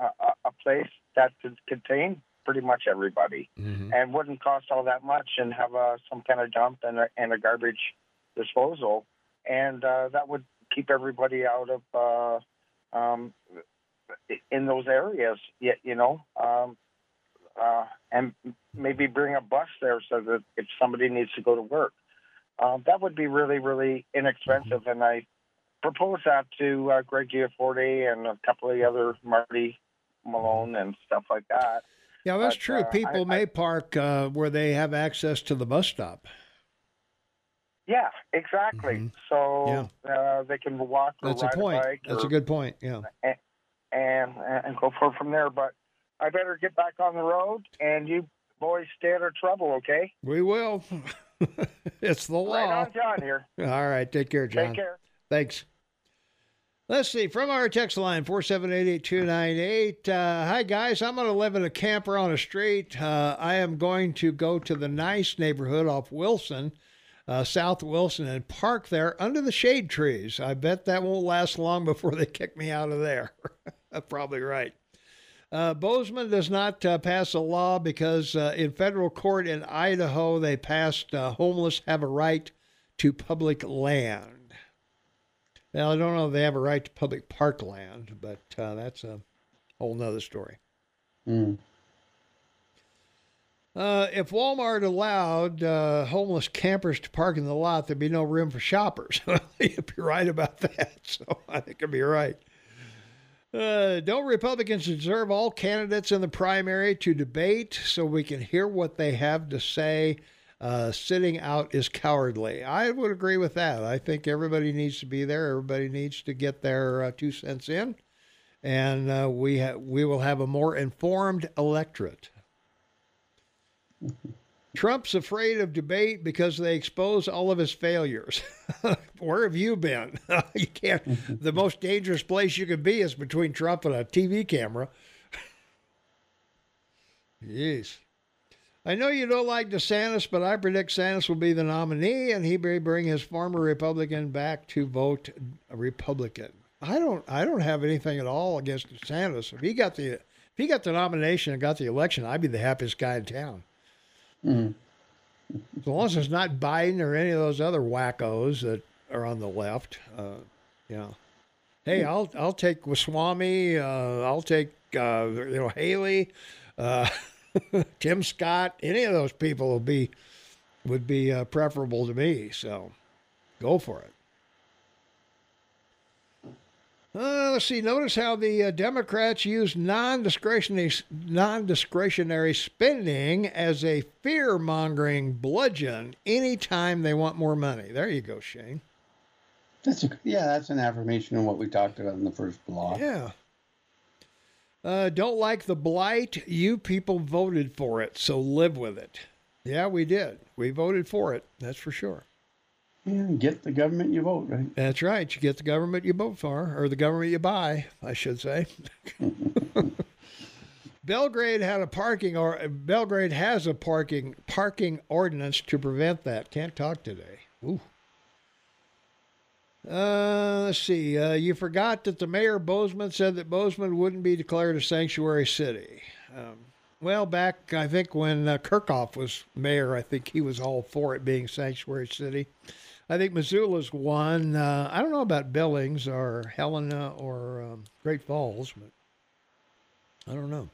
a, a- a place that could contain pretty much everybody Mm-hmm. and wouldn't cost all that much and have uh, some kind of dump and a, and a garbage disposal, and uh, that would keep everybody out of uh, um, in those areas. Yet you know, um, uh, and maybe bring a bus there so that if somebody needs to go to work, um, that would be really really inexpensive. And I proposed that to uh, Greg Gianforte and a couple of the other Marty Malone and stuff like that. Yeah, that's But, true. uh, People I- may park uh, where they have access to the bus stop. Yeah, exactly. So uh, they can walk or Mm-hmm. That's a point. bike That's or, a good point. Yeah. and and go for from there. But I better get back on the road, and you boys stay out of trouble, okay? We will. it's the law. Right on, John here. All right. Take care, John. Take care. Thanks. Let's see. From our text line, 4788298. Uh, hi, guys. I'm going to live in a camper on a street. Uh, I am going to go to the nice neighborhood off Wilson, uh, South Wilson, and park there under the shade trees. I bet that won't last long before they kick me out of there. Probably right. Uh, Bozeman does not uh, pass a law because uh, in federal court in Idaho, they passed uh, homeless have a right to public land. Now, I don't know if they have a right to public park land, but uh, that's a whole nother story. Mm. Uh, if Walmart allowed uh, homeless campers to park in the lot, there'd be no room for shoppers. You'd be right about that. So I think I'd be right. Uh, don't Republicans deserve all candidates in the primary to debate so we can hear what they have to say? Uh, sitting out is cowardly. I would agree with that. I think everybody needs to be there. Everybody needs to get their uh, two cents in, and we ha- we will have a more informed electorate. Trump's afraid of debate because they expose all of his failures. Where have you been? you can't. the most dangerous place you could be is between Trump and a TV camera. Jeez. I know you don't like DeSantis, but I predict Sanders will be the nominee, and he may bring his former Republican back to vote Republican. I don't. I don't have anything at all against DeSantis. If he got the, if he got the nomination and got the election, I'd be the happiest guy in town. Mm. As long as it's not Biden or any of those other wackos that are on the left, uh, yeah. Hey, I'll I'll take Swami. Uh, I'll take uh, you know Haley, uh, Tim Scott. Any of those people will be would be uh, preferable to me. So, go for it. Uh, let's see. Notice how the uh, Democrats use non-discretionary non-discretionary spending as a fear-mongering bludgeon anytime they want more money. There you go, Shane. That's a, yeah, that's an affirmation of what we talked about in the first block. Yeah. Uh, don't like the blight. You people voted for it, so live with it. Yeah, we did. We voted for it. That's for sure. Yeah, get the government you vote, right? That's right. You get the government you vote for, or the government you buy, I should say. Belgrade had a parking or Belgrade has a parking parking ordinance to prevent that. Can't talk today. Ooh. Uh, let's see. Uh, you forgot that the mayor Bozeman said that Bozeman wouldn't be declared a sanctuary city. Um, well, back I think when uh, Kirchhoff was mayor, I think he was all for it being sanctuary city. I think Missoula's one. Uh, I don't know about Billings or Helena or um, Great Falls, but I don't know.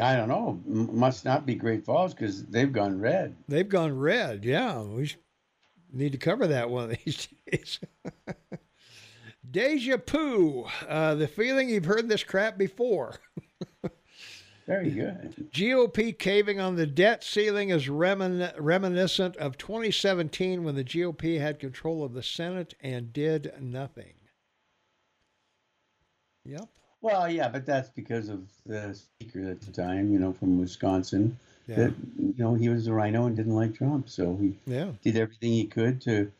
I don't know. M- must not be Great Falls because they've gone red. They've gone red. Yeah, we need to cover that one of these days. Deja Poo, uh, the feeling you've heard this crap before. Very good. GOP caving on the debt ceiling is remin- reminiscent of 2017 when the GOP had control of the Senate and did nothing. Yep. Well, yeah, but that's because of the speaker at the time, you know, from Wisconsin. Yeah. That you know he was a rhino and didn't like Trump, so he Yeah. did everything he could to,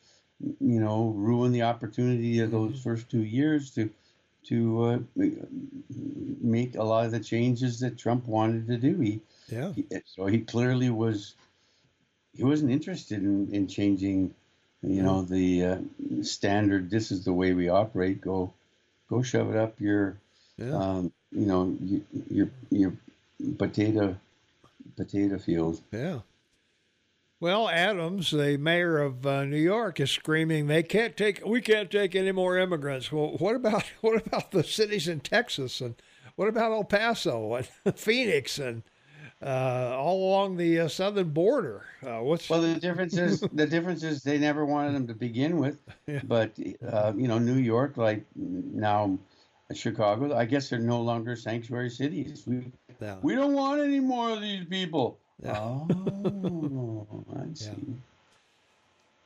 you know, ruin the opportunity of those mm-hmm. first two years to, to uh, make a lot of the changes that Trump wanted to do. He, Yeah. he so he clearly was, he wasn't interested in, in changing, you know, the uh, standard. This is the way we operate. Go, go, shove it up your, Yeah. um, you know, your your, your potato potato field. Yeah. Well, Adams, the mayor of uh, New York, is screaming they can't take we can't take any more immigrants. Well, what about what about the cities in Texas and what about El Paso and Phoenix and uh, all along the uh, southern border? Uh, what's Well, the difference is the difference is they never wanted them to begin with, Yeah. but uh, you know, New York, like now, Chicago, I guess they're no longer sanctuary cities. We Yeah. we don't want any more of these people. Yeah. Oh, I see.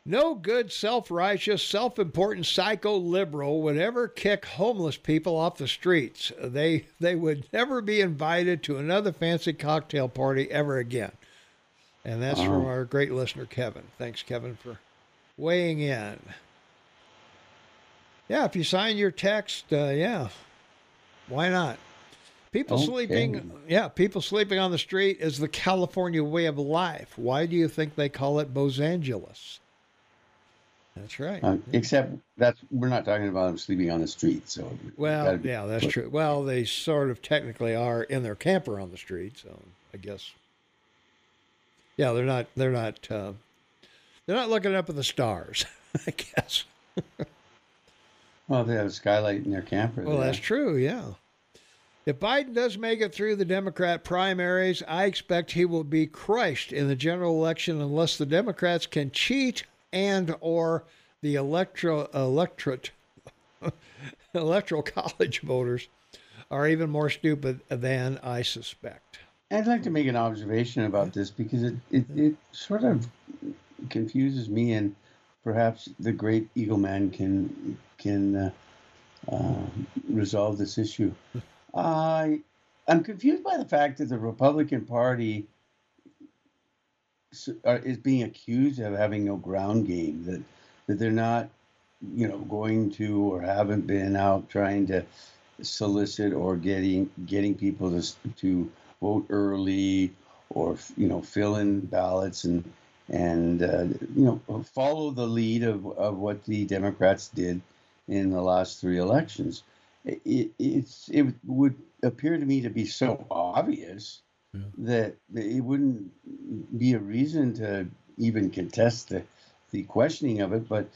No good, self righteous, self important psycho liberal would ever kick homeless people off the streets. They, they would never be invited to another fancy cocktail party ever again. And that's from our great listener, Kevin. Thanks, Kevin, for weighing in. Yeah, if you sign your text, uh, yeah, why not? People Okay. sleeping, yeah, people sleeping on the street is the California way of life. Why do you think they call it Los Angeles? That's right. Uh, except that's we're not talking about them sleeping on the street. So well, yeah, that's true. Well, they sort of technically are in their camper on the street, so I guess. Yeah, they're not. They're not. Uh, they're not looking up at the stars. I guess. Well, they have a skylight in their camper. Well, that's true. Yeah. If Biden does make it through the Democrat primaries, I expect he will be crushed in the general election unless the Democrats can cheat and or the electro electorate electoral college voters are even more stupid than I suspect. I'd like to make an observation about this because it, it, it sort of confuses me, and perhaps the great Eagle Man can can uh, uh, resolve this issue. I I'm confused by the fact that the Republican Party is being accused of having no ground game that that they're not you know going to or haven't been out trying to solicit or getting getting people to to vote early or you know fill in ballots and and uh, you know follow the lead of, of what the Democrats did in the last three elections. It, it, it's it would appear to me to be so obvious that it wouldn't be a reason to even contest the, the questioning of it. But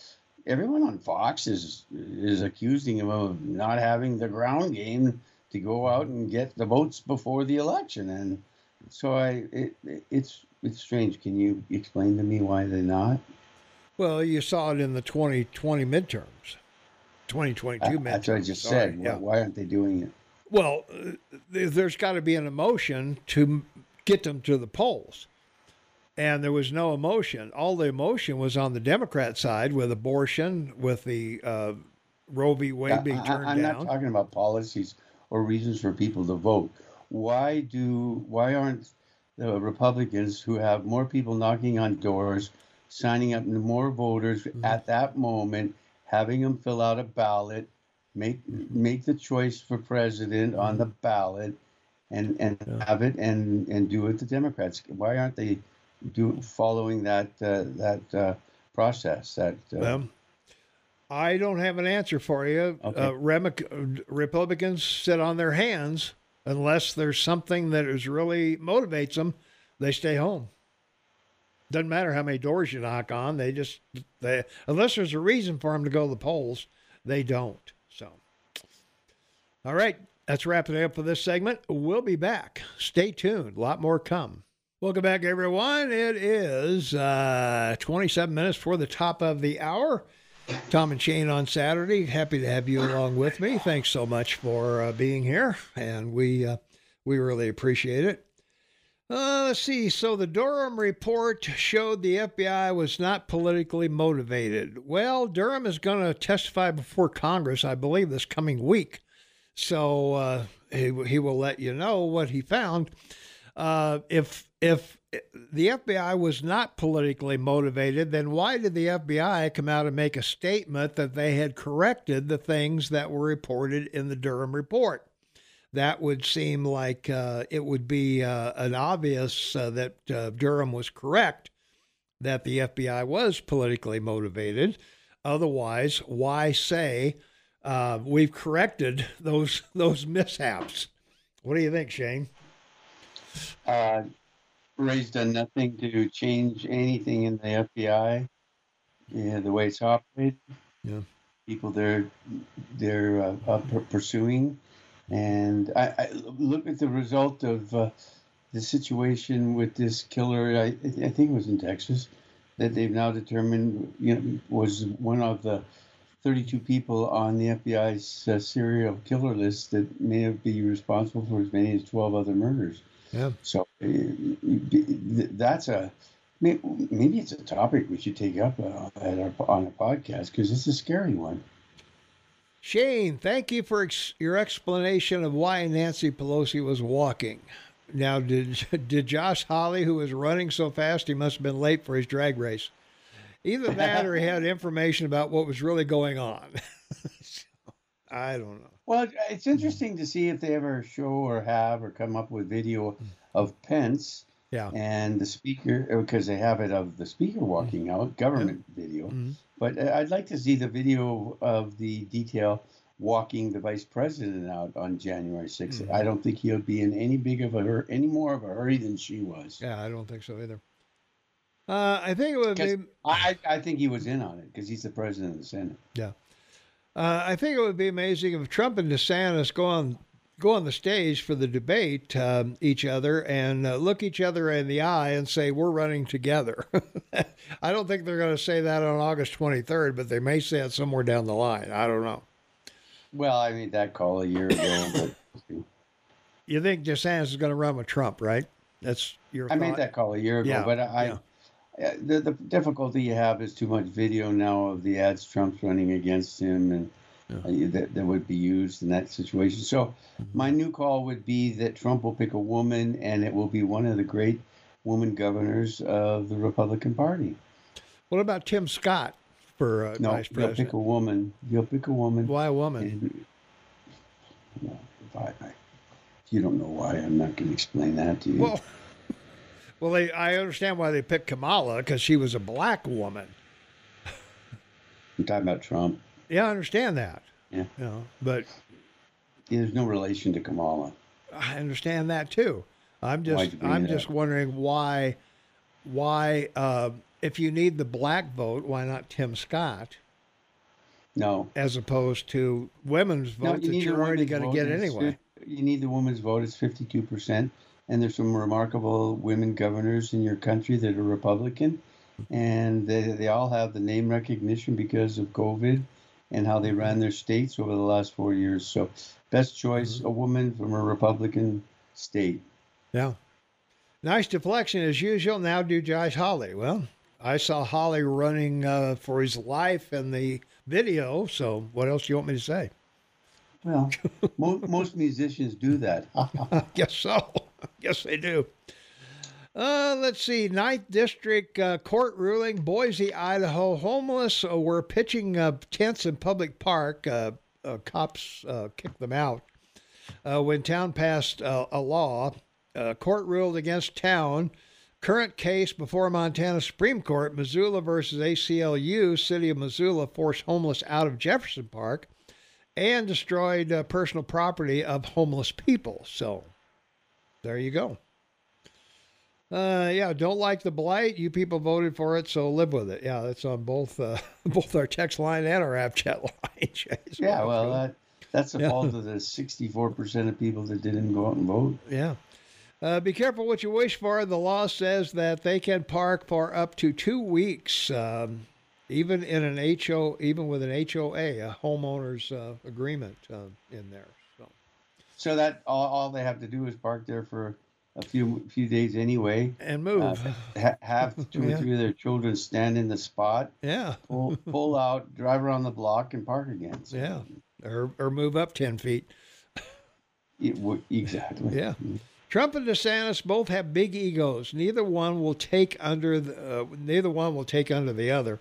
everyone on Fox is is accusing him of not having the ground game to go out and get the votes before the election, and so I it, it's it's strange. Can you explain to me why they're not? Well, you saw it in the 2020 midterms, 2022 midterms. That's what I just sorry, said. Yeah. Why aren't they doing it? Well, uh, there's got to be an emotion to get them to the polls. And there was no emotion. All the emotion was on the Democrat side with abortion, with the uh, Roe v. Wade being turned I, am down. not talking about policies or reasons for people to vote. Why do why aren't the Republicans who have more people knocking on doors, signing up more voters Mm-hmm. at that moment, having them fill out a ballot, make make the choice for president on the ballot, and and. Yeah. have it and and do it the Democrats? Why aren't they do following that uh, that uh, process? That uh, Well, I don't have an answer for you. Okay. Uh, Remic- Republicans sit on their hands unless there's something that is really motivates them. They stay home. Doesn't matter how many doors you knock on. They just they unless there's a reason for them to go to the polls, they don't. So, all right, that's wrapping it up for this segment. We'll be back. Stay tuned. A lot more come. Welcome back, everyone. It is uh, 27 minutes for the top of the hour. Tom and Shane on Saturday. Happy to have you along with me. Thanks so much for uh, being here, and we uh, we really appreciate it. Uh, let's see. So the Durham report showed the FBI was not politically motivated. Well, Durham is going to testify before Congress, I believe, this coming week. So uh, he, he will let you know what he found. Uh, if if the FBI was not politically motivated, then why did the FBI come out and make a statement that they had corrected the things that were reported in the Durham report? That would seem like uh, it would be uh, an obvious uh, that uh, Durham was correct, that the FBI was politically motivated. Otherwise, why say uh, we've corrected those those mishaps? What do you think, Shane? uh, Wray's done nothing to change anything in the FBI, yeah, the way it's operated. Yeah. People they're they're pursuing, and I, I look at the result of uh, the situation with this killer. I, I think it was in Texas that they've now determined you know was one of the 32 people on the FBI's uh, serial killer list that may have been responsible for as many as 12 other murders. Yeah. So uh, that's a maybe it's a topic we should take up uh, at our, on a podcast because it's a scary one. Shane, thank you for ex- your explanation of why Nancy Pelosi was walking. Now, did did Josh Hawley, who was running so fast, he must have been late for his drag race? Either that, or he had information about what was really going on. So, I don't know. Well, it's interesting to see if they ever show or have or come up with video of Pence Yeah. and the speaker because they have it of the speaker walking out, government video. Mhm. But uh, I'd like to see the video of the detail walking the vice president out on January 6th. Mhm. I don't think he'll be in any big of a hur- any more of a hurry than she was. Yeah, I don't think so either. Uh, I think it would be. I, I think he was in on it because he's the president of the Senate. Yeah. Uh, I think it would be amazing if Trump and DeSantis go on go on the stage for the debate um, each other and uh, look each other in the eye and say we're running together. I don't think they're going to say that on August 23rd, but they may say it somewhere down the line. I don't know. Well, I made that call a year ago, but You think DeSantis is going to run with Trump, right? That's your. I made that call a year ago. Yeah, but I, yeah. the the difficulty you have is too much video now of the ads Trump's running against him, and uh, that that would be used in that situation. So Mm-hmm. my new call would be that Trump will pick a woman, and it will be one of the great woman governors of the Republican Party. What about Tim Scott for uh, No, vice you'll pick a woman. You'll pick a woman. Why a woman? And, no, I, I, if you don't know why, I'm not going to explain that to you. Well, well, they, I understand why they picked Kamala because she was a black woman. I'm talking about Trump. Yeah, I understand that. Yeah. You know, but There's no relation to Kamala. I understand that too. I'm just I'm just up? wondering why why uh, if you need the black vote, why not Tim Scott No. as opposed to women's No, vote that you're already going to get anyway? You need the women's vote. It's 52%. And there's some remarkable women governors in your country that are Republican. And they, they all have the name recognition because of COVID and how they ran their states over the last four years. So, best choice Mm-hmm. a woman from a Republican state. Yeah. Nice deflection as usual. Now do Josh Hawley. Well, I saw Hawley running uh, for his life in the video. So what else do you want me to say? Well, mo- most musicians do that. I guess so. Yes, they do. Uh, let's see. Ninth District uh, Court ruling: Boise, Idaho. Homeless uh, were pitching uh, tents in public park. Uh, uh, cops uh, kicked them out when town passed a law. Court ruled against town. Current case before Montana Supreme Court: Missoula versus ACLU. City of Missoula forced homeless out of Jefferson Park and destroyed personal property of homeless people. So there you go. Uh, yeah, don't like the blight. You people voted for it, so live with it. Yeah, that's on both uh, both our text line and our app chat line. Yeah, well, that, that's the Yeah. fault of the 64% of people that didn't go out and vote. yeah. Uh, be careful what you wish for. The law says that they can park for up to two weeks, um, even in an HO, even with an HOA, a homeowners uh, agreement uh, in there. So So that all, all they have to do is park there for a few few days anyway. and move. Uh, ha- have two Yeah. or three of their children stand in the spot, yeah, pull, pull out, drive around the block, and park again. So yeah, or or move up ten feet. it would- exactly. Yeah. Trump and DeSantis both have big egos. Neither one will take under the, uh, neither one will take under the other.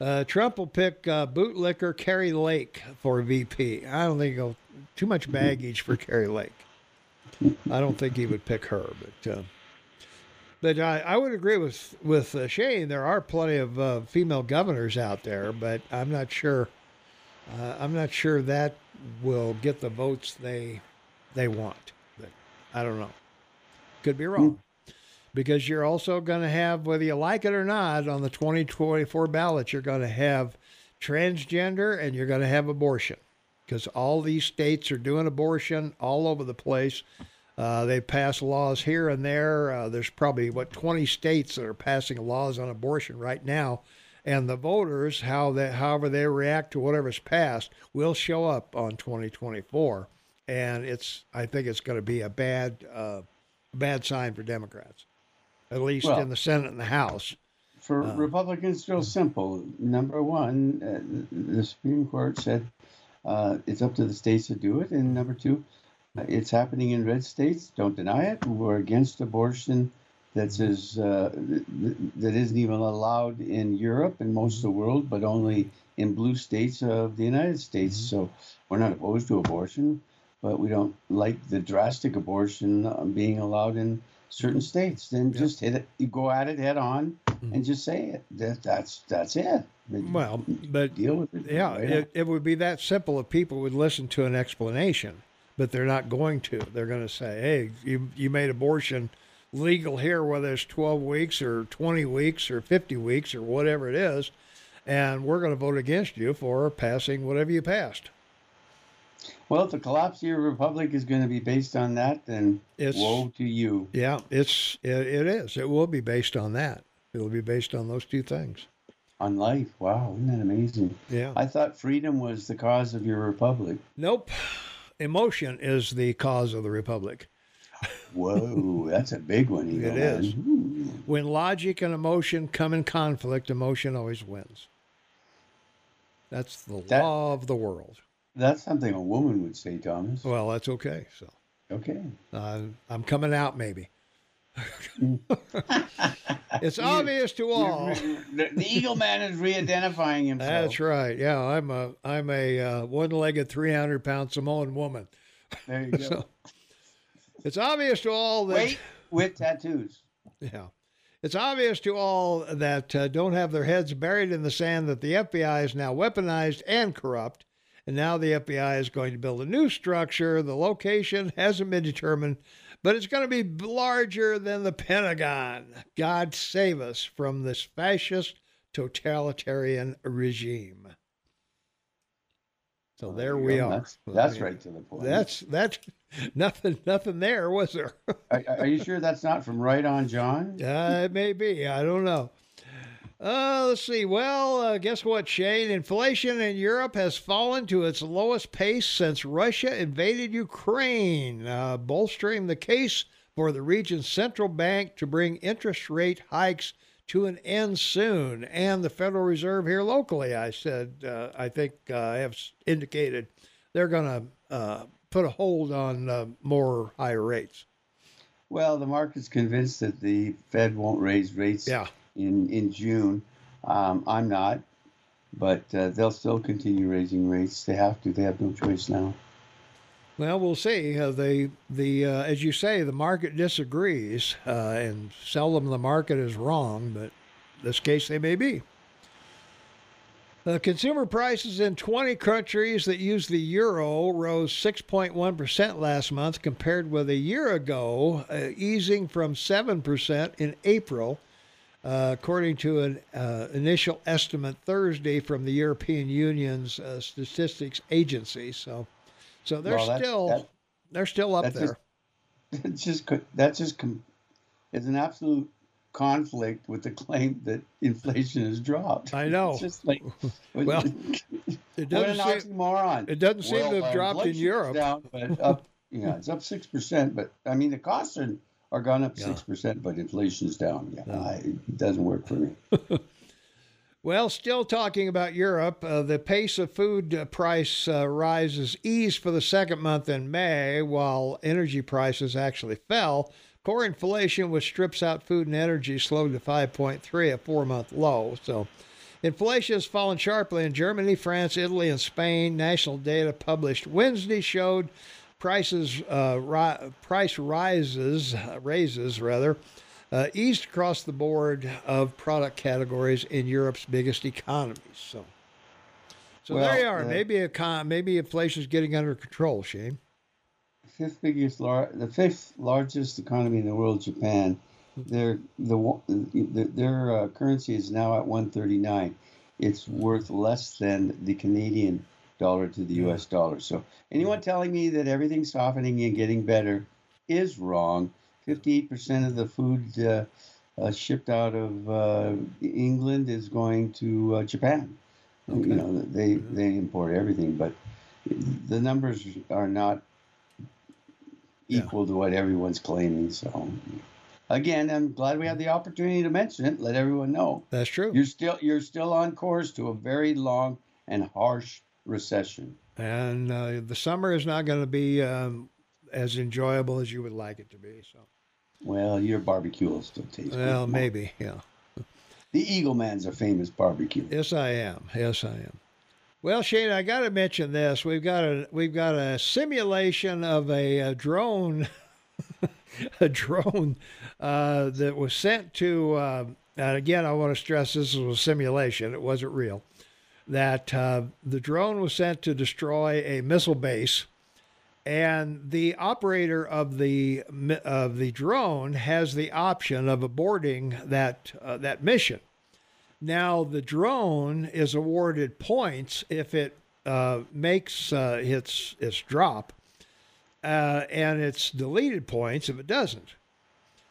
Uh, Trump will pick uh, bootlicker Kari Lake for VP. I don't think he'll too much baggage for Kari Lake. I don't think he would pick her, but uh, but I, I would agree with with uh, Shane. There are plenty of uh, female governors out there, but I'm not sure. Uh, I'm not sure that will get the votes they they want. But I don't know. Could be wrong. Because you're also going to have, whether you like it or not, on the 2024 ballot, you're going to have transgender and you're going to have abortion. Because all these states are doing abortion all over the place. Uh, they pass laws here and there. Uh, there's probably, what, 20 states that are passing laws on abortion right now. And the voters, how they, however they react to whatever's passed, will show up on 2024 and it's I think it's going to be a bad uh, bad sign for Democrats, at least Well- in the Senate and the House. For Uh, Republicans, it's real simple. Number one, uh, the Supreme Court said uh, it's up to the states to do it, and number two, uh, it's happening in red states. Don't deny it. We're against abortion. That's as uh, th- th- that isn't even allowed in Europe and most of the world, but only in blue states of the United States. So we're not opposed to abortion, but we don't like the drastic abortion uh, being allowed in certain states. Then Yeah. just hit it. You go at it head on and just say it. That, that's that's it. Well, but deal with it. yeah, Right it, it would be that simple if people would listen to an explanation, but they're not going to. They're going to say, "Hey, you you made abortion legal here, whether it's 12 weeks or 20 weeks or 50 weeks or whatever it is, and we're going to vote against you for passing whatever you passed." Well, if the collapse of your republic is going to be based on that, then It's- woe to you. Yeah, it's it, it is. It will be based on that. It'll be based on those two things. On life. Wow, isn't that amazing? Yeah. I thought freedom was the cause of your republic. Nope. Emotion is the cause of the republic. Whoa, that's a big one. Eagle It Man. is. Ooh. When logic and emotion come in conflict, emotion always wins. That's the That- law of the world. That's something a woman would say, Thomas. Well, that's okay. So Okay. uh, I'm coming out, maybe. it's obvious to all. The, the Eagle Man is re-identifying himself. That's right. Yeah, I'm a I'm a uh, one-legged, 300 pound Samoan woman. There you go. So it's obvious to all that. Wait, with tattoos. Yeah. It's obvious to all that uh, don't have their heads buried in the sand that the FBI is now weaponized and corrupt. And now the FBI is going to build a new structure. The location hasn't been determined, but it's going to be larger than the Pentagon. God save us from this fascist totalitarian regime. So there we are. That's, that's right to the point. That's that's nothing nothing there, was there? Are, are you sure that's not from Right on John? Uh, it may be. I don't know. Uh, let's see. Well, uh, guess what, Shane? Inflation in Europe has fallen to its lowest pace since Russia invaded Ukraine, uh, bolstering the case for the region's central bank to bring interest rate hikes to an end soon. And the Federal Reserve here locally, I said, uh, I think uh, I have indicated they're going to uh, put a hold on uh, more higher rates. Well, the market's convinced that the Fed won't raise rates Yeah. In in June. Um, I'm not, but uh, they'll still continue raising rates. They have to. They have no choice now. Well, we'll see. Uh, the the uh, as you say, the market disagrees, uh, and seldom the market is wrong, but in this case they may be. Uh, consumer prices in 20 countries that use the euro rose 6.1% last month compared with a year ago, uh, easing from 7% in April, uh, according to an uh, initial estimate Thursday from the European Union's uh, statistics agency. So, so they're Well, still that- they're still up there. just- It's just that's just it's an absolute conflict with the claim that inflation has dropped. I know. It's just like Well, It what an doesn't seem, oxymoron. it doesn't seem Well, to have dropped in Europe. Down, but up, yeah, it's up six percent. But I mean, the costs are, are gone up Yeah. six percent, but inflation's down. Yeah, Yeah. I, it doesn't work for me. Well, still talking about Europe, uh, the pace of food uh, price uh, rises eased for the second month in May, while energy prices actually fell. Core inflation, which strips out food and energy, slowed to 5.3, a four-month low. So, inflation has fallen sharply in Germany, France, Italy, and Spain. National data published Wednesday showed prices uh, ri- price rises raises rather uh, eased across the board of product categories in Europe's biggest economies. So, so there you are. uh, maybe econ- maybe inflation's getting under control, Shane. fifth biggest, lar- the fifth largest economy in the world, Japan. Their the the- their uh, currency is now at 139. It's worth less than the Canadian dollar to the U.S. dollar. So anyone telling me that everything's softening and getting better is wrong. 58% of the food uh, uh, shipped out of uh, England is going to uh, Japan. Okay. You know they they import everything, but the numbers are not Yeah. equal to what everyone's claiming. So, again, I'm glad we had the opportunity to mention it. Let everyone know That's true. you're still you're still on course to a very long and harsh recession. and uh, the summer is not going to be um, as enjoyable as you would like it to be. So, Well, your barbecue will still taste good. well, maybe, yeah. The Eagle Man's a famous barbecue. Yes, I am. Yes, I am. Well, Shane, I got to mention this. We've got a we've got a simulation of a, a drone, a drone uh, that was sent to. Uh, and again, I want to stress this was a simulation; it wasn't real. That uh, the drone was sent to destroy a missile base, and the operator of the of the drone has the option of aborting that uh, that mission. Now, the drone is awarded points if it uh, makes uh, its its drop, uh, and it's deleted points if it doesn't.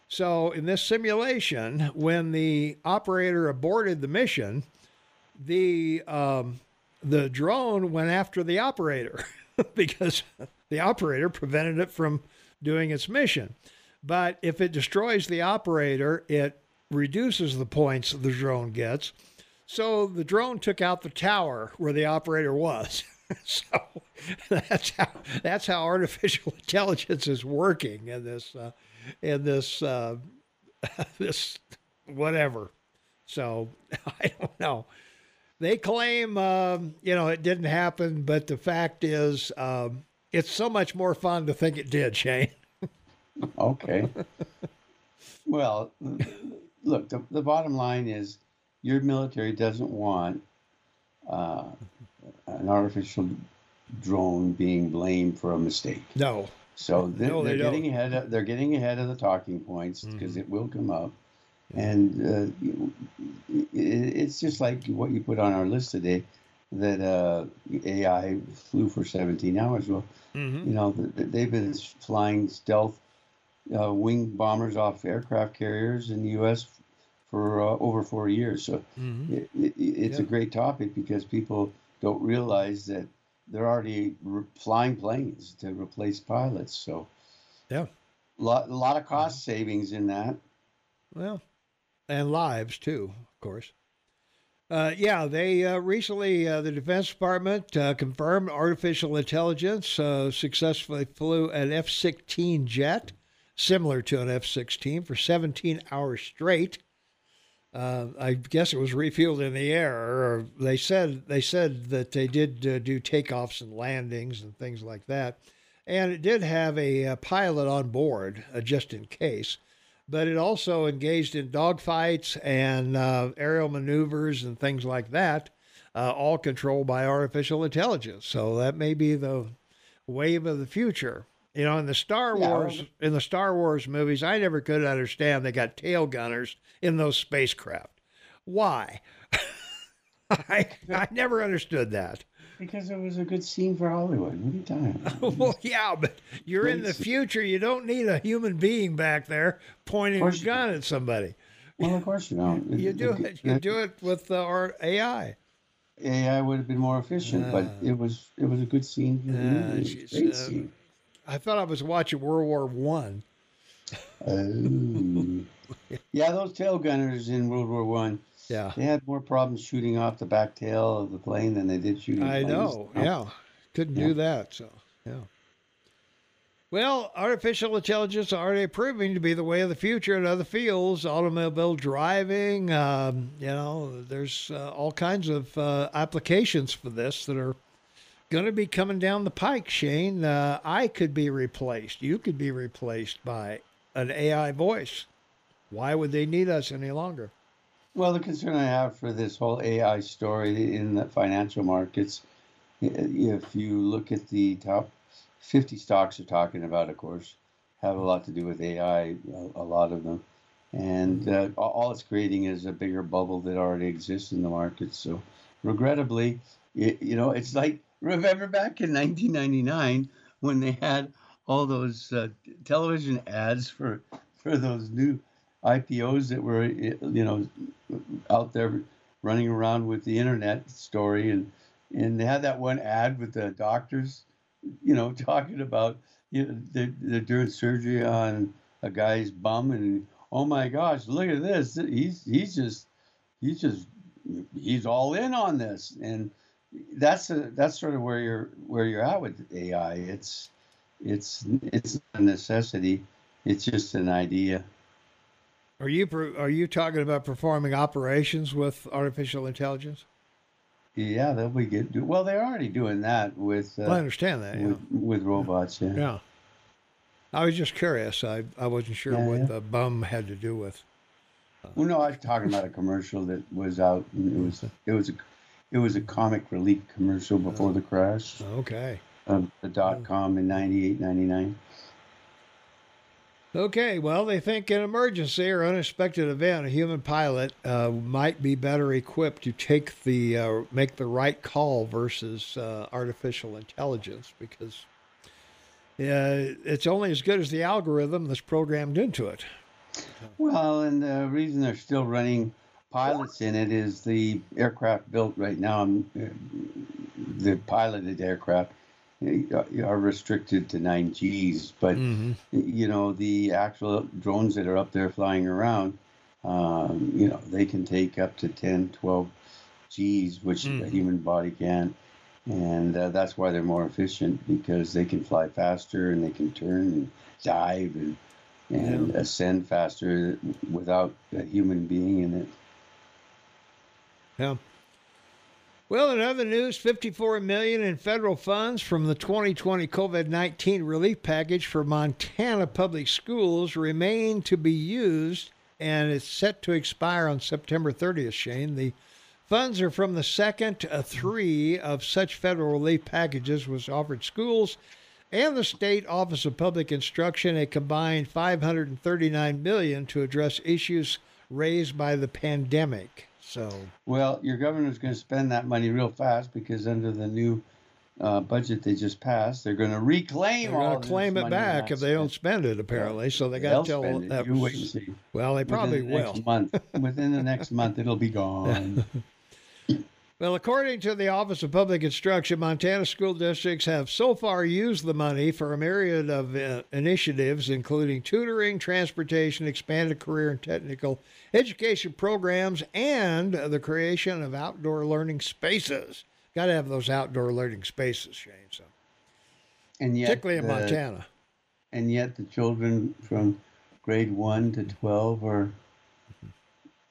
So, in this simulation, when the operator aborted the mission, the um, the drone went after the operator because the operator prevented it from doing its mission. But if it destroys the operator, it reduces the points the drone gets. So the drone took out the tower where the operator was. so that's how that's how artificial intelligence is working in this uh, in this uh, this whatever. So I don't know. They claim um, you know it didn't happen, but the fact is um, it's so much more fun to think it did, Shane. Okay. well, look, the, the bottom line is your military doesn't want uh, an artificial drone being blamed for a mistake. No. So they're, No, they they're getting ahead. Of, they're getting ahead of the talking points because Mhm. it will come up, and uh, it's just like what you put on our list today, that uh, AI flew for 17 hours. Well, Mm-hmm. you know, th- th- they've been flying stealth uh, wing bombers off aircraft carriers in the U.S. for uh, over four years. So Mm-hmm. it, it, it's a great topic because people don't realize that they're already re- flying planes to replace pilots. So Yeah. lot, a lot of cost savings in that. Well, and lives too, of course. Uh, yeah, they uh, recently, uh, the Defense Department uh, confirmed artificial intelligence uh, successfully flew an F 16 jet, similar to an F 16, for 17 hours straight. Uh, I guess it was refueled in the air, or they said they said that they did do takeoffs and landings and things like that, and it did have a, a pilot on board just in case but it also engaged in dogfights and uh, aerial maneuvers and things like that, uh, all controlled by artificial intelligence. So that may be the wave of the future. You know, in the Star Wars well- in the Star Wars movies, I never could understand they got tail gunners in those spacecraft. Why? I I never understood that. Because it was a good scene for Hollywood. What are you talking about? well, yeah, but you're in the future. You don't need a human being back there pointing a gun at somebody. well, of course you don't. You do it. You do it with uh, our AI. AI would have been more efficient, but Uh, it was it was a good scene. Uh, movie. It was a she's, great scene. I thought I was watching World War One. Oh. yeah, those tail gunners in World War One, Yeah, they had more problems shooting off the back tail of the plane than they did shooting. I planes. know. Yeah, couldn't Yeah. do that. So yeah. Well, artificial intelligence already proving to be the way of the future in other fields, automobile driving. Um, you know, there's uh, all kinds of uh, applications for this that are going to be coming down the pike. Shane, uh, I could be replaced. You could be replaced by an AI voice. Why would they need us any longer? Well, the concern I have for this whole AI story in the financial markets, if you look at the top 50 stocks you're talking about, of course, have a lot to do with AI, a, lot of them. And uh, all it's creating is a bigger bubble that already exists in the market. So, regrettably, it, you know, it's like remember back in 1999 when they had all those uh, television ads for for those new IPOs that were you know out there running around with the internet story and and they had that one ad with the doctors you know talking about you know they're, they're doing surgery on a guy's bum and oh my gosh look at this he's he's just he's just he's all in on this. And that's a, that's sort of where you're where you're at with AI it's it's it's a necessity it's just an idea Are you are you talking about performing operations with artificial intelligence? Yeah, they'll be good. Well, they're already doing that with uh, Well, I understand that. Yeah. with, with robots. Yeah. yeah. I was just curious. I, I wasn't sure Yeah, what the bum had to do with. Uh, well, no, I was talking about a commercial that was out. And it was it was a it was a comic relief commercial before uh, the crash Okay. of the dot com in 98, 99. Okay. Well, they think an emergency or unexpected event, a human pilot uh, might be better equipped to take the uh, make the right call versus uh, artificial intelligence because uh, it's only as good as the algorithm that's programmed into it. Well, and the reason they're still running pilots in it is the aircraft built right now, um, the piloted aircraft are restricted to nine Gs, but Mhm. you know the actual drones that are up there flying around, um, you know they can take up to 10, 12 Gs, which a Mhm. human body can't. And uh, that's why they're more efficient because they can fly faster and they can turn and dive and and ascend faster without a human being in it. Yeah. Well, in other news, 54 million in federal funds from the 2020 COVID-19 relief package for Montana public schools remain to be used and it's set to expire on September 30th, Shane. The funds are from the second uh, three of such federal relief packages was offered schools and the state office of public instruction a combined 539 million to address issues raised by the pandemic. So, Well, your governor's going to spend that money real fast because under the new uh, budget they just passed, they're going to reclaim They're all going to claim it money back if they don't spend it, apparently. So they got to tell spend it. that. You wait and see. Well, they probably Within the will. Next month, within the next month, it'll be gone. Well, according to the Office of Public Instruction, Montana school districts have so far used the money for a myriad of uh, initiatives, including tutoring, transportation, expanded career and technical education programs, and the creation of outdoor learning spaces. Got to have those outdoor learning spaces, Shane. So, And yet, particularly in the- Montana. and yet the children from grade one to 12 are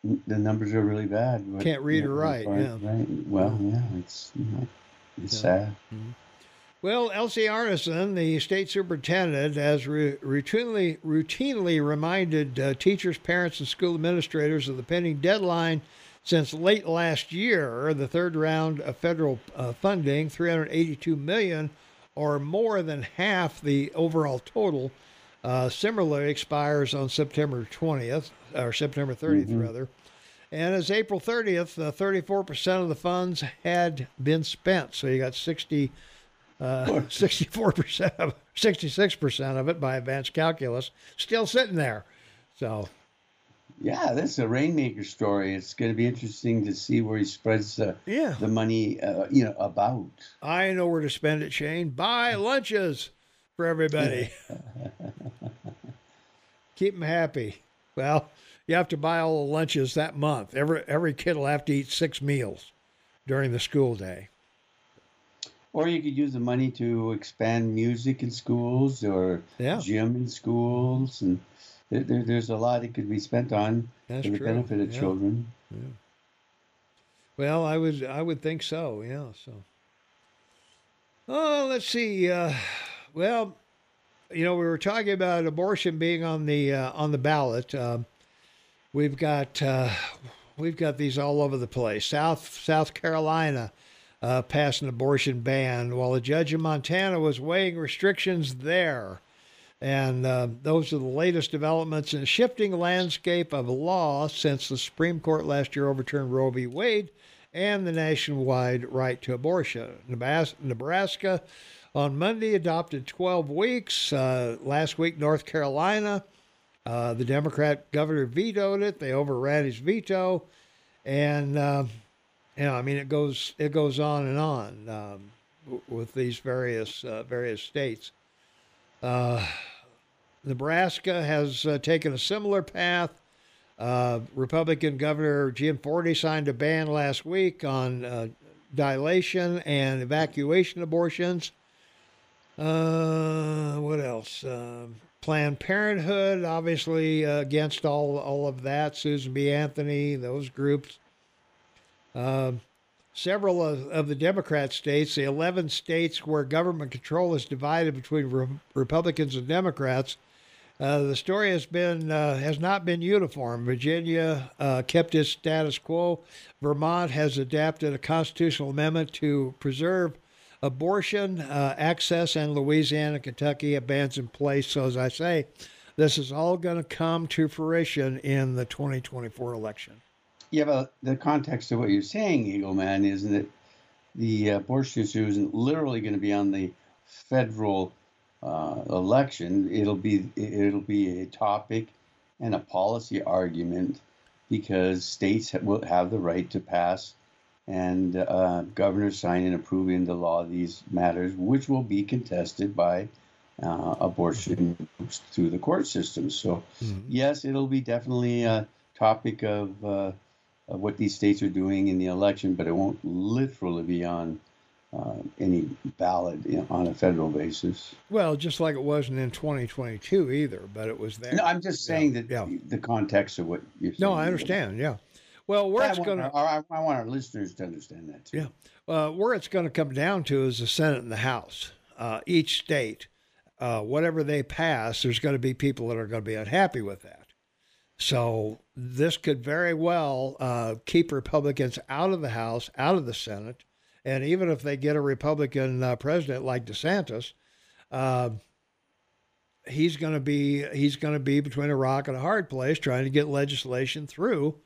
the numbers are really bad What- Can't read or write, as- right well yeah it's you know, it's Yeah. sad Well, Elsie Arntzen, the state superintendent, has ru- routinely routinely reminded uh, teachers, parents, and school administrators of the pending deadline since late last year. The third round of federal uh, funding, 382 million, or more than half the overall total, uh, similarly expires on September 20th or September 30th, rather. And as April 30th, uh, 34% of the funds had been spent. So you got 60, uh, 64% of 66% of it by advanced calculus still sitting there. So yeah this is a rainmaker story it's going to be interesting to see where he spreads the, yeah, the money uh, you know about I know where to spend it, Shane. Buy lunches for everybody. Keep them happy. Well, you have to buy all the lunches that month. Every every kid will have to eat six meals during the school day. or you could use the money to expand music in schools or Yeah. gym in schools and there, there, there's a lot it could be spent on That's for the true. benefit of Yeah. children Well, I would I would think so. Yeah. So. Oh, let's see. Uh, well, you know, we were talking about abortion being on the uh, on the ballot. Um, we've got uh, we've got these all over the place. South South Carolina uh, passed an abortion ban, while a judge in Montana was weighing restrictions there. And uh, those are the latest developments in a shifting landscape of law since the Supreme Court last year overturned Roe v. Wade and the nationwide right to abortion. Nebraska on Monday adopted 12 weeks. Uh, last week, North Carolina, uh, the Democrat governor vetoed it. They overran his veto, and uh, you know, I mean, it goes it goes on and on um, with these various uh, various states. Uh, Nebraska has uh, taken a similar path. Republican Governor Jim Forty signed a ban last week on dilation and evacuation abortions. Uh, what else? Um Planned Parenthood, obviously uh, against all all of that. Susan B. Anthony, those groups. Um several of, of the Democrat states, the 11 states where government control is divided between re- Republicans and Democrats, uh, the story has been uh, has not been uniform. Virginia uh, kept its status quo. Vermont has adapted a constitutional amendment to preserve abortion uh, access, and Louisiana Kentucky bans in place. So, as I say, this is all going to come to fruition in the 2024 election. Yeah, but the context of what you're saying, Eagle Man, is that the abortion issue isn't literally going to be on the federal uh, election. It'll be it'll be a topic and a policy argument because states will have the right to pass and uh, governors sign and approve into law these matters, which will be contested by uh, abortion through the court system. So, yes, it'll be definitely a topic of, uh, of what these states are doing in the election, but it won't literally be on uh, any ballot you know, on a federal basis. Well, just like it wasn't in 2022 either, but it was there. No, I'm just saying that yeah. the context of what you're saying. No, I understand. Yeah. Well, where I it's going to, I, I want our listeners to understand that too. Yeah. Uh, where it's going to come down to is the Senate and the House. Uh, each state, uh, whatever they pass, there's going to be people that are going to be unhappy with that. So this could very well uh, keep Republicans out of the House, out of the Senate, and even if they get a Republican uh, president like DeSantis, uh, he's going to be he's going to be between a rock and a hard place, trying to get legislation through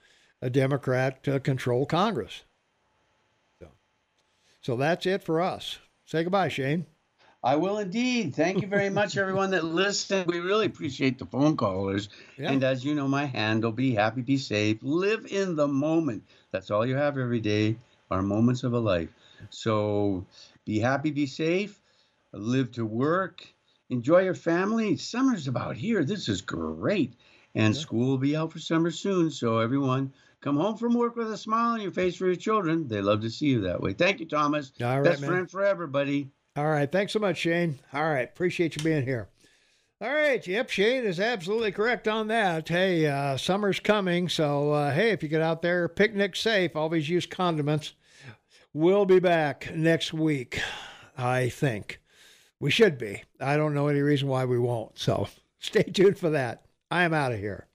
a Democrat uh, control Congress. So that's it for us. Say goodbye, Shane. I will indeed. Thank you very much, everyone that listened. We really appreciate the phone callers. Yeah. And as you know, my handle be happy, be safe, live in the moment. That's all you have every day. are moments of a life. So be happy, be safe, live to work, enjoy your family. Summer's about here. This is great. And Yeah. school will be out for summer soon. So everyone come home from work with a smile on your face for your children. They love to see you that way. Thank you, Thomas. All right, Best man. friend forever, buddy. All right. Thanks so much, Shane. All right. Appreciate you being here. All right. Yep. Shane is absolutely correct on that. Hey, uh, summer's coming. So, uh, hey, if you get out there, picnic safe. Always use condiments. We'll be back next week, I think. We should be. I don't know any reason why we won't. So stay tuned for that. I am out of here.